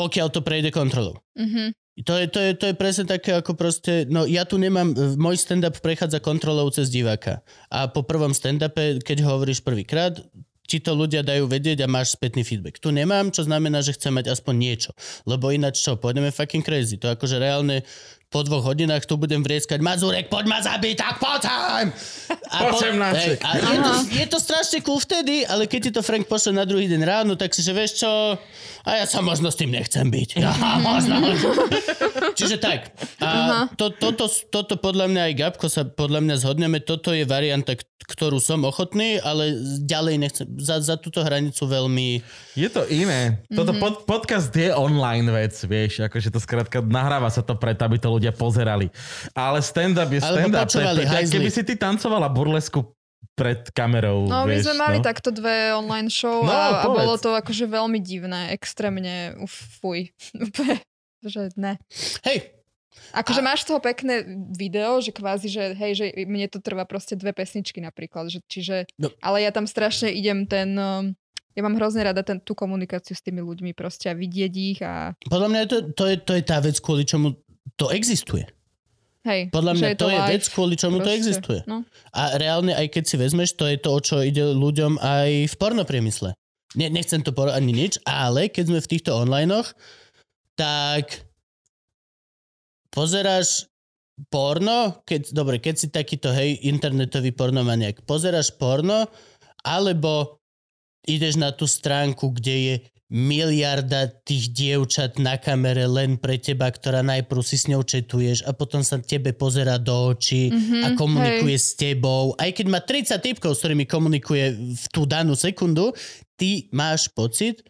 pokiaľ to prejde kontrolou. Mhm. To je, to, je, to je presne také ako proste, no ja tu nemám, môj stand-up prechádza kontrolou cez diváka. A po prvom stand-upe, keď hovoríš prvýkrát, ti to ľudia dajú vedieť a máš spätný feedback. Tu nemám, čo znamená, že chcem mať aspoň niečo. Lebo ináč čo, pôjdeme fucking crazy. To akože reálne po dvoch hodinách tu budem vrieskať Mazurek, poď ma zabiť, tak poď sem! A, Po 18. hej, a je, to, je to strašne cool vtedy, ale keď ti to Frank pošle na druhý deň ráno, tak si že vieš čo, a ja sa možno s tým nechcem byť. Ja, možno. Čiže tak. A to, toto, toto podľa mňa aj Gabko sa podľa mňa zhodneme, toto je varianta, ktorú som ochotný, ale ďalej nechcem. Za, za túto hranicu veľmi... Je to iné. Toto pod, podcast je online vec, vieš, akože to skrátka nahráva sa to preto, aby to ľudia pozerali. Ale stand-up je stand-up. Keby si ty tancovala burlesku pred kamerou, No, my vieš, sme mali no. takto dve online show No, a, a bolo to akože veľmi divné, extrémne, uf, fuj. Že ne. Hej, Akože máš z toho pekné video, že kvázi, že hej, že mne to trvá proste dve pesničky napríklad, že, čiže, No. ale ja tam strašne idem ten, um, ja mám hrozne rada ten, tú komunikáciu s tými ľuďmi proste a vidieť ich a podľa mňa je to, to, je, to je tá vec, kvôli čomu to existuje. hej. Podľa mňa to je live vec, kvôli čomu to proste. existuje. No. A reálne, aj keď si vezmeš, to je to, o čo ide ľuďom aj v pornopriemysle. Ne, nechcem to por- ani nič, ale keď sme v týchto onlinech, tak pozeráš porno, keď, dobre, keď si takýto, hej, internetový pornomaniak, pozeráš porno, alebo ideš na tú stránku, kde je miliarda tých dievčat na kamere len pre teba, ktorá najprv si s ňou četuješ a potom sa tebe pozera do očí Mhm, a komunikuje s tebou. Aj keď má 30 typkov, s ktorými komunikuje v tú danú sekundu, ty máš pocit,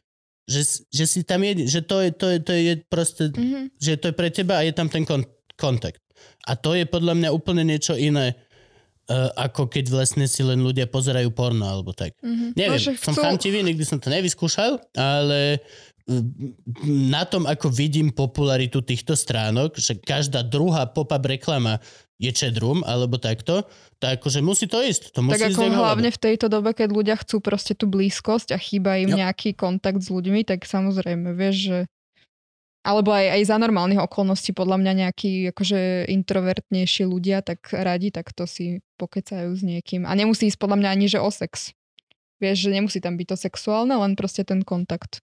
že, že si tam jediný, že to je, to je, to je proste, Mhm. že to je pre teba a je tam ten kon- kontakt. A to je podľa mňa úplne niečo iné, uh, ako keď vlastne si len ľudia pozerajú porno alebo tak. Mhm. Neviem, No, som chcú- chamtivý, nikdy som to nevyskúšal, ale mm, na tom, ako vidím popularitu týchto stránok, že každá druhá pop-up reklama je chatroom, alebo takto, tak akože musí to ísť. To musí Tak ako hlavne v tejto dobe, keď ľudia chcú proste tú blízkosť a chýba im Jo. nejaký kontakt s ľuďmi, tak samozrejme, vieš, že alebo aj, aj za normálnych okolností podľa mňa nejakí akože introvertnejší ľudia tak radi, tak to si pokecajú s niekým. A nemusí ísť podľa mňa ani, že o sex. Vieš, že nemusí tam byť to sexuálne, len proste ten kontakt.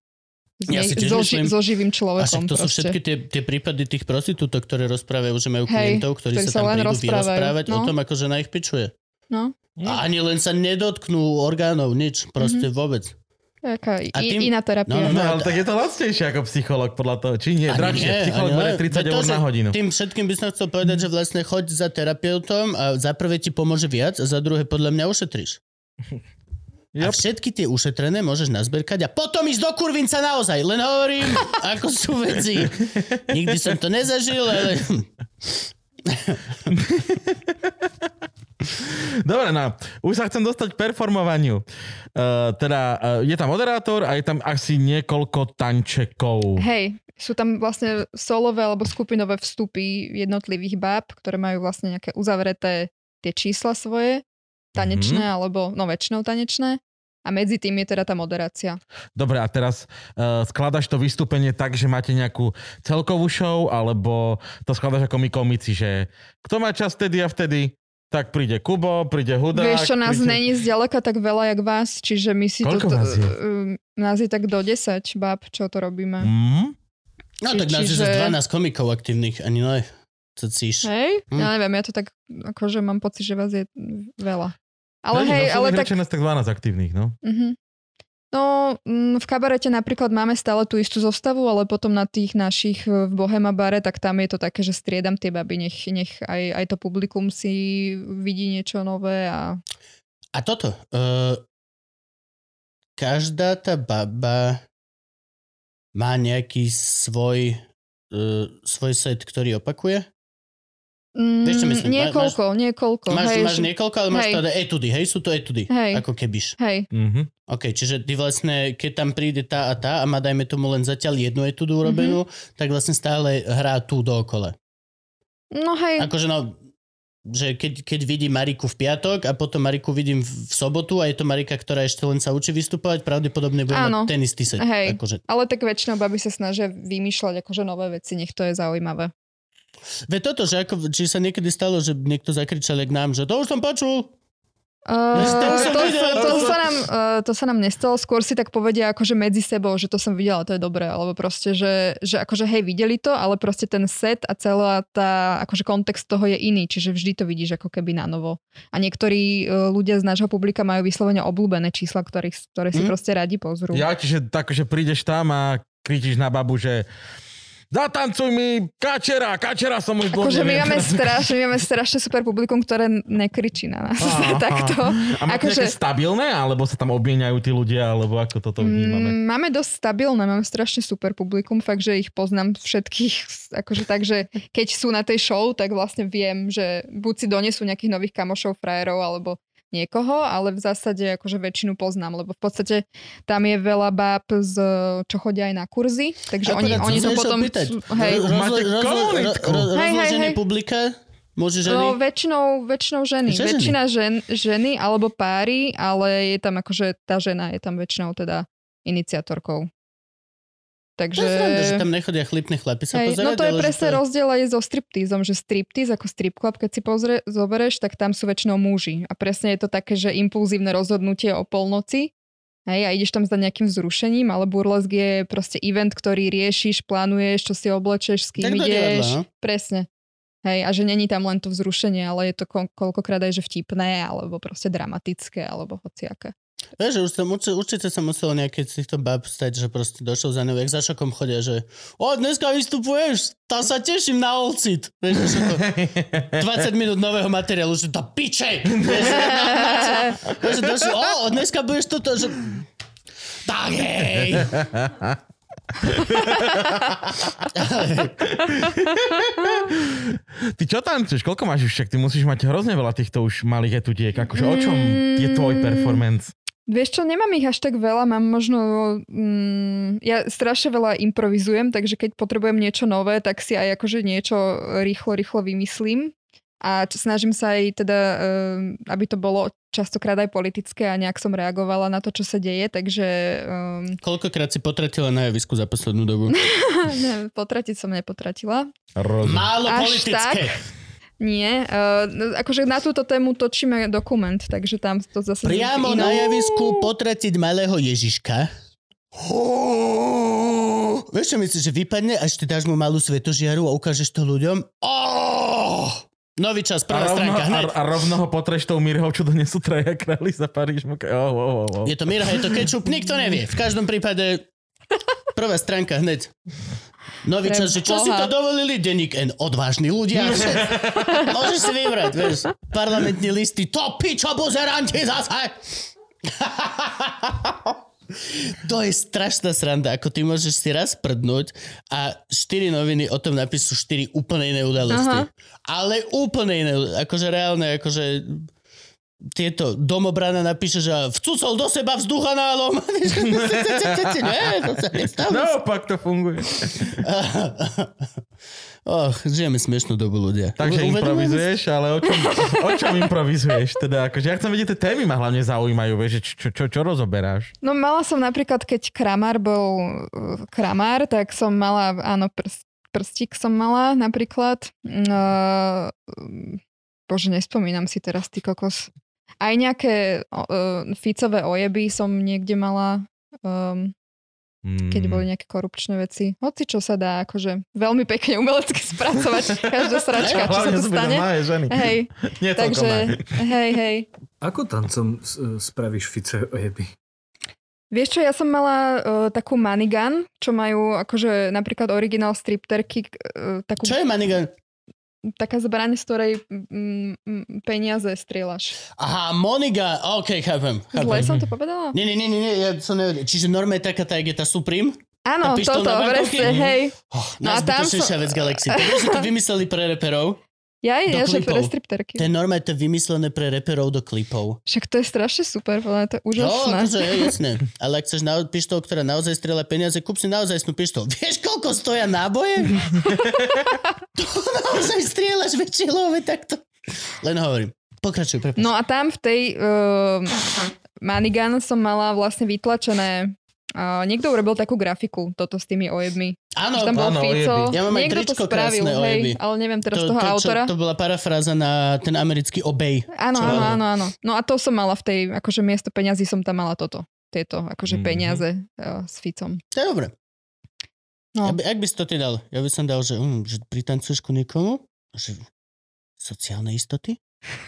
S Ja tiež so, myslím- so živým A človekom. však to sú proste. všetky tie, tie prípady tých prostitútok, ktoré rozprávajú, že majú Hej, klientov, ktorí, ktorí sa sa tam len prídu rozprávajú, vyrozprávať o no. tom, ako žena ich pičuje. No, A ani len sa nedotknú orgánov, nič, proste vôbec. Taká A i, tým- iná terapia. No, No, ale tak je to lacnejšie ako psycholog podľa toho, či nie? Drahšie, nie, psycholog nie. 30 Veď to, eur na hodinu. Tým všetkým by som chcel povedať, že vlastne choď za terapeutom a za prvé ti pomôže viac a za druhé podľa mňa ušetríš. A Yep. všetky tie ušetrené môžeš nazberkať a potom ísť do kurvinca naozaj. Len hovorím, ako sú veci. Nikdy som to nezažil, ale... Dobre, no. Už sa chcem dostať k performovaniu. Uh, teda uh, je tam moderátor a je tam asi niekoľko tančekov. Hej, sú tam vlastne solové alebo skupinové vstupy jednotlivých báb, ktoré majú vlastne nejaké uzavreté tie čísla svoje, tanečné Mhm. alebo, no väčšinou tanečné. A medzi tým je teda tá moderácia. Dobre, a teraz uh, skladaš to vystúpenie tak, že máte nejakú celkovú show, alebo to skladaš ako my komici, že kto má čas vtedy a vtedy, tak príde Kubo, príde Hudák. Vieš čo, nás príde... není zďaleka tak veľa, jak vás, čiže my si Koľko to... vás je? um, nás je tak do 10 báb, čo to robíme. Mm? No Či- tak nás je čiže- zase 12 komikov aktívnych, ani ne. Co cíš? Hej? Hm. Ja neviem, ja to tak, akože mám pocit, že vás je veľa. Ale Hej, hej, no, ale tak... Rečené, tak 12 aktívnych, no. Mhm. No, mm, v kabarete napríklad máme stále tú istú zostavu, ale potom na tých našich e, v Bohema bare, tak tam je to také, že striedam tie baby, nech, nech aj, aj to publikum si vidí niečo nové a A toto. Uh, každá tá baba má nejaký svoj, uh, svoj set, ktorý opakuje? Mm, Vieš, čo myslím? Niekoľko, niekoľko. Máš, hej, máš niekoľko, ale máš hej. to teda etudy, hej? Sú to etudy. Hej. Ako kebyš. Hej, Mhm. OK, čiže ty vlastne, keď tam príde tá a tá a má dajme tomu len zatiaľ jednu etudu urobenú, Mhm. tak vlastne stále hrá tú dookola. no hej, Akože no, že keď, keď vidím Mariku v piatok a potom Mariku vidím v, v sobotu a je to Marika, ktorá ešte len sa učí vystupovať, pravdepodobne bude Áno. mať ten istý set. Hej. Akože. ale tak väčšinou baby sa snažia vymýšľať akože nové veci, nech to je zaujímavé. Veď toto, že ako, či sa niekedy stalo, že niekto zakričal k nám, že to už som počul. Uh, Veď to to, som to, videl, to, to- sa nám, uh, to sa nám nestalo, skôr si tak povedia akože medzi sebou, že to som videla, to je dobré, alebo proste, že, že akože hej, videli to, ale proste ten set a celá tá, akože kontext toho je iný, čiže vždy to vidíš ako keby na novo. A niektorí uh, ľudia z nášho publika majú vyslovene obľúbené čísla, ktorých, ktoré si Mm. proste radi pozrú. Ja, čiže tak, že prídeš tam a kričíš na babu, že zatancuj mi kačera, kačera som už dlho Akože my máme, strašne, my máme strašne super publikum, ktoré nekričí na nás. Aha. Takto. A máte Akože- stabilné, alebo sa tam obmieniajú tí ľudia, alebo ako toto vnímame? Mm, máme dosť stabilné, máme strašne super publikum, fakt, že ich poznám všetkých, akože tak, že keď sú na tej show, tak vlastne viem, že buď si donesú nejakých nových kamošov, frajerov, alebo niekoho, ale v zásade akože väčšinu poznám, lebo v podstate tam je veľa báb, z, čo chodia aj na kurzy, takže oni, Akurát oni som to sa išiel potom... pýtať. Hej, Rozlo- Máte rozlo- komunitku. ro- ro- Hej, hej, Rozloženie hej. publika? Môže ženy? No väčšinou, väčšinou ženy. Že ženy? Väčšina žen, ženy alebo páry, ale je tam akože tá žena je tam väčšinou teda iniciatorkou. To Takže... je sranda, že tam nechodia chlipní chlapi sa Hej, pozerať. no to je presne rozdiel aj so striptizom, že striptiz ako strip club, keď si pozrie, zoberieš, tak tam sú väčšinou muži. A presne je to také, že impulzívne rozhodnutie o polnoci. Hej, a ideš tam za nejakým vzrušením, ale burlesk je proste event, ktorý riešiš, plánuješ, čo si oblečeš, s kým Tak ideš. divadla, no. Presne. Hej, a že není tam len to vzrušenie, ale je to ko- koľkokrát aj že vtipné, alebo proste dramatické, alebo hociaké. Vieš, že už som, určite, určite som musel nejaké z týchto bab stať, že proste došiel za ňou, jak za šokom chodia, že o, dneska vystupuješ, tam sa teším na Olcit. Vieš, že to 20 minút nového materiálu, že to piče. Vieš, že, došiel, o, dneska budeš toto, že... Tak hej. Ty čo tancuješ? Koľko máš už však? Ty musíš mať hrozne veľa týchto už malých etudiek. Akože o čom je tvoj Mm. performance? Vieš čo, nemám ich až tak veľa, mám možno... Mm, ja strašne veľa improvizujem, takže keď potrebujem niečo nové, tak si aj akože niečo rýchlo, rýchlo vymyslím. A snažím sa aj teda, um, aby to bolo častokrát aj politické a nejak som reagovala na to, čo sa deje, takže um, Koľkokrát si potratila na javisku za poslednú dobu? ne, potratiť som nepotratila. Rozum. Málo Až politické. Nie, uh, no, akože na túto tému točíme dokument, takže tam to zase... Priamo inou- na javisku potratiť malého Ježiška. Vieš čo myslíš, že vypadne, až ty dáš mu malú svetožiaru a ukážeš to ľuďom? Oh! Nový čas, A prvá rovno, stránka, a, hneď. a rovno ho potreš tou Mirhou, čo donesú traja králi za Paríž. Oh, oh, oh, oh. Je to Mirha, je to kečup, nikto nevie. V každom prípade prvá stránka hneď. Čas, že čo si to Boha. dovolili? Denník N, odvážni ľudia. Môžeš si vybrať, vieš. Parlamentní listy, to pičo buzeranti zase. To je strašná sranda, ako ty môžeš si raz prdnúť a štyri noviny o tom napíšu štyri úplne iné udalosti. Aha. Ale úplne iné, akože reálne, akože tieto domobrana napíše, že vcucol do seba vzduch análom. Nie, to sa nestalo. Naopak to funguje. Och, žijeme smiešnú dobu ľudia. Takže U- uvedomujeme improvizuješ, ale o čom, o čom improvizuješ? Teda, akože ja chcem vedieť, tie témy ma hlavne zaujímajú, vieš, že čo, čo, čo rozoberáš? No mala som napríklad, keď Kramár bol uh, Kramár, tak som mala, áno, prst, prstík som mala napríklad. Uh, bože, nespomínam si teraz, ty kokos. Aj nejaké uh, Ficové ojeby som niekde mala, um, Mm. keď boli nejaké korupčné veci. Hoci čo sa dá, akože veľmi pekne umelecky spracovať každá sračka, čo sa to stane. ženy. Hej, Nie takže hej, hej. Ako tancom s- spravíš fice ojeby? Vieš čo, ja som mala uh, takú manigan, čo majú akože napríklad originál stripterky, uh, takú, Čo je Manigan? Taká zbraň, z ktorej mm, peniaze strieľaš. Aha, Moniga. OK, chápem. chápem. Zle som to povedala? Nie, nie, nie, nie, ja som nevedel. Čiže norma je taká, tá, je tá Supreme? Áno, toto, presne, hej. Oh, No a tam som- vec Galaxy. To, že to vymysleli pre reperov, Ja aj ja, že klipov. restripterky. To je normálne to je vymyslené pre reperov do klipov. Však to je strašne super, podľa to je No, úžasné. akože je jasné. Ale ak chceš na pištol, ktorá naozaj strieľa peniaze, kúp si naozaj pištol. Vieš, koľko stoja náboje? to naozaj strieľaš väčšie love takto. Len hovorím. Pokračuj, prepáč. No a tam v tej uh, Manigan som mala vlastne vytlačené Uh, niekto urobil takú grafiku, toto s tými ojebmi. Áno, tam bol áno, Fico. Ja mám aj niekto to tričko spravil, hej, ojeby. ale neviem teraz to, toho to, autora. Čo, to bola parafráza na ten americký obej. Áno, áno, áno, áno. No a to som mala v tej, akože miesto peňazí som tam mala toto. Tieto, akože Mhm. peniaze uh, s Ficom. To je dobre. No. Ja by, ak by si to ty dal? Ja by som dal, že, um, že pritancuješ ku niekomu? Že sociálne istoty?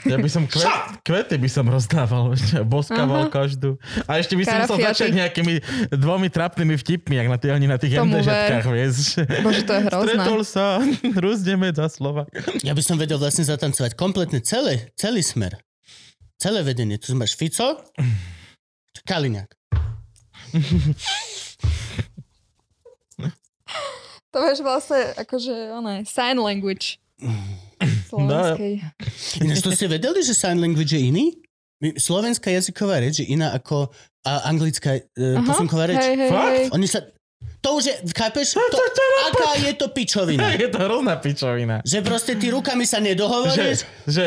Ja by som kvet, kvety by som rozdával, boskával Aha. každú. A ešte by som musel Karafiaty. začať nejakými dvomi trapnými vtipmi, jak na tých, oni na tých MDŽkách, vieš. Bože, to je hrozné. Stretol sa, Rusneme za slova. Ja by som vedel vlastne zatancovať kompletne celé, celý smer. Celé vedenie. Tu máš Fico, Kaliňák. To vieš vlastne, akože, ono, sign language. Slovenskej. Ináč to ste vedeli, že sign language je iný? Slovenská jazyková reč je iná ako a anglická uh, posunková reč. hej, hej, Fakt? hej. Oni sa... To už je, chápeš? To, aká je to pičovina? Je to hrozná pičovina. Že proste ty rukami sa Že, nedohovoríš? že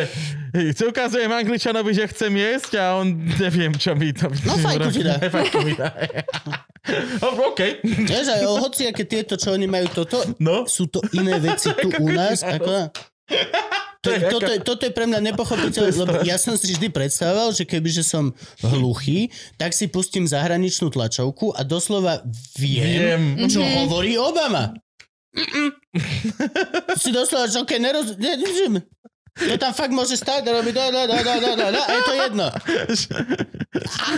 si ukazujem Angličanovi, že chcem jesť a on neviem, čo mi to... No, fajku ti dá. Fajku mi dá. Oh, OK. Vieš, aj hoci aké tieto, čo oni majú toto, No. sú to iné veci tu u nás. Ako... To, To je toto, je, toto je pre mňa nepochopiteľné, lebo ja som si vždy predstavoval, že kebyže som hluchý, tak si pustím zahraničnú tlačovku a doslova viem, Viem. čo hovorí Obama. Mm-mm. si doslova, že okej, neroz... Ne, ne, to tam fakt môže stáť a robiť da, da, da, da, da, da, da, a je to jedno.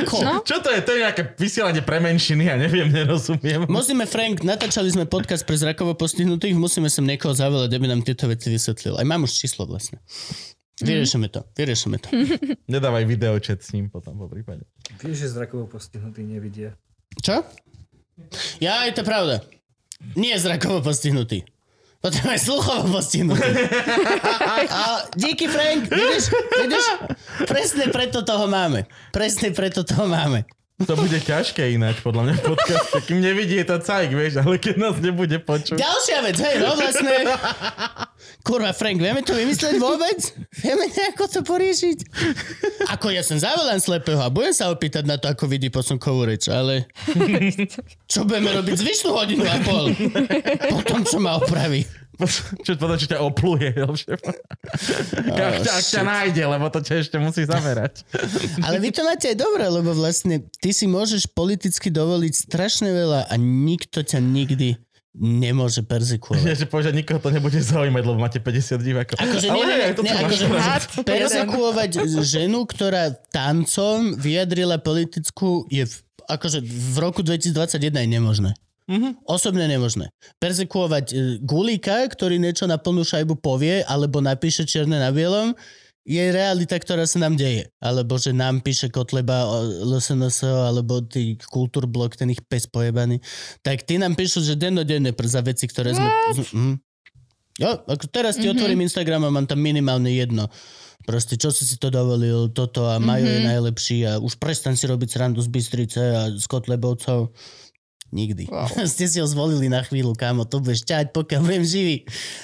Ako? No. Čo to je? To je nejaké vysielanie pre menšiny, ja neviem, nerozumiem. Musíme, Frank, natáčali sme podcast pre zrakovo postihnutých, musíme sem niekoho zavolať, aby nám tieto veci vysvetlil. Aj mám už číslo vlastne. Vyriešime to, vyriešime to. Nedávaj videočet s ním potom po prípade. Vieš, že zrakovo postihnutí nevidia. Čo? Ja, je to pravda. Nie je zrakovo postihnutý. Potom je sluchovo postihnutý. A díky, Frank, vidíš, vidíš? Presne preto toho máme. Presne preto toho máme. To bude ťažké ináč, podľa mňa v podcaste. Kým nevidí je to cajk, vieš, ale keď nás nebude počuť. Ďalšia vec, hej, no vlastne. Kurva, Frank, vieme to vymyslieť vôbec? Vieme nejako to poriešiť? Ako ja som zavolám slepého a budem sa opýtať na to, ako vidí posunkovú reč, ale čo budeme robiť zvyšnú hodinu a pol? Potom, čo ma opraví. Čo potom, čo ťa opluje. Ak ťa, ak ťa nájde, lebo to ťa ešte musí zamerať. Ale vy to máte aj dobre, lebo vlastne ty si môžeš politicky dovoliť strašne veľa a nikto ťa nikdy nemôže persekuovať. Ja, že povedať, nikoho to nebude zaujímať, lebo máte 50 divákov. Akože Ale nie, nie, máš akože ženu, ktorá tancom vyjadrila politickú, je v, akože v roku 2021 je nemožné. Mhm. Osobne nemožné. Persekuovať e, gulíka, ktorý niečo na plnú šajbu povie, alebo napíše čierne na bielom, je realita, ktorá sa nám deje. Alebo že nám píše Kotleba LSNS, alebo tý kultúrblok, ten ich pes pojebaný. Tak ty nám píšu, že dennodenne za veci, ktoré sme... Mm. Jo, ako teraz ti mm-hmm. otvorím Instagram a mám tam minimálne jedno. Proste, čo si si to dovolil, toto a Majo mm-hmm. je najlepší a už prestan si robiť srandu z Bystrice a z Kotlebovcov. Nikdy. Wow. Ste si ho zvolili na chvíľu, kámo, to budeš ťať, pokiaľ budem živý.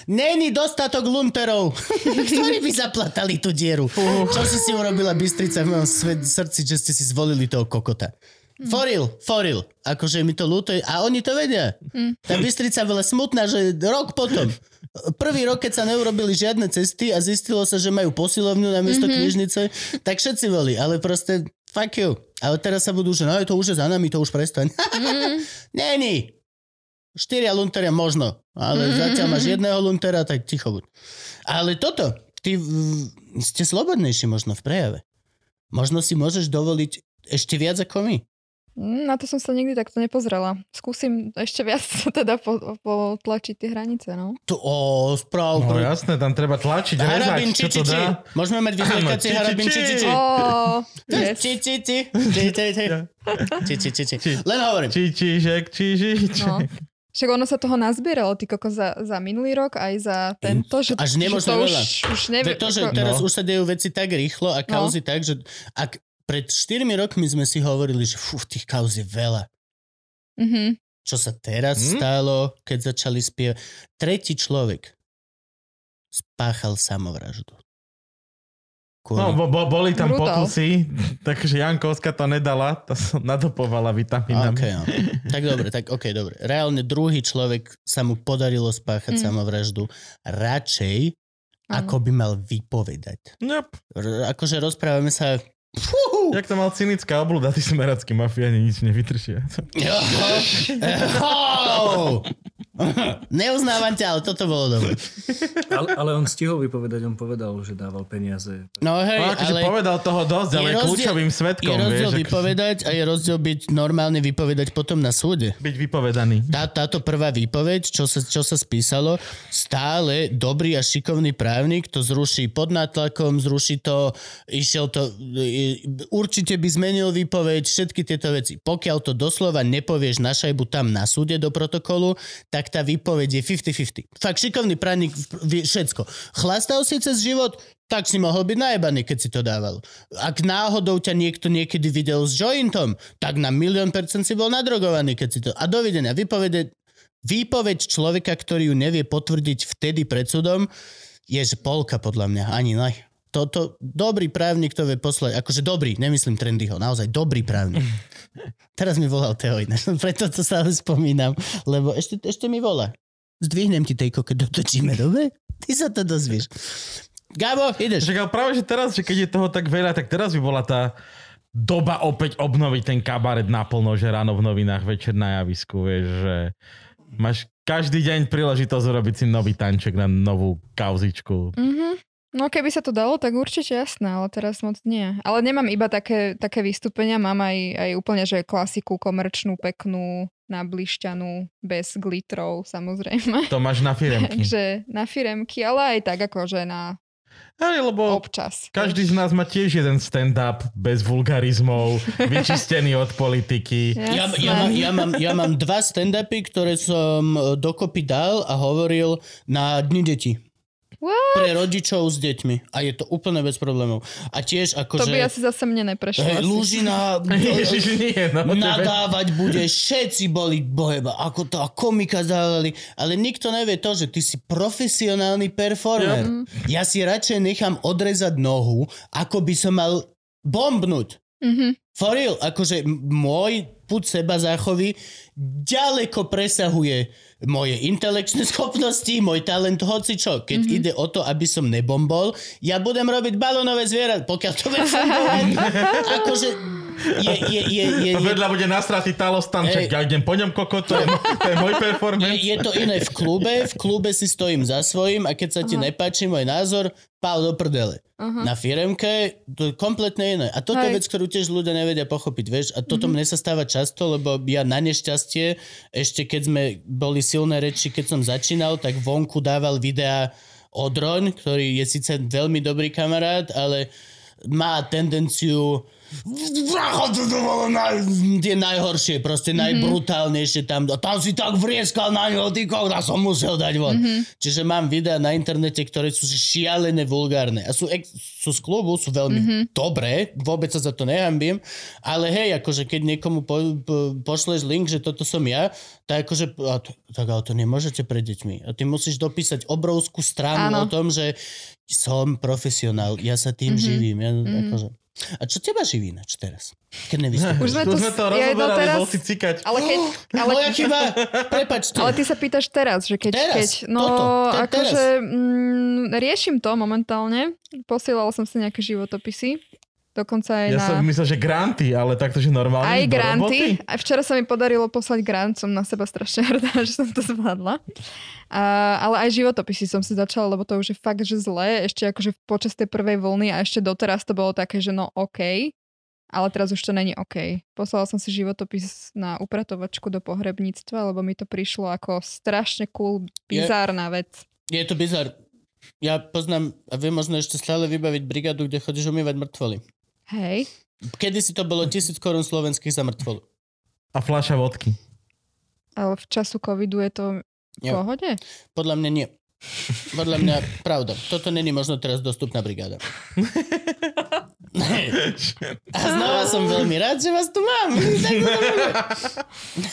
Není dostatok lunterov, ktorí by zaplatali tú dieru. Čo si si urobila Bystrica v mojom srdci, že ste si zvolili toho kokota. Foril, foril. Akože mi to ľúto. A oni to vedia. Tá Bystrica bola smutná, že rok potom. Prvý rok, keď sa neurobili žiadne cesty a zistilo sa, že majú posilovňu na miesto mm-hmm. knižnice, tak všetci boli. Ale proste fuck you. Ale teraz sa budú, že no to už je za nami, to už prestaň. Není. Štyria lunteria možno, ale zatiaľ máš jedného luntera, tak ticho buď. Ale toto, ty v, ste slobodnejší možno v prejave. Možno si môžeš dovoliť ešte viac ako my. Mm, Na to som sa nikdy takto nepozrela. Skúsim ešte viac teda po- potlačiť tie hranice, no. To, o, správ. No jasné, tam treba tlačiť, Harabin, rezať, či, čo či, to či. dá. Môžeme mať či, harabin, či, či, či, či. či. Či, či, či. Či, či, či. Či, či, či, či. Či. Len hovorím. Či, čižek, čižiček. No. Však ono sa toho nazbieralo, ty koko, za, za minulý rok, aj za tento, že, Až že nemožno to veľa. už, už nevie, to, že ako, teraz No. už sa dejú veci tak rýchlo a kauzy tak, že ak pred 4 rokmi sme si hovorili, že fú, tých kauz je veľa. Mhm. Čo sa teraz Hm? stalo, keď začali spievať. Tretí človek spáchal samovraždu. No, Kvôli... bo, bo, boli tam Brutál. pokusy, takže Jankovska to nedala, to som nadopovala vitamínami. Okay, no. Tak dobre, tak ok, dobre. Reálne druhý človek sa mu podarilo spáchať Mm. samovraždu radšej, Áno. ako by mal vypovedať. Yep. R- akože rozprávame sa... Fú, Jak to mal cynická obluda, tí smerackí mafiáni nič nevydržia. Neuznávam ťa, ale toto bolo dobre. Ale, ale on stihol vypovedať, on povedal, že dával peniaze. No hej, No, akože ale povedal toho dosť, je ale je rozdiel- kľúčovým je svetkom, rozdiel vieš. vypovedať a je rozdiel byť normálne vypovedať potom na súde. Byť vypovedaný. Tá, táto prvá výpoveď, čo sa, čo sa spísalo, stále dobrý a šikovný právnik to zruší pod nátlakom, zruší to, išiel to, určite by zmenil výpoveď, všetky tieto veci. Pokiaľ to doslova nepovieš na šajbu tam na súde do protokolu, tak tá výpoveď je 50-50. Fakt šikovný právnik vie všetko. Chlastal si cez život, tak si mohol byť najebaný, keď si to dával. Ak náhodou ťa niekto niekedy videl s jointom, tak na milión percent si bol nadrogovaný, keď si to... A dovidenia, vypovede, výpoveď človeka, ktorý ju nevie potvrdiť vtedy pred súdom, je že polka podľa mňa, ani naj. Toto, dobrý právnik to vie poslať, akože dobrý, nemyslím trendyho, naozaj dobrý právnik. Teraz mi volal Teo ináč, preto to stále spomínam, lebo ešte, ešte mi volá. Zdvihnem ti tejko, keď dotočíme, dobre? Ty sa to dozvieš. Gabo, ideš. Však ale práve, že teraz, že keď je toho tak veľa, tak teraz by bola tá doba opäť obnoviť ten kabaret naplno, že ráno v novinách, večer na javisku, vieš, že máš každý deň príležitosť urobiť si nový tanček na novú kauzičku. Mhm. No keby sa to dalo, tak určite jasné, ale teraz moc nie. Ale nemám iba také, také vystúpenia, mám aj, aj úplne, že klasiku komerčnú, peknú, nablišťanú, bez glitrov, samozrejme. To máš na firemky. Takže na firemky, ale aj tak akože na Hej, lebo občas. každý z nás má tiež jeden stand-up bez vulgarizmov, vyčistený od politiky. Ja, ja, mám, ja, mám, ja mám dva stand-upy, ktoré som e, dokopy dal a hovoril na Dni detí. What? Pre rodičov s deťmi. A je to úplne bez problémov. A tiež To akože... by asi zase mne neprešlo. Hej, asi. Lúžina... Ježiš, nie, no. tebe- nadávať bude, všetci boli bojeba, ako to a komika dávali, ale nikto nevie to, že ty si profesionálny performer. Ja si radšej nechám odrezať nohu, ako by som mal bombnúť. Mhm. For real, akože m- môj put seba záchovy ďaleko presahuje moje intelekčné schopnosti, môj talent, hoci čo. Keď mm-hmm. ide o to, aby som nebombol, ja budem robiť balónové zviera, pokiaľ to bude fungovať. akože je, je, je, je, To je, vedľa bude nasratý talostan, čak Hej. ja idem po ňom koko, to je, to je môj je, performance. je to iné v klube, v klube si stojím za svojím a keď sa ti Aha. nepáči môj názor, pál do prdele. Aha. Na firemke to je kompletne iné. A toto je Hej. vec, ktorú tiež ľudia nevedia pochopiť, vieš. A toto mne sa stáva často, lebo ja na nešťastie, ešte keď sme boli silné reči, keď som začínal, tak vonku dával videá Odroň, ktorý je síce veľmi dobrý kamarát, ale má tendenciu tie najhoršie, proste Mhm. najbrutálnejšie tam. A tam si tak vrieskal na ňo, ty kokos, a som musel dať von. Mhm. Čiže mám videá na internete, ktoré sú šialené, vulgárne. A sú, ex- sú z klubu, sú veľmi Mhm. dobré, vôbec sa za to nehambím, ale hej, akože keď niekomu po, po, pošleš link, že toto som ja, tak akože, a to, tak ale to nemôžete pre deťmi. A ty musíš dopísať obrovskú stranu Áno. o tom, že som profesionál, ja sa tým Mhm. živím. Ja, Mhm. akože. A čo teba živí ináč teraz? Keď nevystupuješ? Už sme Tu to- sme to ja rozoberali, doteraz- bol si cikať. Ale keď... Ale, Moja chyba, prepačte. ale ty sa pýtaš teraz, že keď... Teraz, keď no, toto, te- akože mm, riešim to momentálne. Posielala som si nejaké životopisy. Dokonca aj Ja na... som myslel, že granty, ale takto, že normálne Aj granty. Aj včera sa mi podarilo poslať grant, som na seba strašne hrdá, že som to zvládla. A, ale aj životopisy som si začala, lebo to už je fakt, že zlé. Ešte akože počas tej prvej vlny a ešte doteraz to bolo také, že no OK. Ale teraz už to není OK. Poslala som si životopis na upratovačku do pohrebníctva, lebo mi to prišlo ako strašne cool, bizárna vec. Je to bizar. Ja poznám, a viem možno ešte stále vybaviť brigádu, kde chodíš umývať mŕtvoly. Hej. Kedy si to bolo tisíc korún slovenských za mŕtvolu. A fľaša vodky. Ale v času covidu je to v pohode? Podľa mňa nie. Podľa mňa, pravda, toto není možno teraz dostupná brigáda. A znova som veľmi rád, že vás tu mám. Tak to dobre.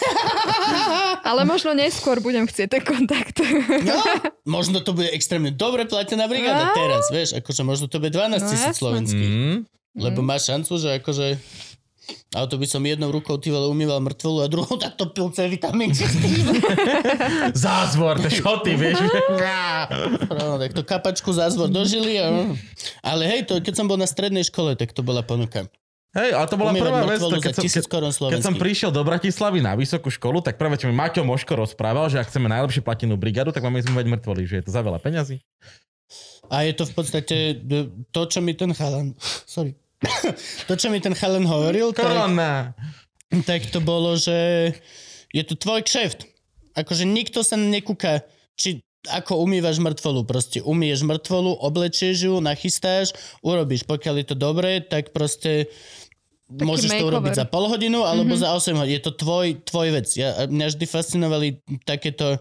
Ale možno neskôr budem chcieť ten kontakt. No, možno to bude extrémne dobre platená brigáda No. teraz, vieš, akože možno to bude 12 No, tisíc slovenských. Mm. Lebo máš šancu, že akože ale to by som jednou rukou ty vole umýval mŕtvolu a druhou takto pil C vitamín. Zázvor, to šoty, vieš. no, tak to kapačku zázvor dožili. A... Ale hej, to, keď som bol na strednej škole, tak to bola ponuka. Hej, ale to bola Umývať prvá vec, to, keď, som, keď, keď som prišiel do Bratislavy na vysokú školu, tak prvé, čo mi Maťo Moško rozprával, že ak chceme najlepšie platenú brigádu, tak máme zmývať mŕtvoly, že je to za veľa peňazí. A je to v podstate d- to, čo mi ten chalan... Sorry. to, čo mi ten chalan hovoril, tak, Korona. tak to bolo, že je to tvoj kšeft. Akože nikto sa nekúka, či ako umývaš mŕtvolu. Proste umýješ mŕtvolu, oblečieš ju, nachystáš, urobíš. Pokiaľ je to dobré, tak proste Taký môžeš to makeover. urobiť za pol hodinu alebo mm-hmm. za 8 hodín. Je to tvoj, tvoj vec. Ja, mňa vždy fascinovali takéto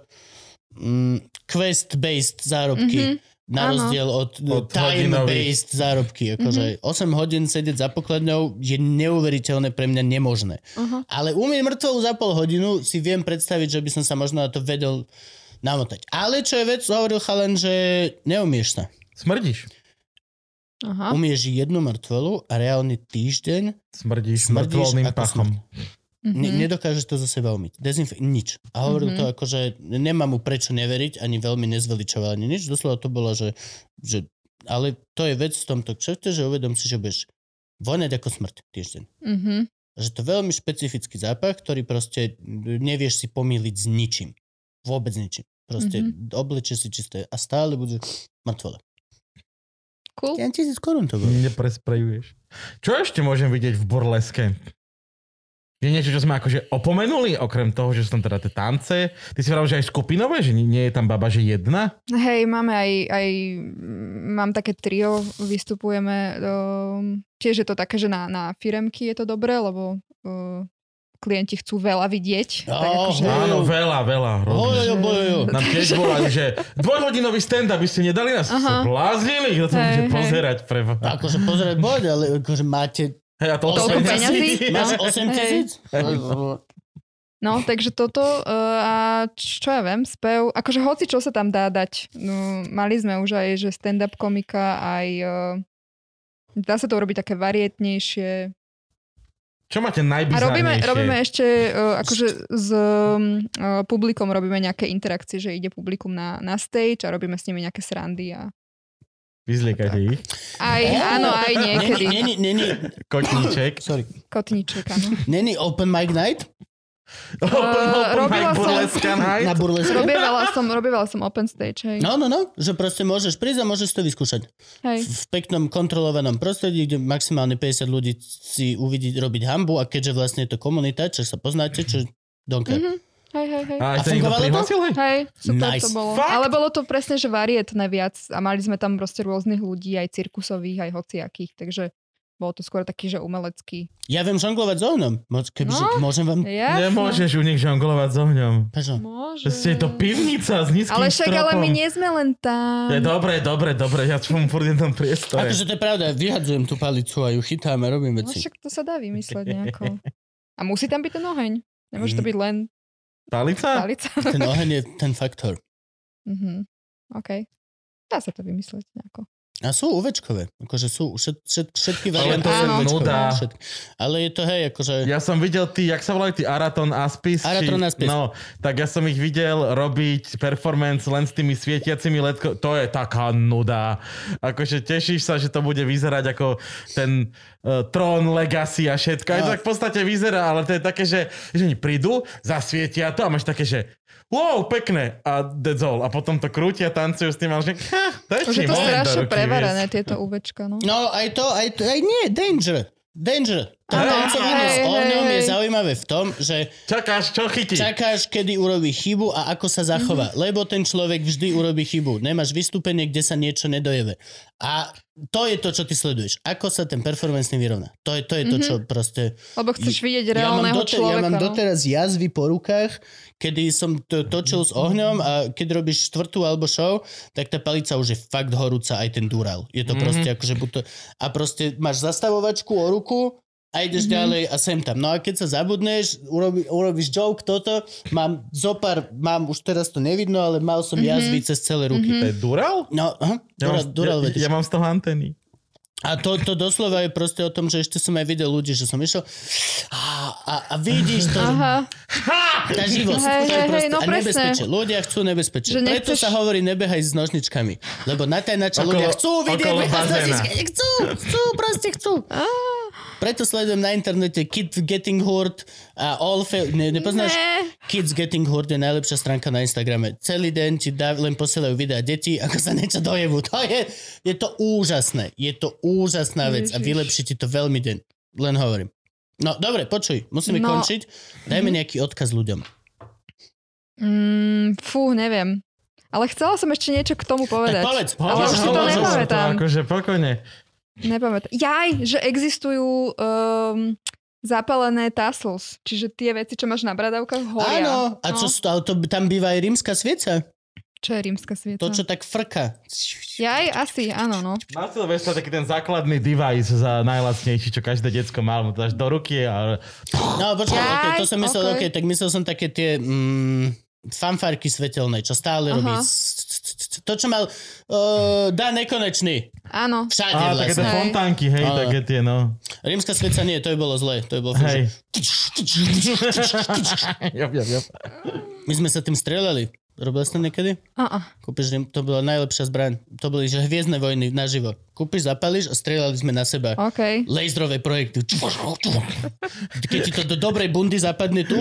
mm, quest-based zárobky. Mm-hmm. Na Áno. rozdiel od, Od time-based zárobky. Akože mm-hmm. 8 hodín sedieť za pokladňou je neuveriteľné pre mňa nemožné. Aha. Ale umieť mŕtvolu za pol hodinu si viem predstaviť, že by som sa možno na to vedel namotať. Ale čo je vec, hovoril chalan, že neumieš sa. Smrdíš. Aha. Umieš jednu mŕtvolu a reálny týždeň Smrdíš, Smrdíš mŕtvolným pachom. ne, Mhm. nedokážeš to za seba umyť. Dezinf- nič. A hovoril Mhm. to ako, že nemám mu prečo neveriť, ani veľmi nezveličoval, ani nič. Doslova to bolo, že, že ale to je vec v tomto kšefte, že uvedom si, že budeš voňať ako smrť týždeň. Mhm. Že to je veľmi špecifický zápach, ktorý proste nevieš si pomýliť s ničím. Vôbec ničím. Proste mm-hmm. oblečieš si čisté a stále bude mŕtvola. Cool. 1 tisíc korún to bolo. Nepresprejuješ. Čo ešte môžem vidieť v burleske? Je niečo, čo sme akože opomenuli, okrem toho, že sú tam teda tie tance. Ty si vravel, že aj skupinové, že nie, nie je tam baba, že jedna? Hej, máme aj, aj mám také trio, vystupujeme. Um, tiež je to také, že na, na firemky je to dobré, lebo uh, klienti chcú veľa vidieť. tak Oh, akože, hej. Áno, veľa, veľa. Robíš. bojojo. Nám tiež volali, že dvojhodinový stand, aby ste nedali nás. Aha. Bláznili, kto to Hej, bude hej. pozerať pre Akože pozerať boď, ale akože máte Hej, a to Toľko peňazí? Máš No. 8 Hej. tisíc? No, takže toto uh, a čo ja viem, spev, akože hoci čo sa tam dá dať. No, mali sme už aj, že stand-up komika, aj uh, dá sa to urobiť také varietnejšie. Čo máte A robíme, najbizarnejšie? robíme ešte, uh, akože s um, uh, publikom robíme nejaké interakcie, že ide publikum na, na stage a robíme s nimi nejaké srandy a Vyzliekajte ich. aj, áno, aj niekedy. Není, není, Kotníček. sorry. Kotníček, áno. Není open mic night? Open, open robila mic som-. Na burleske? Robievala som, robievala som open stage, hej. No, no, no, že proste môžeš prísť a môžeš to vyskúšať. hej. V peknom kontrolovanom prostredí, kde maximálne 50 ľudí si uvidí robiť hambu a keďže vlastne je to komunita, čo sa poznáte, čo don't care. Mhm. Hej, hej, hej. A A fungovalo to? hej? Hej, super Nice. to bolo. Fakt? Ale bolo to presne, že varietné viac a mali sme tam proste rôznych ľudí, aj cirkusových, aj hociakých, takže bolo to skôr taký, že umelecký. Ja viem žonglovať s ohňom. Kebyže, No. môžem vám... Jasné. Nemôžeš u nich žonglovať s ohňom. Prečo? Môže. Ste to pivnica s nízkym Ale však, ale my stropom. nie sme len tam. Je dobre, dobre, dobre, ja som furt jednom priestore. Akože to je pravda, vyhadzujem tú palicu a ju chytám a robím No veci. však to sa dá vymysleť nejako. A musí tam byť ten oheň. Nemôže to byť len Palica? palica. Ten oheň je ten faktor. Mhm. OK. Dá sa to vymysleť nejako. A sú UVčkové. Akože sú všet, všet, všetky Ale varianty. to je všetky. Ale je to hej, akože... Ja som videl tí, jak sa volajú tí Araton Aspis? Araton Aspis. No, tak ja som ich videl robiť performance len s tými svietiacimi ledko. To je taká nuda. Akože tešíš sa, že to bude vyzerať ako ten Tron Legacy a všetko. Aj to No. tak v podstate vyzerá, ale to je také, že, že oni prídu, zasvietia to a máš také, že wow, pekné a that's all. A potom to krútia, tancujú s tým a že to je Už je to strašne vieš. tieto UVčka, no. No aj to, aj to, aj nie, danger. Danger. Tancovanie s ohňom je zaujímavé v tom, že Čakáš, čo chytí? čakáš, kedy urobí chybu a ako sa zachová. Mhm. Lebo ten človek vždy urobí chybu. Nemáš vystúpenie, kde sa niečo nedojeve. A to je to, čo ty sleduješ. Ako sa ten performance vyrovná. To je to, je to čo proste... Lebo chceš vidieť Ja mám, reálneho doter- človeka. ja mám no. doteraz jazvy po rukách, kedy som to točil s ohňom a keď robíš štvrtú alebo show, tak tá palica už je fakt horúca, aj ten dural. Je to proste akože buď to... A proste máš zastavovačku o ruku a ideš mm-hmm. ďalej a sem tam. No a keď sa zabudneš, urobi, urobíš joke, toto, mám zopár, mám, už teraz to nevidno, ale mal som mm-hmm. jazvy cez celé ruky. To je Dural? No, aha, Ja, dural, mám, dural ja, ja mám z toho antény. A to, to doslova je proste o tom, že ešte som aj videl ľudí, že som išiel a, a, a vidíš to, Aha, tá živosť. Hej, to je hej, proste, no a nebezpečie. Ľudia chcú nebezpečie. Že Preto nechceš- sa hovorí nebehaj s nožničkami. Lebo na tajnača Okolo- ľudia chcú vidieť nožničkami. Chcú, chcú, proste chcú. Preto sledujem na internete Kids Getting Hurt a All Fail... Ne, nepoznáš? Ne. Kids Getting Hurt je najlepšia stránka na Instagrame. Celý deň ti dá, len posielajú videa detí, ako sa niečo dojevú. To je, je to úžasné. Je to úžasná vec a Ježiš. vylepší ti to veľmi deň. Len hovorím. No, dobre, počuj, musíme No. končiť. Dajme nejaký odkaz ľuďom. Mm, fú, neviem. Ale chcela som ešte niečo k tomu Tak povedať. povedz. Ale už si to nepamätám. To akože pokojne. Nepamätám. Jaj, že existujú um, zapálené tassels, čiže tie veci, čo máš na bradavkách, horia. Áno, a čo, no. no. ale to, tam býva aj rímska svieca. Čo je rímska svieca? To, čo tak frka. Jaj, asi, áno, no. Na Silvestra taký ten základný device za najlacnejší, čo každé decko má, mu to dáš do ruky a... No, počkaj, Jaj, okay, to som myslel, okej. okay. tak myslel som také tie mm, fanfárky svetelné, čo stále Aha. robí. s- c- To, čo mal uh, Dan Nekonečný. Áno. Všade Á, také tie vlastne. Hej. fontánky, hej, Áno. také tie, no. Rímska sveca nie, to by bolo zlé. To by bolo Hej. My sme sa tým strelali. Robil si to niekedy? Uh-uh. Kúpiš, to bola najlepšia zbraň. To boli že hviezdne vojny naživo. Kúpiš, zapališ a strieľali sme na seba. OK. Laserové projekty. Keď ti to do dobrej bundy zapadne tu,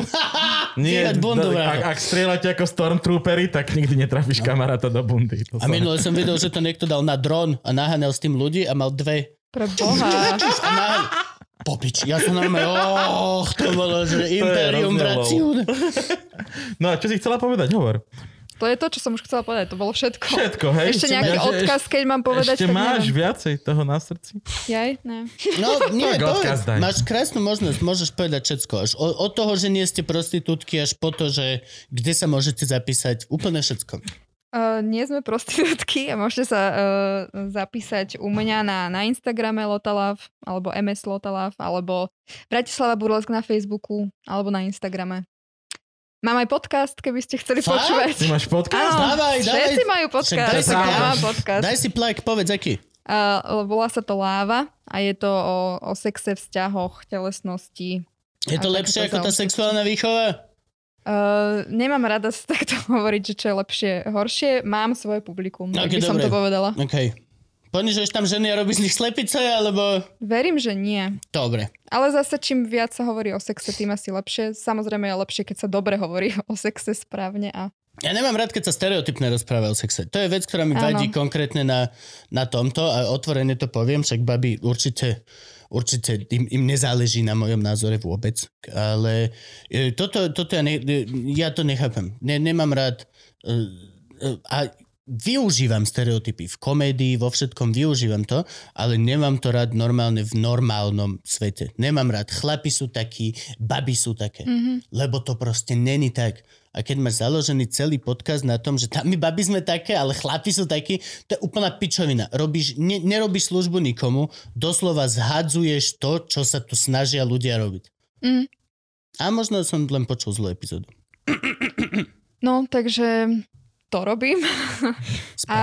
Nie, bundu, ak, ak strieľate ako stormtroopery, tak nikdy netrafíš kamaráta do bundy. To A minule som videl, že to niekto dal na dron a naháňal s tým ľudí a mal dve. Pre Boha. A naháňal... Popič, ja som normálne, oh, to bolo, že Imperium. No a čo si chcela povedať? Hovor. To je to, čo som už chcela povedať. To bolo všetko. Všetko, hej? Ešte nejaký Ja, že odkaz, keď mám povedať, Ešte máš neviem. viacej toho na srdci? Jaj, ne. No, nie, Tak odkaz daj. máš krásnu možnosť, môžeš povedať všetko. Až od, od toho, že nie ste prostitútky, až po to, že kde sa môžete zapísať, úplne všetko. Uh, nie sme prostitútky a môžete sa uh, zapísať u mňa na, na Instagrame Lotalav, alebo MS Lotalav, alebo Bratislava Burlesk na Facebooku, alebo na Instagrame. Mám aj podcast, keby ste chceli Fakt? počúvať. Ty máš podcast? Áno, Dávaj, dávaj. všetci majú podcast. daj si Ja mám podcast. Daj si plak, povedz aký. Uh, volá sa to Láva a je to o, o sexe, vzťahoch, telesnosti. Je to lepšie ako tá sexuálna výchova? Uh, nemám rada sa takto hovoriť, že čo je lepšie, horšie. Mám svoje publikum, Ok, okay, by som dobre. to povedala. OK. Ponižuješ tam ženy a robíš z nich slepice, alebo... Verím, že nie. Dobre. Ale zase, čím viac sa hovorí o sexe, tým asi lepšie. Samozrejme je lepšie, keď sa dobre hovorí o sexe správne. A... Ja nemám rád, keď sa stereotypne rozpráva o sexe. To je vec, ktorá mi Áno. vadí konkrétne na, na tomto a otvorene to poviem, však babi určite, určite im, im nezáleží na mojom názore vôbec. Ale e, toto, toto ja, ne, e, ja to nechápem. Ne, nemám rád e, a využívam stereotypy v komédii, vo všetkom využívam to, ale nemám to rád normálne v normálnom svete. Nemám rád, chlapi sú takí, baby sú také, mm-hmm. lebo to proste není tak. A keď máš založený celý podcast na tom, že tam my baby sme také, ale chlapi sú takí, to je úplná pičovina. Robíš, ne, nerobíš službu nikomu, doslova zhadzuješ to, čo sa tu snažia ľudia robiť. Mm. A možno som len počul zlú epizódu. No, takže to robím. A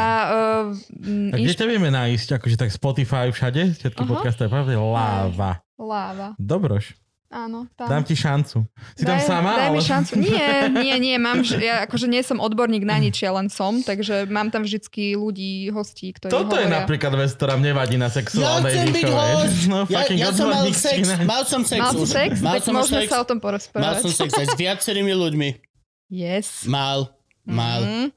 uh, A kde ťa vieme nájsť? Akože tak Spotify všade? Všetky Aha. podcasty, pravde? Láva. Láva. Dobroš. Áno, tam. Dám ti šancu. Si tam daj, sama? Daj mi ale- šancu. Nie, nie, nie, mám, ja akože nie som odborník na nič, ja len som, takže mám tam vždycky ľudí, hostí, ktorí Toto je hovoria. napríklad vec, ktorá mne vadí na Ja sexuálnej chcem byť host! No, ja, fucking ja som mal sex, na- mal som sex Mal si už. sex? Mal tak som môžeme sex. sa o tom Mal porozprávať. som sex aj s viacerými ľuďmi. Yes. Mal, mal. Mm.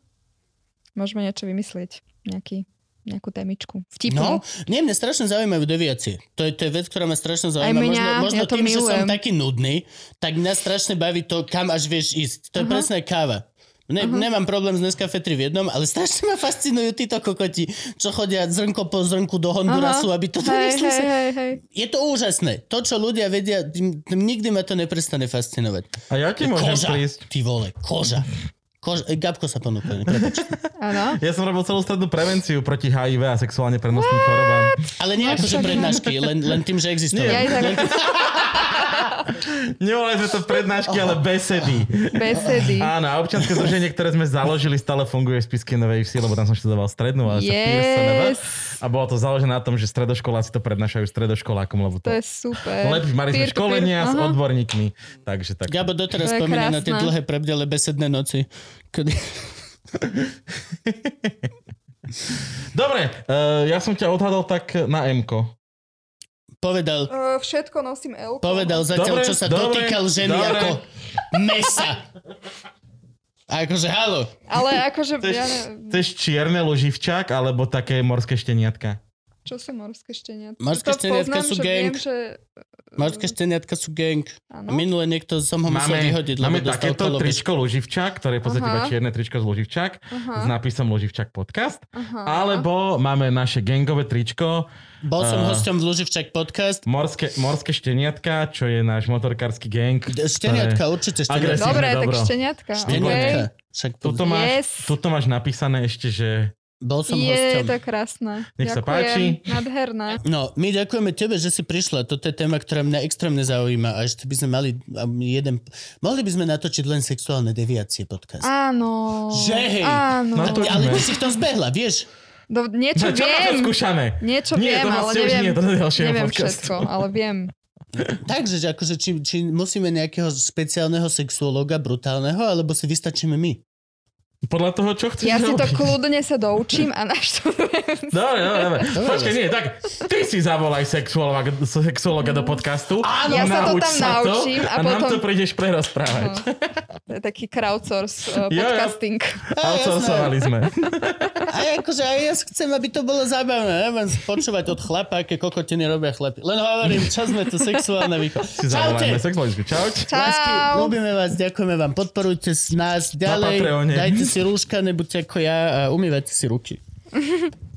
Môžeme niečo vymyslieť. Nejaký nejakú témičku. No, Vtipnú. nie, mne strašne zaujímajú deviácie. To je, to je vec, ktorá ma strašne zaujíma. Aj mňa, možno možno ja to tým, že som milujem. taký nudný, tak mňa strašne baví to, kam až vieš ísť. To je Aha. presne káva. Ne, Nemám problém s Nescafe 3 v jednom, ale strašne ma fascinujú títo kokoti, čo chodia zrnko po zrnku do Hondurasu, aby to hej, hej, sa. hej, hej. Je to úžasné. To, čo ľudia vedia, tým, tým nikdy ma to neprestane fascinovať. A ja ti môžem Koža, prísť. ty vole, koža. Koža. e, Gabko sa prepáč. Áno. Ja som robil celú strednú prevenciu proti HIV a sexuálne prenosným chorobám. Ale nie ako, že prednášky, len, len tým, že aj tak Len, Nevolali sme to prednášky, ale besedy. besedy. Áno, a občianske združenie, ktoré sme založili, stále funguje v Spiske Novej Vsi, lebo tam som študoval strednú, ale sa PSNV. A bolo to založené na tom, že stredoškoláci to prednášajú stredoškolákom, lebo To to... je super. Lepšie, mali sme to peer. školenia s Aha. odborníkmi. Takže tak. Gabo doteraz spomína na tie dlhé prebdele besedné noci. Kedy... Dobre, uh, ja som ťa odhadol tak na M-ko. Povedal, Uh, všetko nosím L. povedal zatiaľ, Dobre, čo sa dobre, dotýkal ženy dobre. ako mesa. A akože, halo. Ale akože, Chceš, ja ne, chceš čierne loživčak alebo také morské šteniatka? čo sú morské šteniatka? Morské To šteniatka poznám, sú gang. Viem, že... Morské šteniatka sú gang. A Áno. minule niekto som ho musel Máme, vyhodiť, máme takéto kolobes. tričko Loživčak, ktoré je v podstate iba čierne tričko z Loživčak Aha, s nápisom Loživčak podcast. aha. Alebo máme naše gangové tričko Bol som A- hosťom v Luživčak podcast. Morské, morské šteniatka, čo je náš motorkársky gang. Šteniatka, určite šteniatka. Agresívne, Dobre, tak dobro. šteniatka. Šteniatka. Okay. Však Tuto máš, Yes. tuto máš napísané ešte, že bol som Je, hosťom. to je krásne. Nech sa Ďakujem. páči. Nádherné. No, my ďakujeme tebe, že si prišla. Toto je téma, ktorá mňa extrémne zaujíma a ešte by sme mali a jeden... Mohli by sme natočiť len sexuálne deviácie podcast. Áno. Že hej. Áno. No to- ty, ale ty si v tom zbehla, vieš? Do, niečo No, čo viem. skúšané? Niečo Nie, viem, to ale vlastne neviem, nie, to neviem podcastu. všetko, ale viem. Takže, že akože, či, či musíme nejakého špeciálneho sexuológa, brutálneho, alebo si vystačíme my? Podľa toho, čo chceš Ja si to robiť. kľudne sa doučím a naštudujem. Dobre, dobre, dobre. Počkaj, nie, tak ty si zavolaj sexuologa, sexuologa do podcastu. Áno, Ja sa to tam naučím a a nám potom- to prídeš prerozprávať. No. To taký crowdsource uh, Jo, jo. podcasting. Outsourcovali sme. A akože aj ja chcem, aby to bolo zábavné. Neviem počúvať od chlapa, aké kokotiny robia chlapi. Len hovorím, čo sme tu sexuálne výchov. Čaute! sexuologicku. Čauť. Lásky, Čau. ľúbime vás, ďakujeme vám, podporujte s nás ďalej, Patreone. dajte si rúška, nebuďte ako ja a umývajte si ruky.